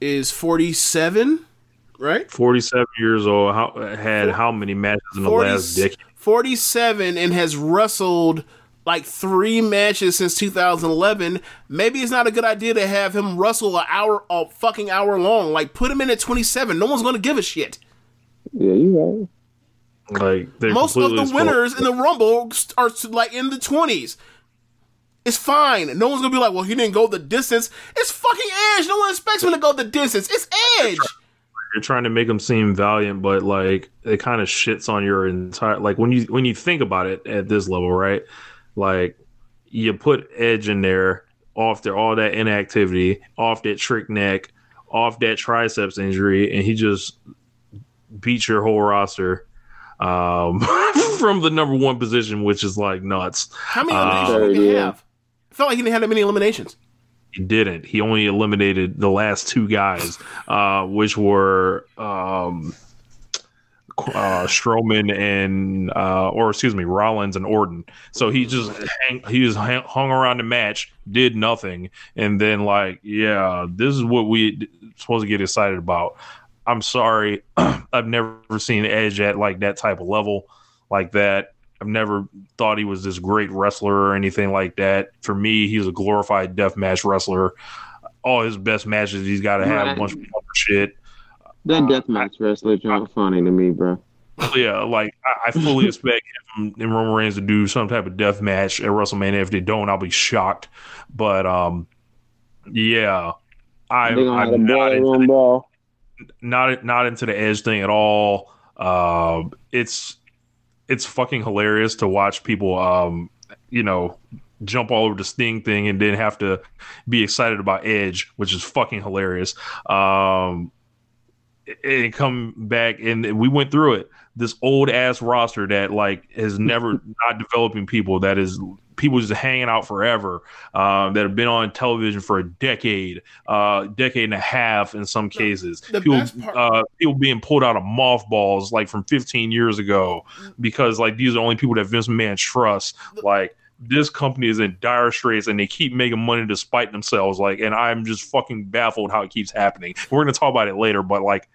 is 47, right? 47 years old. How, had how many matches in the 40 last decade? 47 and has wrestled like three matches since 2011. Maybe it's not a good idea to have him wrestle an hour, a fucking hour long. Like put him in at 27. No one's gonna give a shit. Yeah, you right. Like they're Most of completely the winners in the Rumble are like in the 20s. It's fine. No one's gonna be like, well, he didn't go the distance. It's fucking Edge. No one expects him to go the distance. It's Edge. you're trying to make him seem valiant, but like it kind of shits on your entire like when you when you think about it at this level, right? Like you put Edge in there off there, all that inactivity, off that trick neck, off that triceps injury, and he just beats your whole roster um, [laughs] from the number one position, which is like nuts. How many Uh, eliminations did he have? I felt like he didn't have that many eliminations. He didn't. He only eliminated the last two guys, uh, which were um, uh, Strowman and, uh, or excuse me, Rollins and Orton. So he just hang, he just hung around the match, did nothing, and then like, yeah, this is what we supposed to get excited about. I'm sorry, [clears throat] I've never seen Edge at like that type of level, like that. I've never thought he was this great wrestler or anything like that. For me, he's a glorified deathmatch wrestler. All his best matches, he's got to have a bunch of shit. That deathmatch wrestler junk funny to me, bro. Yeah, like I, I fully [laughs] expect him and Roman Reigns to do some type of death match at WrestleMania. If they don't, I'll be shocked. But um, yeah, I, They gonna have a I'm not into, room brawl. not not into the Edge thing at all. Um, it's it's fucking hilarious to watch people, um, you know, jump all over the Sting thing and then have to be excited about Edge, which is fucking hilarious. Um, and come back and we went through it. This old ass roster that like has [laughs] never not developing people that is people just hanging out forever um, that have been on television for a decade, uh, decade and a half in some cases. the people, best part- uh, people being pulled out of mothballs like from 15 years ago because like these are the only people that Vince McMahon trusts. Like this company is in dire straits and they keep making money despite themselves. Like, and I'm just fucking baffled how it keeps happening. We're gonna talk about it later, but like.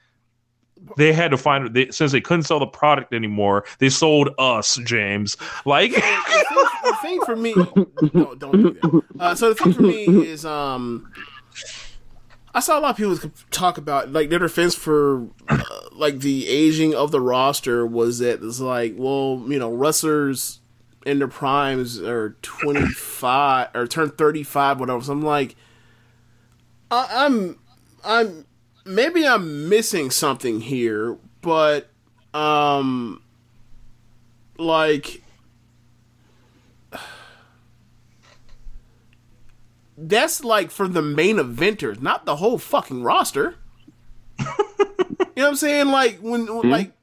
They had to find they, since they couldn't sell the product anymore. They sold us, James. Like, the thing for me, [laughs] no, don't do that. Uh, so the thing for me is, um, I saw a lot of people talk about like their defense for uh, like the aging of the roster was that it's like, well, you know, wrestlers in their primes are twenty five or turn thirty five, whatever. So I'm like, I, I'm, I'm maybe I'm missing something here, but um, like that's like for the main eventers, not the whole fucking roster. you know what I'm saying? Like when, like,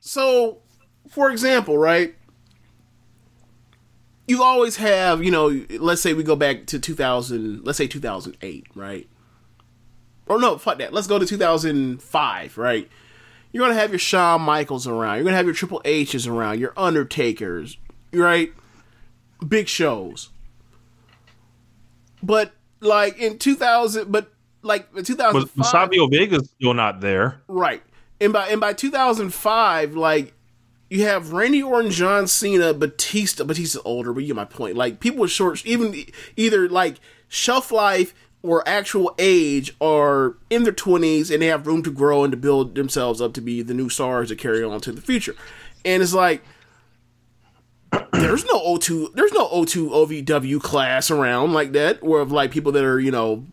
so, for example, right? You always have, you know, let's say we go back to 2000, let's say 2008, right? Or no, fuck that. Let's go to 2005, right? You're gonna have your Shawn Michaels around. You're gonna have your Triple H's around. Your Undertakers, right? Big shows. But like in 2000, but like in but 2005, Savio Vega's still not there. right? And by and by 2005, like you have Randy Orton, John Cena, Batista. Batista's older, but you get my point. Like people with short, even either like shelf life or actual age are in their 20s and they have room to grow and to build themselves up to be the new stars that carry on to the future. And it's like [clears throat] there's no O2 there's no O2 OVW class around like that where of like people that are, you know,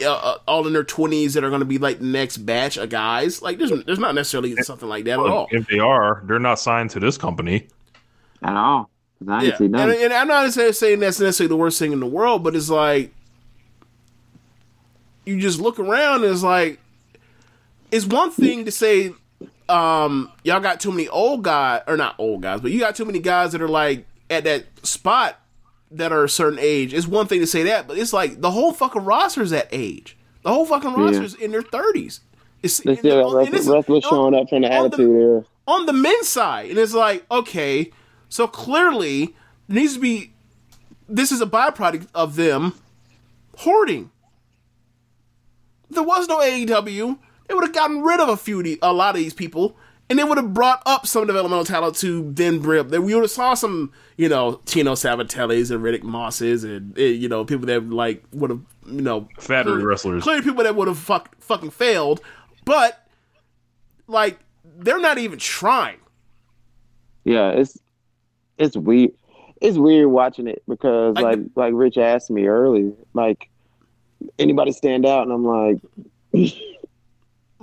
uh, uh, all in their 20s that are going to be like the next batch of guys. Like there's there's not necessarily something like that at all. If they are, they're not signed to this company. At all. Yeah. And, and I'm not necessarily saying that's necessarily the worst thing in the world, but it's like you just look around and it's like it's one thing to say um y'all got too many old guys or not old guys, but you got too many guys that are like at that spot that are a certain age. It's one thing to say that, but it's like the whole fucking roster's that age. The whole fucking roster's in their thirties. It's They still got wrestlers wrestlers showing up from the the- attitude era. on the men's side. And it's like, okay, so clearly there needs to be this is a byproduct of them hoarding. If there was no AEW, they would have gotten rid of a few, of the- a lot of these people, and they would have brought up some developmental talent to then bring up. Then we would have saw some, you know, Tino Sabbatellis and Riddick Mosses, and eh, you know, people that like would have, you know, Factory clearly- wrestlers. Clearly, people that would have fuck, fucking failed, but like they're not even trying. Yeah, it's it's weird. It's weird watching it because Like like like Rich asked me earlier, like anybody stand out, and I'm like,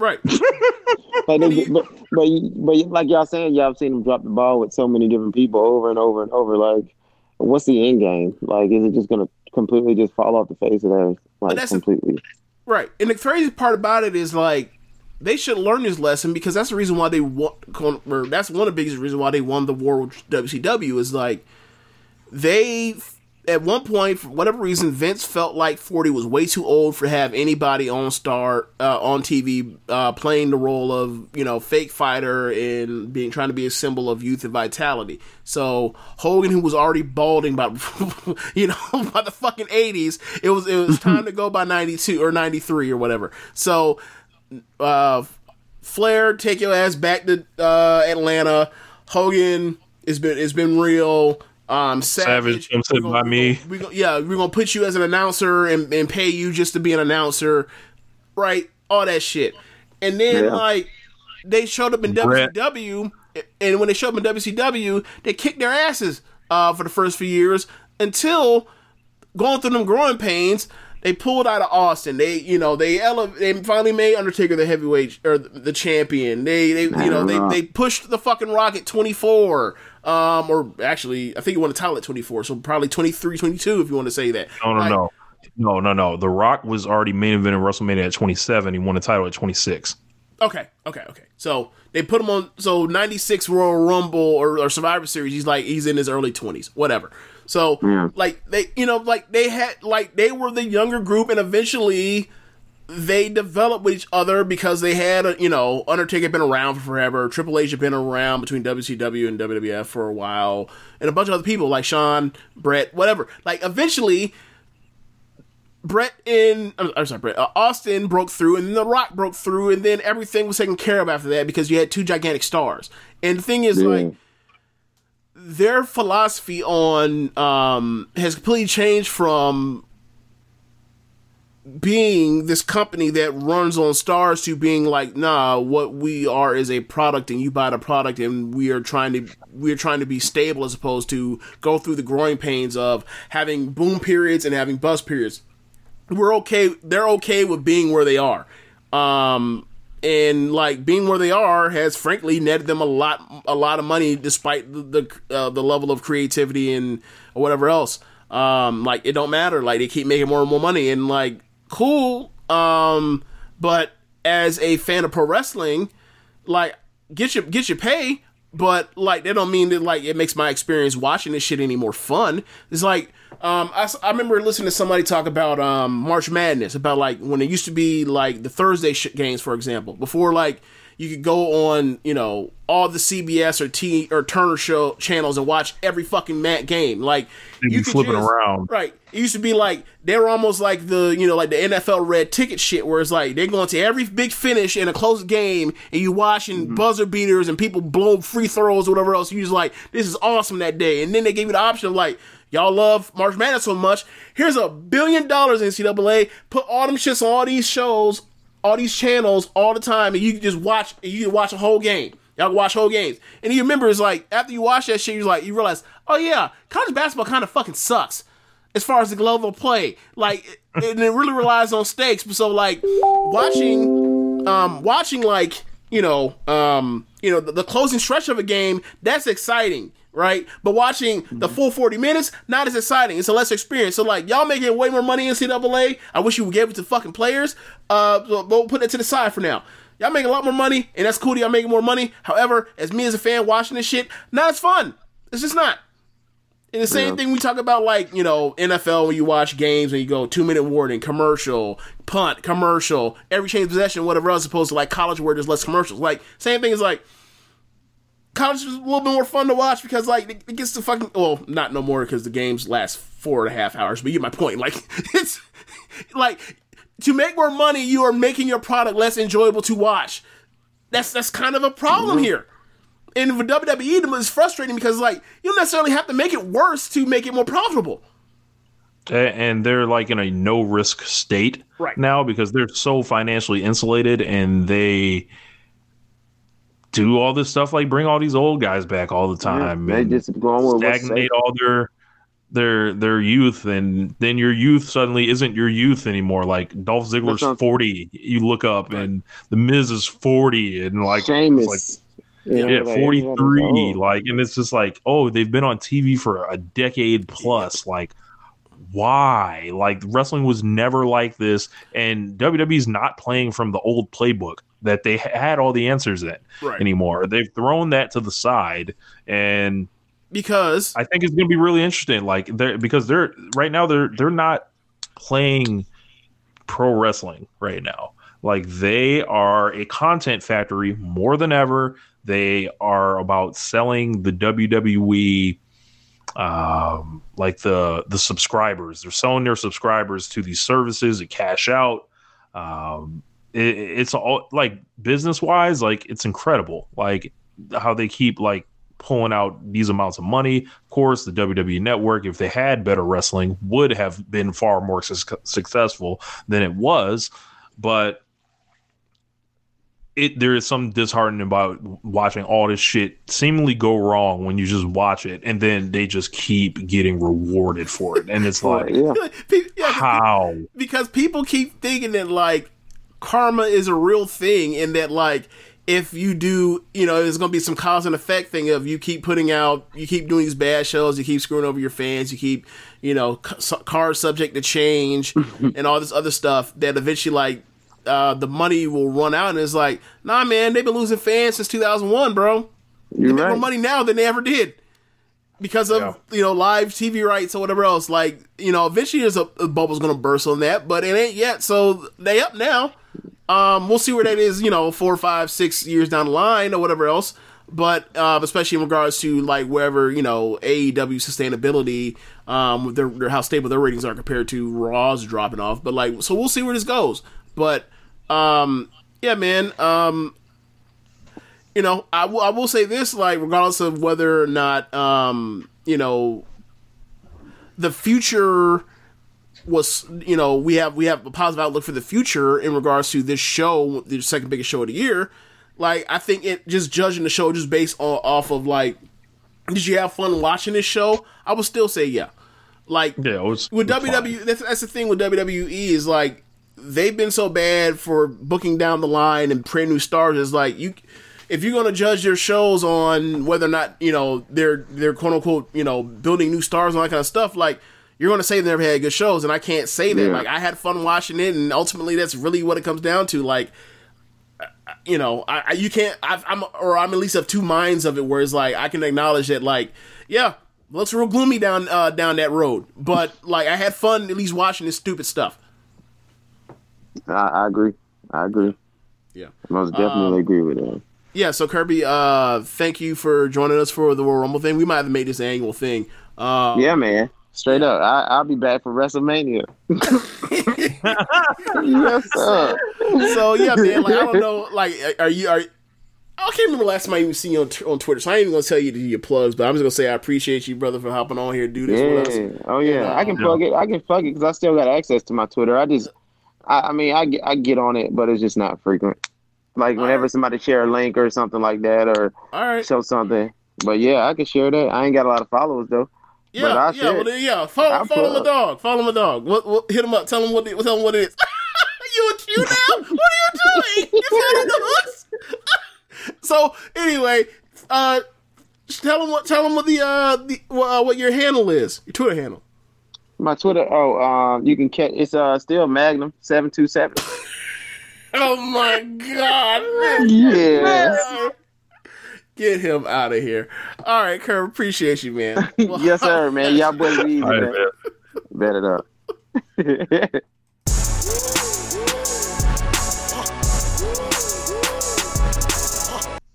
Right. [laughs] like they, but but but like y'all saying, y'all seen him drop the ball with so many different people over and over and over. Like, what's the end game? Like, is it just gonna completely just fall off the face of the earth? Like that's completely. Right. And the crazy part about it is like they should learn this lesson because that's the reason why they won. Or that's one of the biggest reasons why they won the war with WCW is like they at one point for whatever reason Vince felt like Forty was way too old for have anybody on star uh, on TV uh, playing the role of you know fake fighter and being trying to be a symbol of youth and vitality. So Hogan, who was already balding by [laughs] you know [laughs] by the fucking eighties, it was it was time to go by ninety two or ninety three or whatever. So uh, Flair, take your ass back to uh, Atlanta. Hogan, it's been it's been real. Um, Savage, come sit we're gonna- by me. We go, yeah, we're gonna put you as an announcer and, and pay you just to be an announcer, right? All that shit. And then Yeah. like they showed up in Bret. WCW, and when they showed up in WCW, they kicked their asses uh, for the first few years until going through them growing pains. They pulled out of Austin. They, you know, they ele- they finally made Undertaker the heavyweight or the, the champion. They, they, you know, they, they pushed the fucking Rock at 24. Um, or actually, I think he won a title at 24, so probably 23, 22 if you want to say that. No, no, Like, no, no, no, no. The Rock was already main event in WrestleMania at 27. He won the title at 26. Okay, okay, okay. So they put him on. So ninety six Royal Rumble or, or Survivor Series. He's like he's in his early twenties, whatever. So like they, you know, like they had like they were the younger group, and eventually they developed with each other because they had, a, you know, Undertaker had been around for forever. Triple H had been around between WCW and WWF for a while, and a bunch of other people like Shawn, Bret, whatever. Like eventually, Bret in I'm, I'm sorry, Bret uh, Austin broke through, and then The Rock broke through, and then everything was taken care of after that because you had two gigantic stars. And the thing is, like, their philosophy on um has completely changed from being this company that runs on stars to being like, nah, what we are is a product, and you buy the product, and we are trying to we are trying to be stable as opposed to go through the growing pains of having boom periods and having bust periods. We're okay they're okay with being where they are. Um and like being where they are has frankly netted them a lot a lot of money despite the the, uh, the level of creativity and whatever else. Um like it don't matter. Like they keep making more and more money and like cool um but as a fan of pro wrestling like get your get your pay but like that don't mean that like it makes my experience watching this shit any more fun. It's like um I, I remember listening to somebody talk about um march madness about like when it used to be like the thursday sh- games for example. Before like you could go on you know all the cbs or t or turner show channels and watch every fucking mat game like They'd you flipping around. Right. It used to be like they were almost like the you know like the NFL red ticket shit, where it's like they're going to every big finish in a close game, and you watching mm-hmm. buzzer beaters and people blow free throws or whatever else. You just like this is awesome that day, and then they gave you the option of like y'all love March Madness so much. Here's a billion dollars in NCAA. Put all them shits on all these shows, all these channels all the time, and you can just watch. And you can watch a whole game. Y'all can watch whole games, and you remember it's like after you watch that shit, you're like you realize, oh yeah, college basketball kind of fucking sucks as far as the of play. Like, [laughs] and it really relies on stakes. So, like, watching, um, watching like you know, um, you know, the, the closing stretch of a game, that's exciting, right? But watching the full forty minutes, not as exciting. It's a less experience. So, like, y'all making way more money in NCAA. I wish you would give it to fucking players. Uh, so we'll put that to the side for now. Y'all making a lot more money, and that's cool. that Y'all making more money. However, as me as a fan watching this shit, not as fun. It's just not. And the same thing we talk about, like, you know, NFL when you watch games and you go two minute warning, commercial, punt, commercial, every change of possession, whatever else, opposed to like college where there's less commercials. Like, same thing is like, college is a little bit more fun to watch because, like, it, gets to fucking, well, not no more because the games last four and a half hours, but you get my point. Like, [laughs] it's like, to make more money, you are making your product less enjoyable to watch. That's that's kind of a problem mm-hmm. here. And for WWE, it's frustrating because like you don't necessarily have to make it worse to make it more profitable. And they're like in a no risk state Right. now because they're so financially insulated and they do all this stuff like bring all these old guys back all the time they and just going with stagnate all their their their youth and then your youth suddenly isn't your youth anymore. Like Dolph Ziggler's not- 40 you look up and the Miz is 40 and like Sheamus. like know, yeah, like, 43 oh. like and it's just like oh they've been on tv for a decade plus. Like why? Like wrestling was never like this and wwe's not playing from the old playbook that they had all the answers in Right. anymore. They've thrown that to the side and Because i think it's going to be really interesting like they're because they're right now they're they're not playing pro wrestling right now. Like they are a content factory more than ever. They are about selling the wwe um like the the subscribers. They're selling their subscribers to these services to cash out. Um it, it's all like business wise like it's incredible like how they keep like pulling out these amounts of money. Of course the wwe network if they had better wrestling would have been far more su- successful than it was but it there is some disheartening about watching all this shit seemingly go wrong when you just watch it and then they just keep getting rewarded for it. And it's [laughs] like yeah. [laughs] pe- how? because people keep thinking that like karma is a real thing in that like if you do you know there's gonna be some cause and effect thing of you keep putting out you keep doing these bad shows you keep screwing over your fans you keep you know c- cars subject to change [laughs] and all this other stuff that eventually like uh, the money will run out and it's like nah man they've been losing fans since 2001 bro You're they make right. more money now than they ever did because of you know live TV rights or whatever else. Like you know, eventually there's a, a bubble's gonna burst on that, but it ain't yet. So they up now. Um, we'll see where that is. You know, four, five, six years down the line or whatever else. But uh, especially in regards to like wherever you know AEW sustainability, um, their, their how stable their ratings are compared to Raw's dropping off. But like, so we'll see where this goes. But um, yeah, man. Um, you know, I will- I will say this, like, regardless of whether or not, um, you know, the future was, you know, we have we have a positive outlook for the future in regards to this show, the second biggest show of the year. Like, I think it just judging the show just based on, off of like, did you have fun watching this show? I would still say yeah. Like, yeah it was with. WWE, that's, that's the thing with WWE is like they've been so bad for booking down the line and brand new stars. Is like you, if you're gonna judge your shows on whether or not you know they're they're quote unquote you know building new stars and all that kind of stuff, like you're gonna say they never had good shows, and I can't say that. Yeah. Like I had fun watching it, and ultimately that's really what it comes down to. Like you know, I, I you can't. I've, I'm or I'm at least of two minds of it, where it's like I can acknowledge that, like, yeah, looks real gloomy down uh, down that road, but like I had fun at least watching this stupid stuff. I, I agree. I agree. Yeah. Most definitely agree with that. Yeah, so Kirby, uh, thank you for joining us for the Royal Rumble thing. We might have made this an annual thing. Uh, Yeah, man. Straight up. I, I'll be back for WrestleMania. [laughs] yes, sir. So yeah, man. Like I don't know. Like, are you are? I can't remember last time I even seen you on, on Twitter, so I ain't even gonna tell you to do your plugs. But I'm just gonna say I appreciate you, brother, for hopping on here to do this with us. Yeah. Oh yeah. I can Yeah. plug it. I can plug it because I still got access to my Twitter. I just, I, I mean, I get, I get on it, but it's just not frequent. Like whenever somebody share a link or something like that, or right. show something. But yeah, I can share that. I ain't got a lot of followers though. Yeah, I yeah, share well, yeah. Follow, I'll follow my dog. Follow my dog. What, what, hit him up. Tell him what. It, tell him what it is. [laughs] you a cute now? What are you doing? You following the hooks? so anyway, uh, tell him what. Tell him what the uh the uh, what your handle is. Your Twitter handle. My Twitter. Oh, um, you can catch. It's uh still Magnum seven two seven. [laughs] Oh my god. Yeah. Get him out of here. All right, Kurt. Appreciate you, man. Well, [laughs] yes, sir, man. Y'all boys be easy, All right, man. man. Bet it up.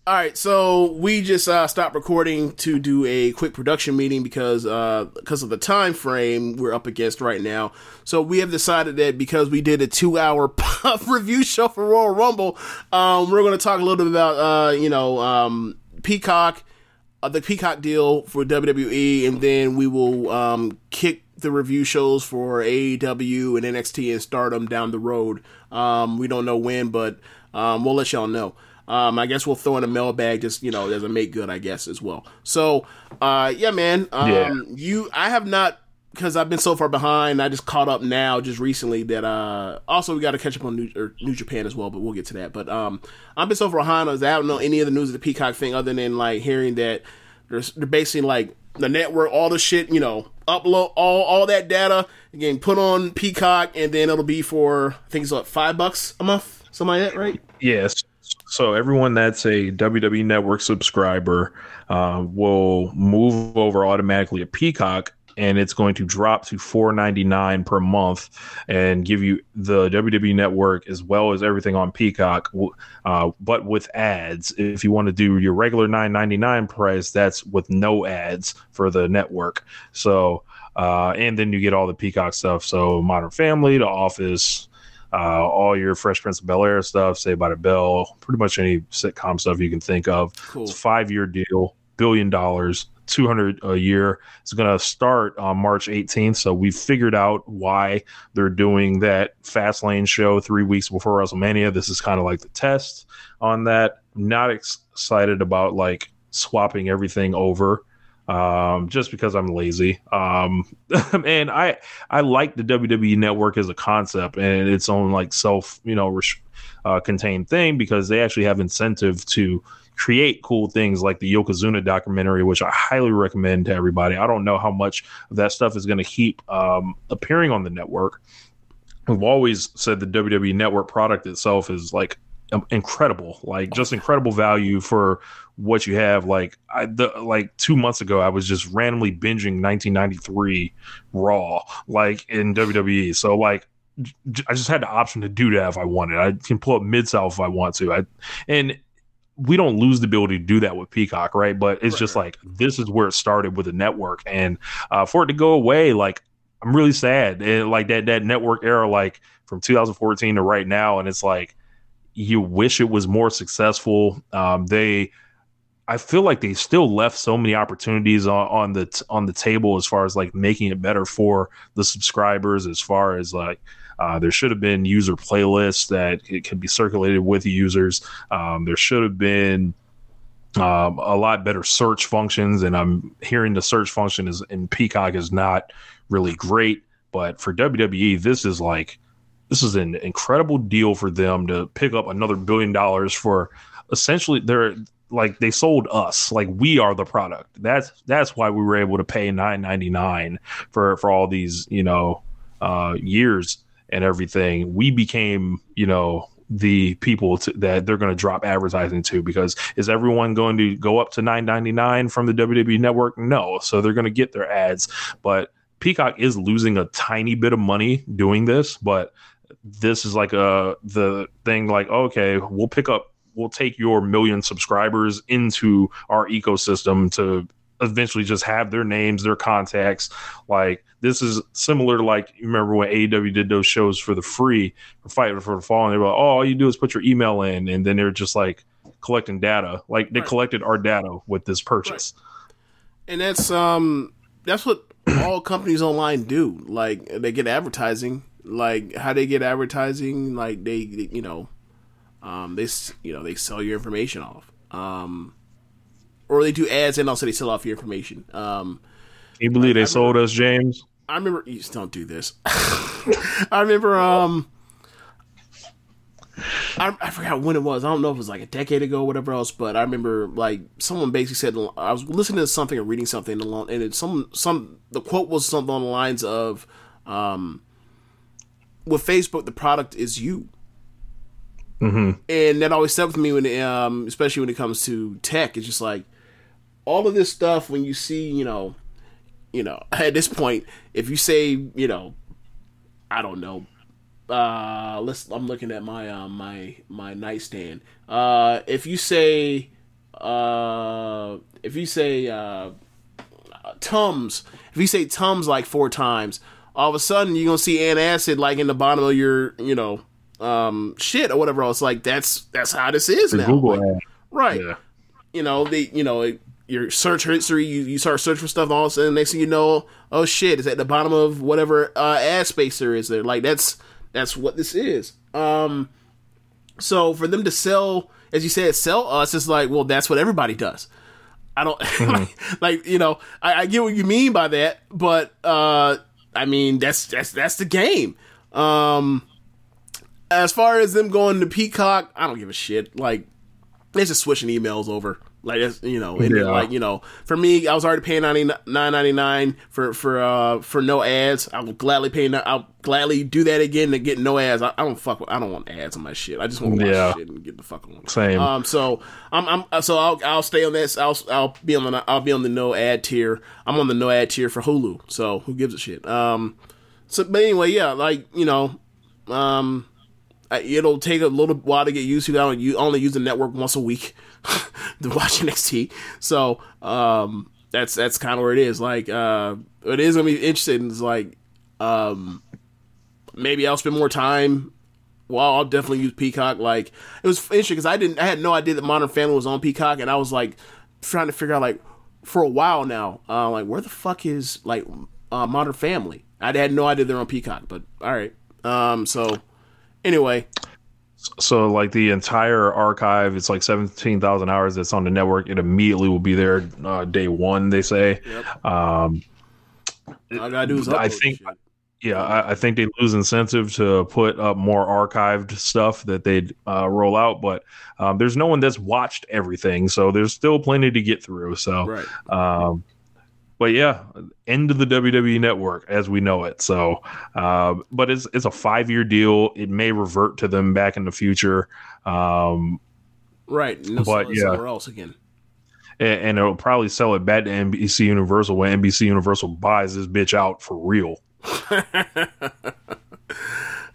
All right, so we just uh, stopped recording to do a quick production meeting because uh, because of the time frame we're up against right now. So we have decided that because we did a two hour [laughs] pop review show for Royal Rumble, um, we're going to talk a little bit about uh, you know um, Peacock, uh, the Peacock deal for WWE, and then we will um, kick the review shows for AEW and NXT and Stardom down the road. Um, we don't know when, but um, we'll let y'all know. Um, I guess we'll throw in a mailbag just you know as a make good, I guess as well. So, uh, yeah, man. Um, Yeah. you, I have not because I've been so far behind. I just caught up now, just recently. That uh, also we got to catch up on New, or New Japan as well, but we'll get to that. But um, I've been so far behind. I don't know any of the news of the Peacock thing other than like hearing that there's they're basically like the network, all the shit, you know, upload all all that data again, put on Peacock, and then it'll be for I think it's like five bucks a month, something like that, right? Yes. So everyone that's a WWE Network subscriber uh, will move over automatically to Peacock, and it's going to drop to four ninety nine per month, and give you the WWE Network as well as everything on Peacock, uh, but with ads. If you want to do your regular nine ninety nine price, that's with no ads for the network. So. Uh, and then you get all the Peacock stuff. So Modern Family, The Office, uh, all your Fresh Prince of Bel Air stuff, Saved by the Bell, pretty much any sitcom stuff you can think of. Cool. It's a five year deal, billion dollars, 200 a year. It's going to start on March 18th. So we figured out why they're doing that Fastlane show three weeks before WrestleMania. This is kind of like the test on that. Not ex- excited about like swapping everything over um, just because I'm lazy. Um, [laughs] and I I like the WWE Network as a concept and its own like self you know res- uh, contained thing because they actually have incentive to create cool things like the Yokozuna documentary, which I highly recommend to everybody. I don't know how much of that stuff is going to keep um, appearing on the network. We've always said the WWE Network product itself is like um, incredible, like just incredible value for what you have. Like I, the, like two months ago, I was just randomly binging 1993 Raw, like in WWE. So like, j- I just had the option to do that if I wanted. I can pull up Mid South if I want to. I and we don't lose the ability to do that with Peacock, right? But it's just like this is where it started with the network, and uh, for it to go away, like I'm really sad. And like that that network era, like from 2014 to right now, and it's like you wish it was more successful. Um, they, I feel like they still left so many opportunities on, on the t- on the table as far as like making it better for the subscribers. As far as like uh, there should have been user playlists that it could be circulated with users. Um, there should have been um, a lot better search functions, and I'm hearing the search function is in Peacock is not really great. But for WWE, this is like this is an incredible deal for them to pick up another billion dollars for essentially they're like they sold us like we are the product that's that's why we were able to pay 9.99 for for all these you know uh years and everything we became you know the people to, that they're going to drop advertising to because is everyone going to go up to 9.99 from the WWE network? No. So they're going to get their ads. But Peacock is losing a tiny bit of money doing this but this is like a the thing like okay we'll pick up we'll take your million subscribers into our ecosystem to eventually just have their names their contacts. Like this is similar to like you remember when AEW did those shows for the free for fight for the fall and they were like oh all you do is put your email in and then they're just like collecting data. Like they Right. collected our data with this purchase. And that's um that's what all companies online do. Like they get advertising. Like how they get advertising like they, they- you know um they you know they sell your information off. Um or they do ads and also they sell off your information um Can you believe they sold us James I remember you just don't do this. [laughs] I remember um I, I forgot when it was. I don't know if it was like a decade ago or whatever else, but I remember like someone basically said I was listening to something or reading something along and it, some some the quote was something on the lines of um with Facebook the product is you. mm-hmm. And that always stuck with me when it, um especially when it comes to tech. It's just like all of this stuff when you see, you know, you know, [laughs] at this point, if you say, you know, I don't know, uh, let's. I'm looking at my uh, my my nightstand. Uh, if you say uh, if you say uh, Tums, if you say Tums like four times, all of a sudden you're gonna see antacid like in the bottom of your, you know, um, shit or whatever else. Like that's that's how this is The now. Like, right? Yeah. You know, they, you know, it, your search history, you, you start searching for stuff, all of a sudden, next thing you know, oh shit, it's at the bottom of whatever uh, ad space there is there. Like that's that's what this is. Um, so for them to sell, as you said, sell us, it's like, well, that's what everybody does. I don't [laughs] like, like, you know, I, I get what you mean by that, but uh, I mean that's that's that's the game. Um, as far as them going to Peacock, I don't give a shit. Like, they're just switching emails over. Like that's you know, and then, like you know, for me, I was already paying ninety nine ninety nine for for uh for no ads. I will gladly pay. no- I'll gladly do that again to get no ads. I, I don't fuck. With, I don't want ads on my shit. I just want to watch Yeah. shit and get the fuck on. Same. Um. So I'm. I'm. So I'll. I'll stay on this. I'll. I'll be on the. I'll be on the no ad tier. I'm on the no ad tier for Hulu. So who gives a shit? Um. So, but anyway, yeah. Like you know, um, it'll take a little while to get used to. I only use the network once a week [laughs] to watch [laughs] NXT, so um, that's that's kind of where it is. Like, uh, it is gonna be interesting. It's like, um, maybe I'll spend more time. Well, I'll definitely use Peacock. Like, it was interesting because I didn't, I had no idea that Modern Family was on Peacock, and I was like trying to figure out like for a while now, uh, like where the fuck is like uh, Modern Family? I had no idea they're on Peacock, but all right. Um, so anyway, So like the entire archive, it's like seventeen thousand hours that's on the network. It immediately will be there uh, day one. They say. Um, all I gotta do I think- shit. yeah, I, I think they lose incentive to put up more archived stuff that they'd uh, roll out, but um, there's no one that's watched everything, so there's still plenty to get through. So, right. um, but yeah, end of the WWE network as we know it. So, uh, but it's it's a five year deal. It may revert to them back in the future. Um, Right, they'll But, sell it yeah. somewhere else again. and, and it'll probably sell it back to NBC Universal when NBC Universal buys this bitch out for real. [laughs]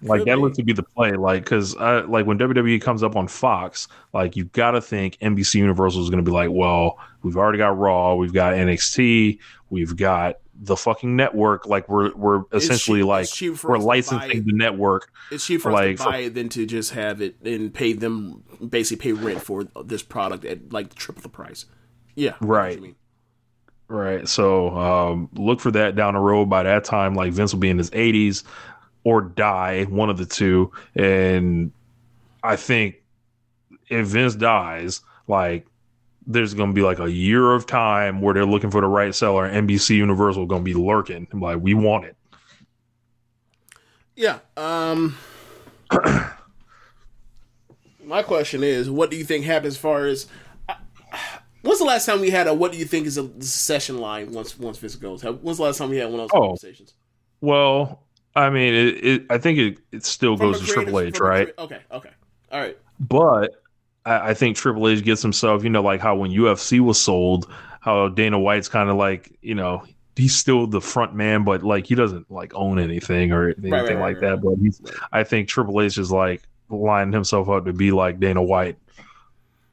like that looks to be the play. Like because like when WWE comes up on Fox, like you got to think NBC Universal is going to be like, well, we've already got Raw, we've got NXT, we've got the fucking network. Like we're we're essentially cheap- like cheap we're us to buy licensing the network. It's cheaper for like, to for- buy it than to just have it and pay them basically pay rent for this product at like triple the price. Yeah, Right. Right. So um, look for that down the road. By that time, like Vince will be in his 80s or die, one of the two. And I think if Vince dies, like there's going to be like a year of time where they're looking for the right seller. NBC Universal going to be lurking. I'm like, we want it. Yeah. Um. [clears throat] my question is, what do you think happens as far as? When's the last time we had a "What do you think is a session line?" Once once Vince goes, when's the last time we had one of those Oh. conversations? Well, I mean, it, it I think it, it still From goes to Triple H, right? okay. Okay. All right. But I, I think Triple H gets himself, you know, like how when UFC was sold, how Dana White's kind of like, you know, he's still the front man, but like he doesn't like own anything or anything right, right, like right, that. But he's, I think Triple H is like lining himself up to be like Dana White.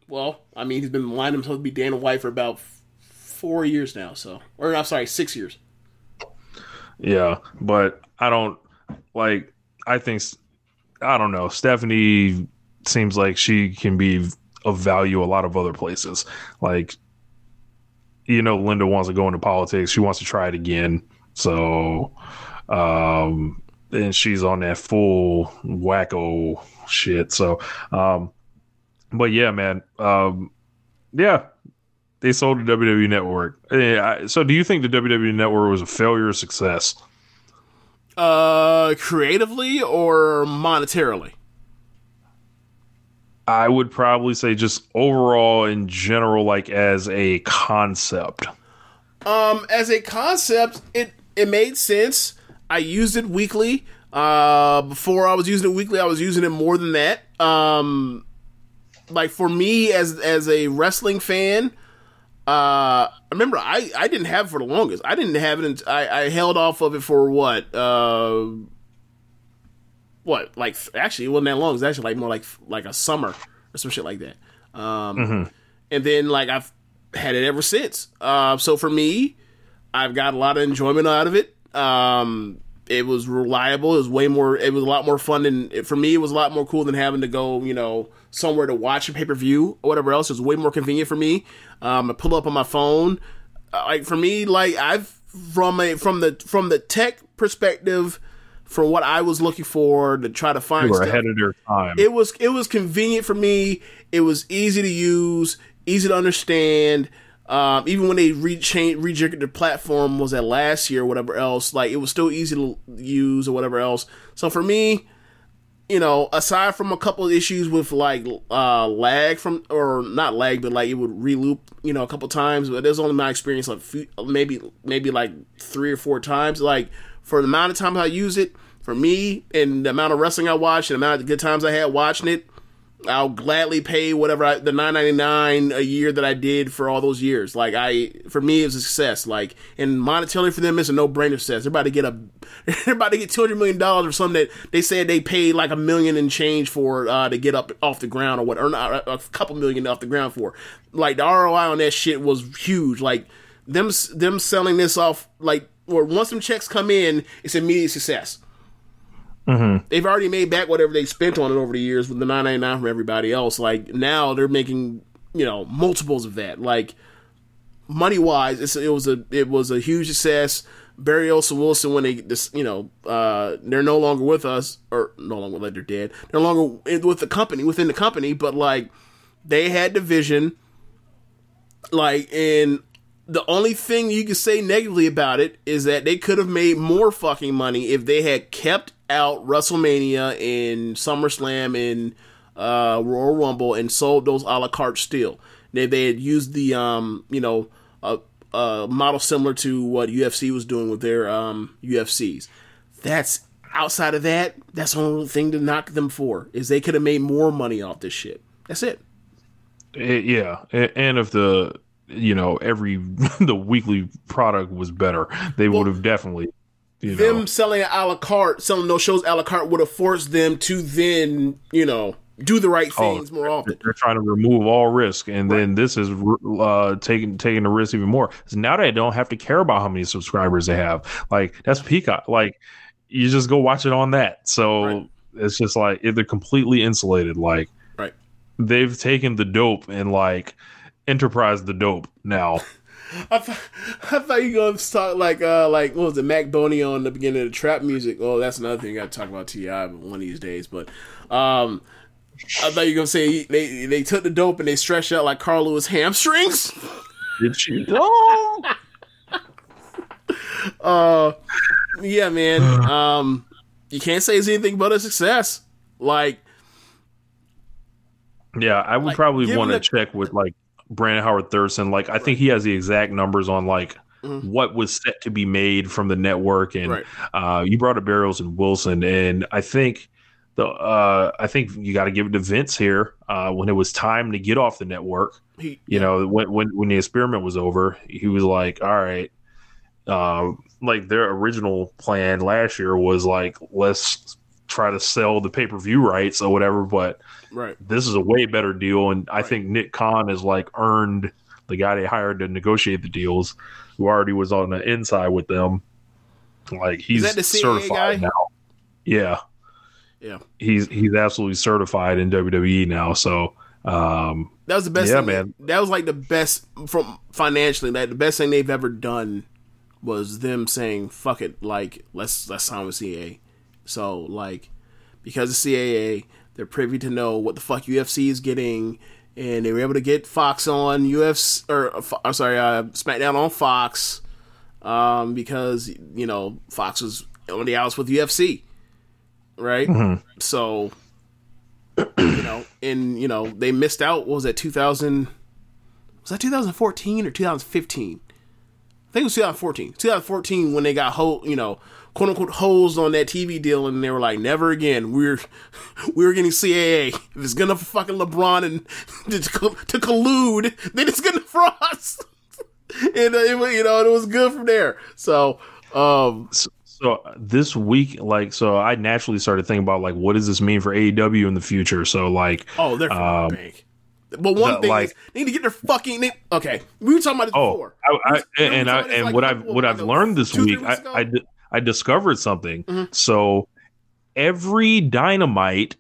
Well, I mean, he's been lining himself to be Dana White for about four years now. So, or I'm sorry, six years. Yeah, but I don't like. I think I don't know. Stephanie seems like she can be of value a lot of other places. Like, you know, Linda wants to go into politics. She wants to try it again. So, um, and she's on that full wacko shit. So, um, but yeah, man. Um, yeah, they sold the WWE Network. Yeah, so, do you think the WWE Network was a failure or success? Uh, creatively or monetarily? I would probably say just overall in general, like as a concept. Um, as a concept, it it made sense. I used it weekly. Uh, before I was using it weekly, I was using it more than that. Um, like for me as as a wrestling fan, uh, remember I I didn't have it for the longest. I didn't have it. In, I I held off of it for what uh. What like actually it wasn't that long. It was actually like more like like a summer or some shit like that. Um, and then like I've had it ever since. Uh, so for me, I've got a lot of enjoyment out of it. Um, it was reliable. It was way more. It was a lot more fun than for me. It was a lot more cool than having to go, you know, somewhere to watch a pay per view or whatever else. It was way more convenient for me. Um, I pull up on my phone. Uh, like for me, like I've from a from the from the tech perspective, from what I was looking for to try to find You were stuff, ahead of their time. it was it was convenient for me. It was easy to use, easy to understand. Um, even when they re- change, rejiggered the platform, was that last year or whatever else? Like it was still easy to use or whatever else. So for me, you know, aside from a couple issues with like uh, lag from or not lag, but like it would reloop, you know, a couple times. But there's only my experience like few, maybe maybe like three or four times. Like for the amount of times I use it, for me and the amount of wrestling I watched and the amount of good times I had watching it, I'll gladly pay whatever I, the nine ninety nine a year that I did for all those years. Like I, for me, it was a success. Like and monetarily for them, it's a no brainer success. They're about to get a, [laughs] they're about to get two hundred million dollars or something that they said they paid like a million and change for uh, to get up off the ground or what, or not a couple million off the ground for. Like the ROI on that shit was huge. Like them them selling this off like or once some checks come in, it's immediate success. They've already made back whatever they spent on it over the years with the nine ninety nine from everybody else. Like now they're making you know multiples of that. Like money wise, it was a it was a huge success. Barrios and Wilson when they this you know uh, they're no longer with us or no longer like they're dead. They're no longer with the company within the company, but like they had the vision. Like and the only thing you can say negatively about it is that they could have made more fucking money if they had kept out WrestleMania and SummerSlam and uh, Royal Rumble and sold those a la carte still. They they had used the um you know a, a model similar to what UFC was doing with their um UFCs. That's outside of that. That's the only thing to knock them for is they could have made more money off this shit. That's it. It- yeah, and if the you know every [laughs] the weekly product was better, they would have definitely you know them selling a la carte, selling those shows a la carte would have forced them to then, you know, do the right Oh, things more often. they're trying to remove all risk, and then this is uh, taking taking the risk even more. 'Cause now they don't have to care about how many subscribers they have. Like that's Peacock. Like you just go watch it on that. So Right. it's just like they're completely insulated. Like Right. they've taken the dope and like enterprise the dope now. I, th- I thought you were going to talk like, uh, like what was it, Mac Boney on the beginning of the trap music. Oh, that's another thing I got to talk about Ti one of these days. But um, I thought you were going to say they they took the dope and they stretched out like Carl Lewis hamstrings. Did you? [laughs] Uh, yeah, man. [sighs] Um, you can't say it's anything but a success. Like, Yeah, I would Like, probably want to check with like Brandon Howard Thurston. Like, I think he has the exact numbers on like what was set to be made from the network. And Right. uh, you brought up Barrios and Wilson, and I think the uh, I think you got to give it to Vince here uh, when it was time to get off the network. he, You know, when when when the experiment was over, he was like, "All right." Uh, like their original plan last year was like, let's try to sell the pay per view rights or whatever, but right. this is a way better deal, and I think Nick Khan has like earned the guy they hired to negotiate the deals, who already was on the inside with them. Like he's that the certified guy? now. Yeah, Yeah. he's he's absolutely certified in WWE now. So um, That was the best. Yeah, thing man. That was like the best from financially. Like the best thing they've ever done was them saying "fuck it," like let's let's sign with CAA. So like because of CAA, they're privy to know what the fuck UFC is getting, and they were able to get Fox on UFC or uh, I'm sorry, uh, SmackDown on Fox, um, because you know Fox was on the outs with UFC, right? So you know, and you know they missed out. What was that 2000? Was that 2014 or 2015? I think it was 2014. 2014 when they got ho- you know, quote unquote hosed on that TV deal, and they were like, never again. We're [laughs] we're getting CAA. If it's good enough for fucking LeBron and [laughs] to, to collude, then it's good enough [laughs] for us. and uh, it, you know, it was good from there. So, um, so, so this week, like, so I naturally started thinking about like, what does this mean for AEW in the future? So like, oh, they're Um, bank. But one The, thing like- is, they need to get their fucking. They, okay, we were talking about this Oh, before. I, I, and I, talking about this, and like, what I've what I've learned this two, week, I? I I discovered something. Mhm. So every dynamite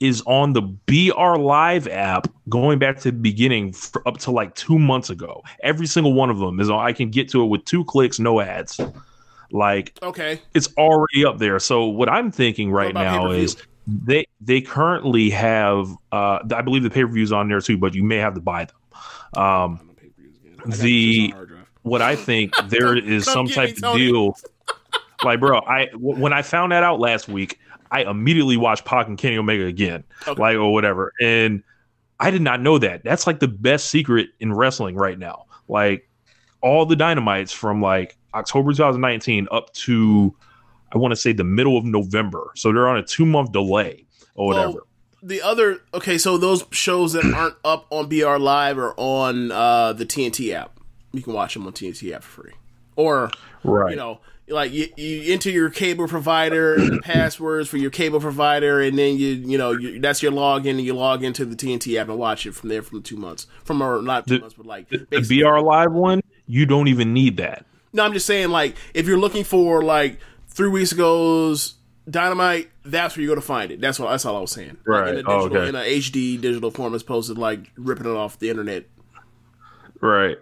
is on the BR Live app going back to the beginning up to like two months ago. Every single one of them is on. I can get to it with two clicks, no ads. Like okay, it's already up there. So what I'm thinking right now pay-per-view? is they they currently have uh I believe the pay per views on there too, but you may have to buy them. Um, the- this on hard drive. what I think there [laughs] is some type of deal. Like, bro, I w- when I found that out last week, I immediately watched Pac and Kenny Omega again, Okay. like or whatever, and I did not know that. That's like the best secret in wrestling right now. Like all the dynamites from like October 2019 up to I want to say the middle of November, so they're on a two month delay or whatever. Well, the other okay, so those shows that aren't up on BR Live or on uh, the TNT app, you can watch them on TNT app for free, or right. you know, like you, you enter your cable provider and the [clears throat] passwords for your cable provider, and then you you know you, that's your login, and you log into the TNT app and watch it from there from two months from or not two The- months, but like the, the basically- BR Live one, you don't even need that. No, I'm just saying, like, if you're looking for like three weeks ago's dynamite, that's where you go to find it. That's what that's all I was saying. Like, Right. in a Oh, okay. in a HD digital form, as opposed to like ripping it off the internet. Right.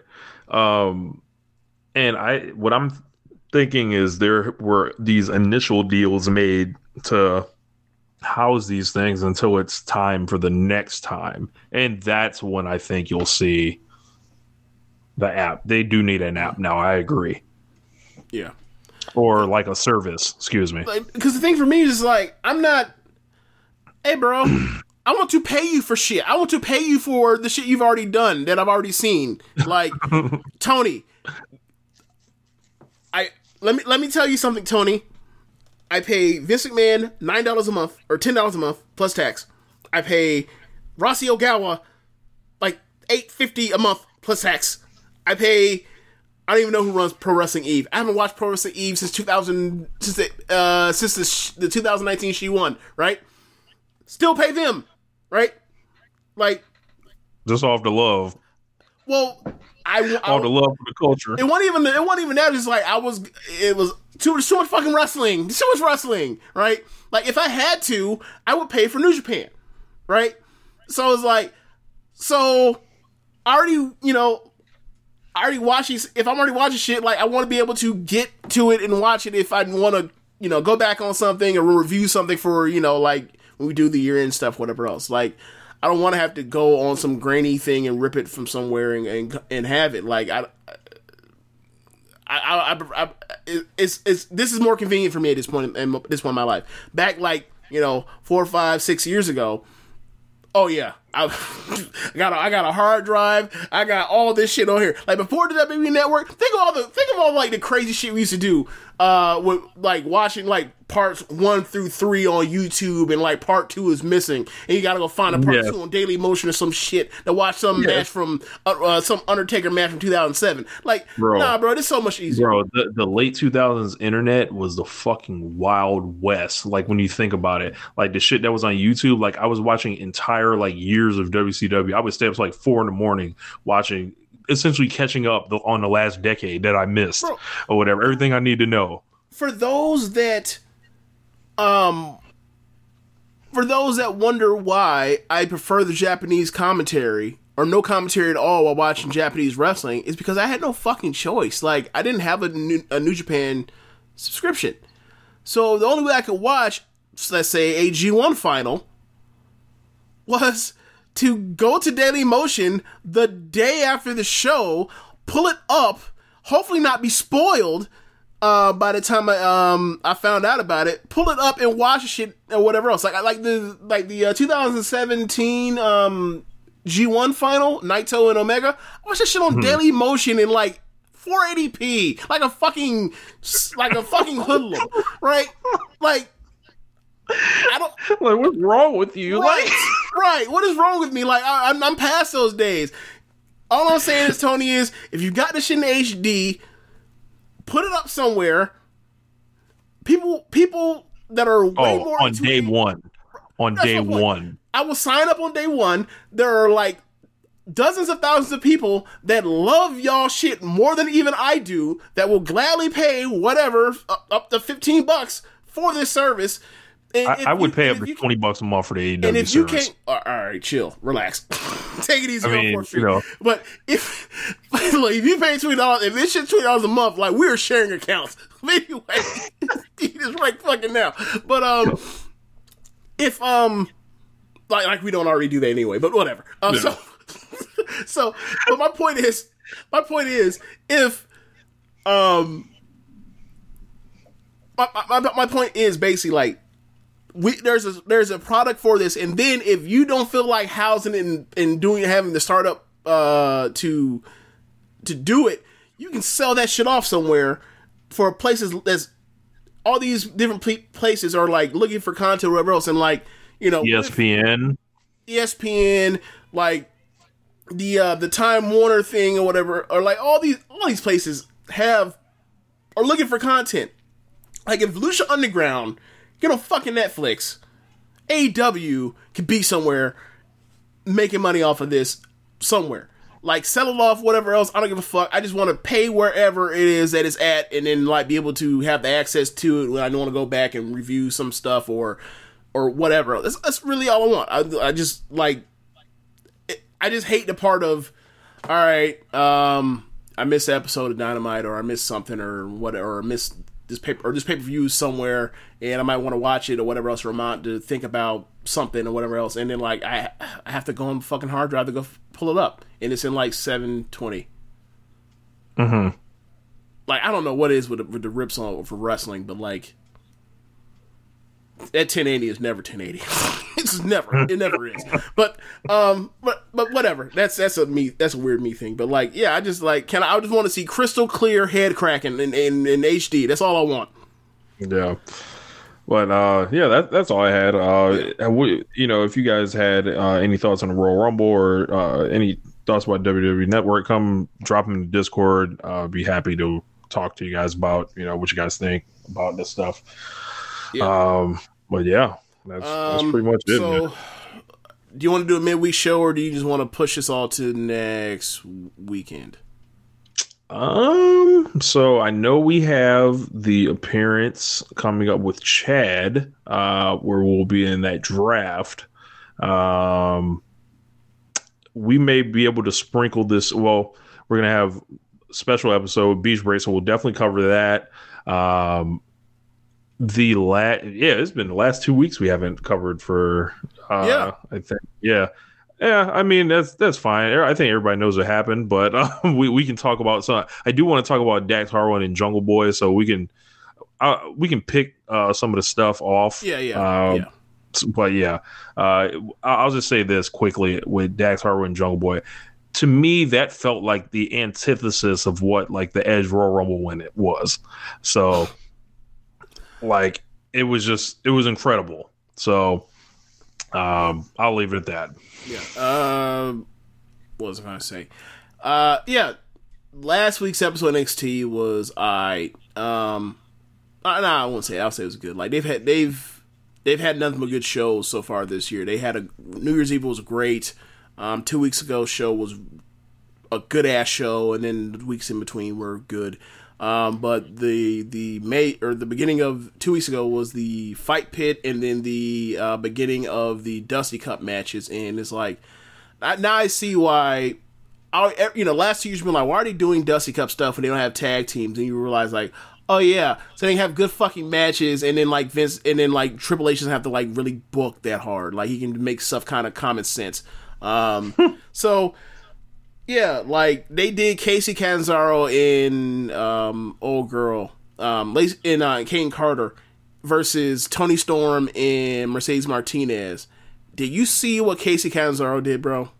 Um and I what I'm thinking is there were these initial deals made to house these things until it's time for the next time. And that's when I think you'll see the app. They do need an app now, I agree. Yeah. Or like a service, excuse me. Because the thing for me is like, I'm not. Hey, bro. [clears throat] I want to pay you for shit. I want to pay you for the shit you've already done that I've already seen. Like, [laughs] Tony, I let me let me tell you something, Tony. I pay Vince McMahon nine dollars a month or ten dollars a month plus tax. I pay Rossy Ogawa like eight fifty a month plus tax. I pay. I don't even know who runs Pro Wrestling Eve. I haven't watched Pro Wrestling Eve since 2000 since the, uh since the, sh- the 2019 she won. Right. Still pay them. Right. Like, Just off the love. well, I, I All the love for the culture. it wasn't even it wasn't even that. It's like I was. It was too too much fucking wrestling. There's too much wrestling, right? Like if I had to, I would pay for New Japan, right? So it's like, so I already, you know, I already watch these. If I'm already watching shit, like I want to be able to get to it and watch it. If I want to, you know, go back on something or review something for, you know, like when we do the year end stuff, whatever else. Like I don't want to have to go on some grainy thing and rip it from somewhere and and, and have it. Like I, I, I, I, it's, it's this is more convenient for me at this point in, in this point in my life. Back like you know four, five, six years ago. Oh yeah, I, [laughs] I got a, I got a hard drive. I got all this shit on here. Like before the WWE Network, think of all the think of all like the crazy shit we used to do. Uh, with like watching like parts one through three on YouTube, and like part two is missing, and you gotta go find a part Yeah. two on Daily Motion or some shit to watch some Yeah. match from uh, uh, some Undertaker match from 2007. Like, Bro. nah, bro, it's so much easier. Bro, the, the late 2000s internet was the fucking wild west. Like when you think about it, like the shit that was on YouTube, like I was watching entire like years of WCW. I would stay up to like four in the morning watching, essentially catching up the, on the last decade that I missed Bro. or whatever. Everything I need to know. for those that um for those that wonder why I prefer the Japanese commentary or no commentary at all while watching Japanese wrestling is because I had no fucking choice. Like I didn't have a New, a New Japan subscription. So the only way I could watch let's say a G1 final was to go to Daily Motion the day after the show, pull it up, hopefully not be spoiled uh, by the time I um I found out about it, pull it up and watch the shit or whatever else. Like I like the like the uh, 2017 um G1 final, Naito and Omega. I watched that shit on Daily Motion in like 480p, like a fucking like a fucking hoodlum, right? Like I don't Like, what's wrong with you? right, right. What is wrong with me? Like I, I'm, I'm past those days. All I'm saying is, Tony, is if you got this shit in HD, put it up somewhere. People, people that are way oh, more on day one. On day one. I will sign up on day one. There are like dozens of thousands of people that love y'all shit more than even I do that will gladly pay whatever up, up to 15 bucks for this service. I, I would you- pay up to twenty bucks a month for the AEW and if you service. can't, all right, chill, relax, [laughs] take it easy. I mean, you know. But if [laughs] look, if you pay twenty dollars, if this shit's twenty dollars a month, like we're sharing accounts. [laughs] Anyway, it's right fucking now. But um, if um, like like we don't already do that anyway. But whatever. Um, so so, but my point is, my point is, if um, my my, my point is basically like we there's a there's a product for this, and then if you don't feel like housing and and doing having the startup uh to to do it, you can sell that shit off somewhere for places that's all these different places are like looking for content or whatever else, and like you know ESPN. ESPN, like the uh the Time Warner thing or whatever, or like all these all these places have are looking for content. Like if Lucha Underground get on fucking Netflix, AEW could be somewhere making money off of this somewhere. Like sell it off, whatever else. I don't give a fuck. I just want to pay wherever it is that it's at, and then like be able to have the access to it when I want to go back and review some stuff or or whatever. That's, that's really all I want. I, I just like it, I just hate the part of all right, um, I missed episode of Dynamite or I missed something or whatever or missed this paper or this pay per view somewhere and I might want to watch it or whatever else or amount to think about something or whatever else and then like I I have to go on the fucking hard drive to go f- pull it up and it's in like seven twenty. Mm-hmm. Like I don't know what it is with the, with the rips on for wrestling, but like that 1080 is never 1080. [laughs] it's never. It never is. But um, but but whatever. That's that's a me. That's a weird me thing. But like, yeah, I just like can I, I just want to see crystal clear head cracking in, in in HD. That's all I want. Yeah. But uh, yeah, that that's all I had. Uh, we, you know, if you guys had uh, any thoughts on the Royal Rumble or uh, any thoughts about WWE Network, come drop them in the Discord. Uh, be happy to talk to you guys about you know what you guys think about this stuff. Um, but yeah, that's, that's Um, pretty much it. So, man. do you want to do a midweek show or do you just want to push us all to next weekend? Um, so I know we have the appearance coming up with Chad, uh, where we'll be in that draft. Um, we may be able to sprinkle this. Well, we're gonna have special episode Beach Break, so we'll definitely cover that. Um, the last, yeah, it's been the last two weeks we haven't covered for. Uh, Yeah. I think, yeah. Yeah, I mean that's that's fine. I think everybody knows what happened, but uh, [laughs] we we can talk about. So I do want to talk about Dax Harwood and Jungle Boy, so we can uh, we can pick uh, some of the stuff off. Yeah, yeah, Um, yeah. But yeah, uh, I'll just say this quickly with Dax Harwood and Jungle Boy. To me, that felt like the antithesis of what like the Edge Royal Rumble win it was. So, like, it was just it was incredible. So, um, I'll leave it at that. Yeah. Um, what was I going to say? Uh, yeah. Last week's episode NXT was I. Um, uh, nah, I won't say. I'll say it was good. Like they've had they've they've had nothing but good shows so far this year. They had a New Year's Eve was great. Um, two weeks ago show was a good ass show, and then the weeks in between were good. Um, but the the May or the beginning of two weeks ago was the fight pit, and then the uh, beginning of the Dusty Cup matches, and it's like now I see why. I, you know, last two years been like, why are they doing Dusty Cup stuff when they don't have tag teams? And you realize like, oh yeah, so they have good fucking matches, and then like Vince, and then like Triple H doesn't have to like really book that hard. Like he can make stuff kind of common sense. Um, [laughs] so yeah, like they did Kacy Catanzaro in um old girl um in uh Kayden Carter versus Toni Storm and Mercedes Martinez. Did you see what Kacy Catanzaro did, bro?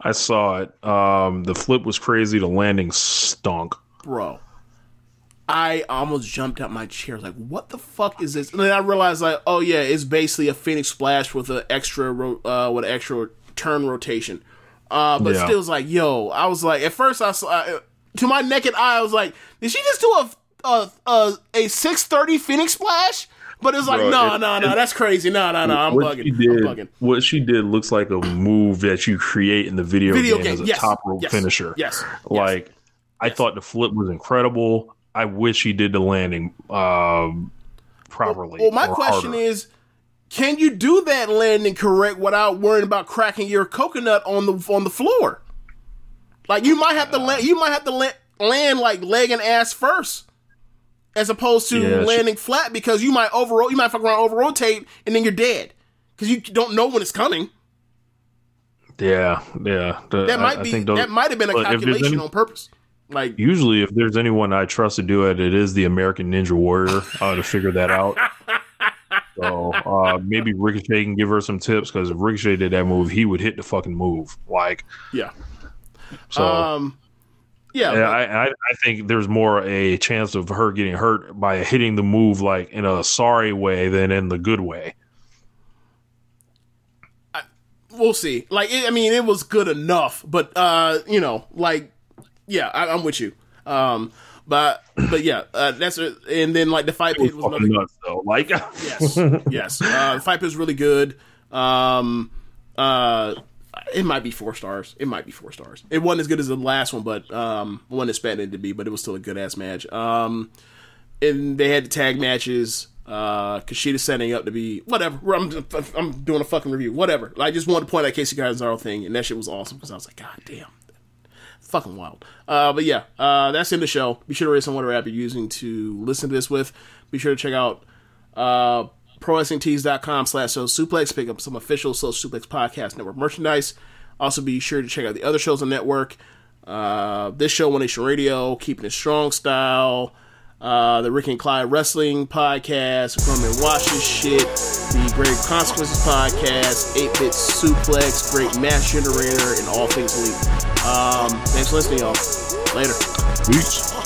I saw it. Um, the flip was crazy. The landing stunk. Bro. I almost jumped out my chair like what the fuck is this? And then I realized like oh yeah, it's basically a Phoenix splash with an extra ro- uh with an extra turn rotation. Uh but Yeah. still was like yo, I was like at first I saw uh, to my naked eye I was like did she just do a a a, a 630 Phoenix splash? But it's like, Bro, no, no, no, that's crazy. No, no, no, I'm what bugging. she did, I'm bugging. what she did looks like a move that you create in the video, Video game, game, as a yes, top rope yes, finisher. yes, like I thought the flip was incredible. I wish she did the landing um, properly. Well, my question harder. is, can you do that landing correct without worrying about cracking your coconut on the on the floor? Like you might have to land, you might have to land, land like leg and ass first, as opposed to Yeah, she- landing flat because you might over you might fuck around over rotate and then you're dead because you don't know when it's coming. yeah, yeah. The- That might I be think that might have been a but if there's calculation any- on purpose. Like Usually, if there's anyone I trust to do it, it is the American Ninja Warrior uh, to figure that out. [laughs] So uh, maybe Ricochet can give her some tips because if Ricochet did that move, he would hit the fucking move. Like, yeah, so um, yeah, yeah, but- I, I I think there's more a chance of her getting hurt by hitting the move like in a sorry way than in the good way. we'll see. Like, it, I mean, it was good enough, but uh, you know, like, yeah, I, I'm with you. Um, but but yeah, uh, that's it. And then like the fight It was was another. nuts though. Like, [laughs] Yes, yes. Uh, the fight pit was really good. Um, uh, it might be four stars. It might be four stars. It wasn't as good as the last one, but um, one expected it to be. But it was still a good ass match. Um, and they had the tag matches. Uh, Kushida setting up to be whatever. I'm I'm doing a fucking review. Whatever. I just wanted to point out Kacy Catanzaro thing, and that shit was awesome because I was like, God damn, fucking wild. Uh, but yeah, uh, that's in the show. Be sure to rate on whatever app you're using to listen to this with. Be sure to check out uh, ProWrestlingTees.com slash So Suplex. Pick up some official So Suplex Podcast Network merchandise. Also, be sure to check out the other shows on the network. Uh, this show, One Nation Radio, Keeping It Strong Style, uh, the Rick and Clyde Wrestling Podcast, Come and This Shit, the Great Consequences Podcast, 8-Bit Suplex, Great Match Generator, and All Things Elite. Um, thanks for listening, y'all. Later. Peace.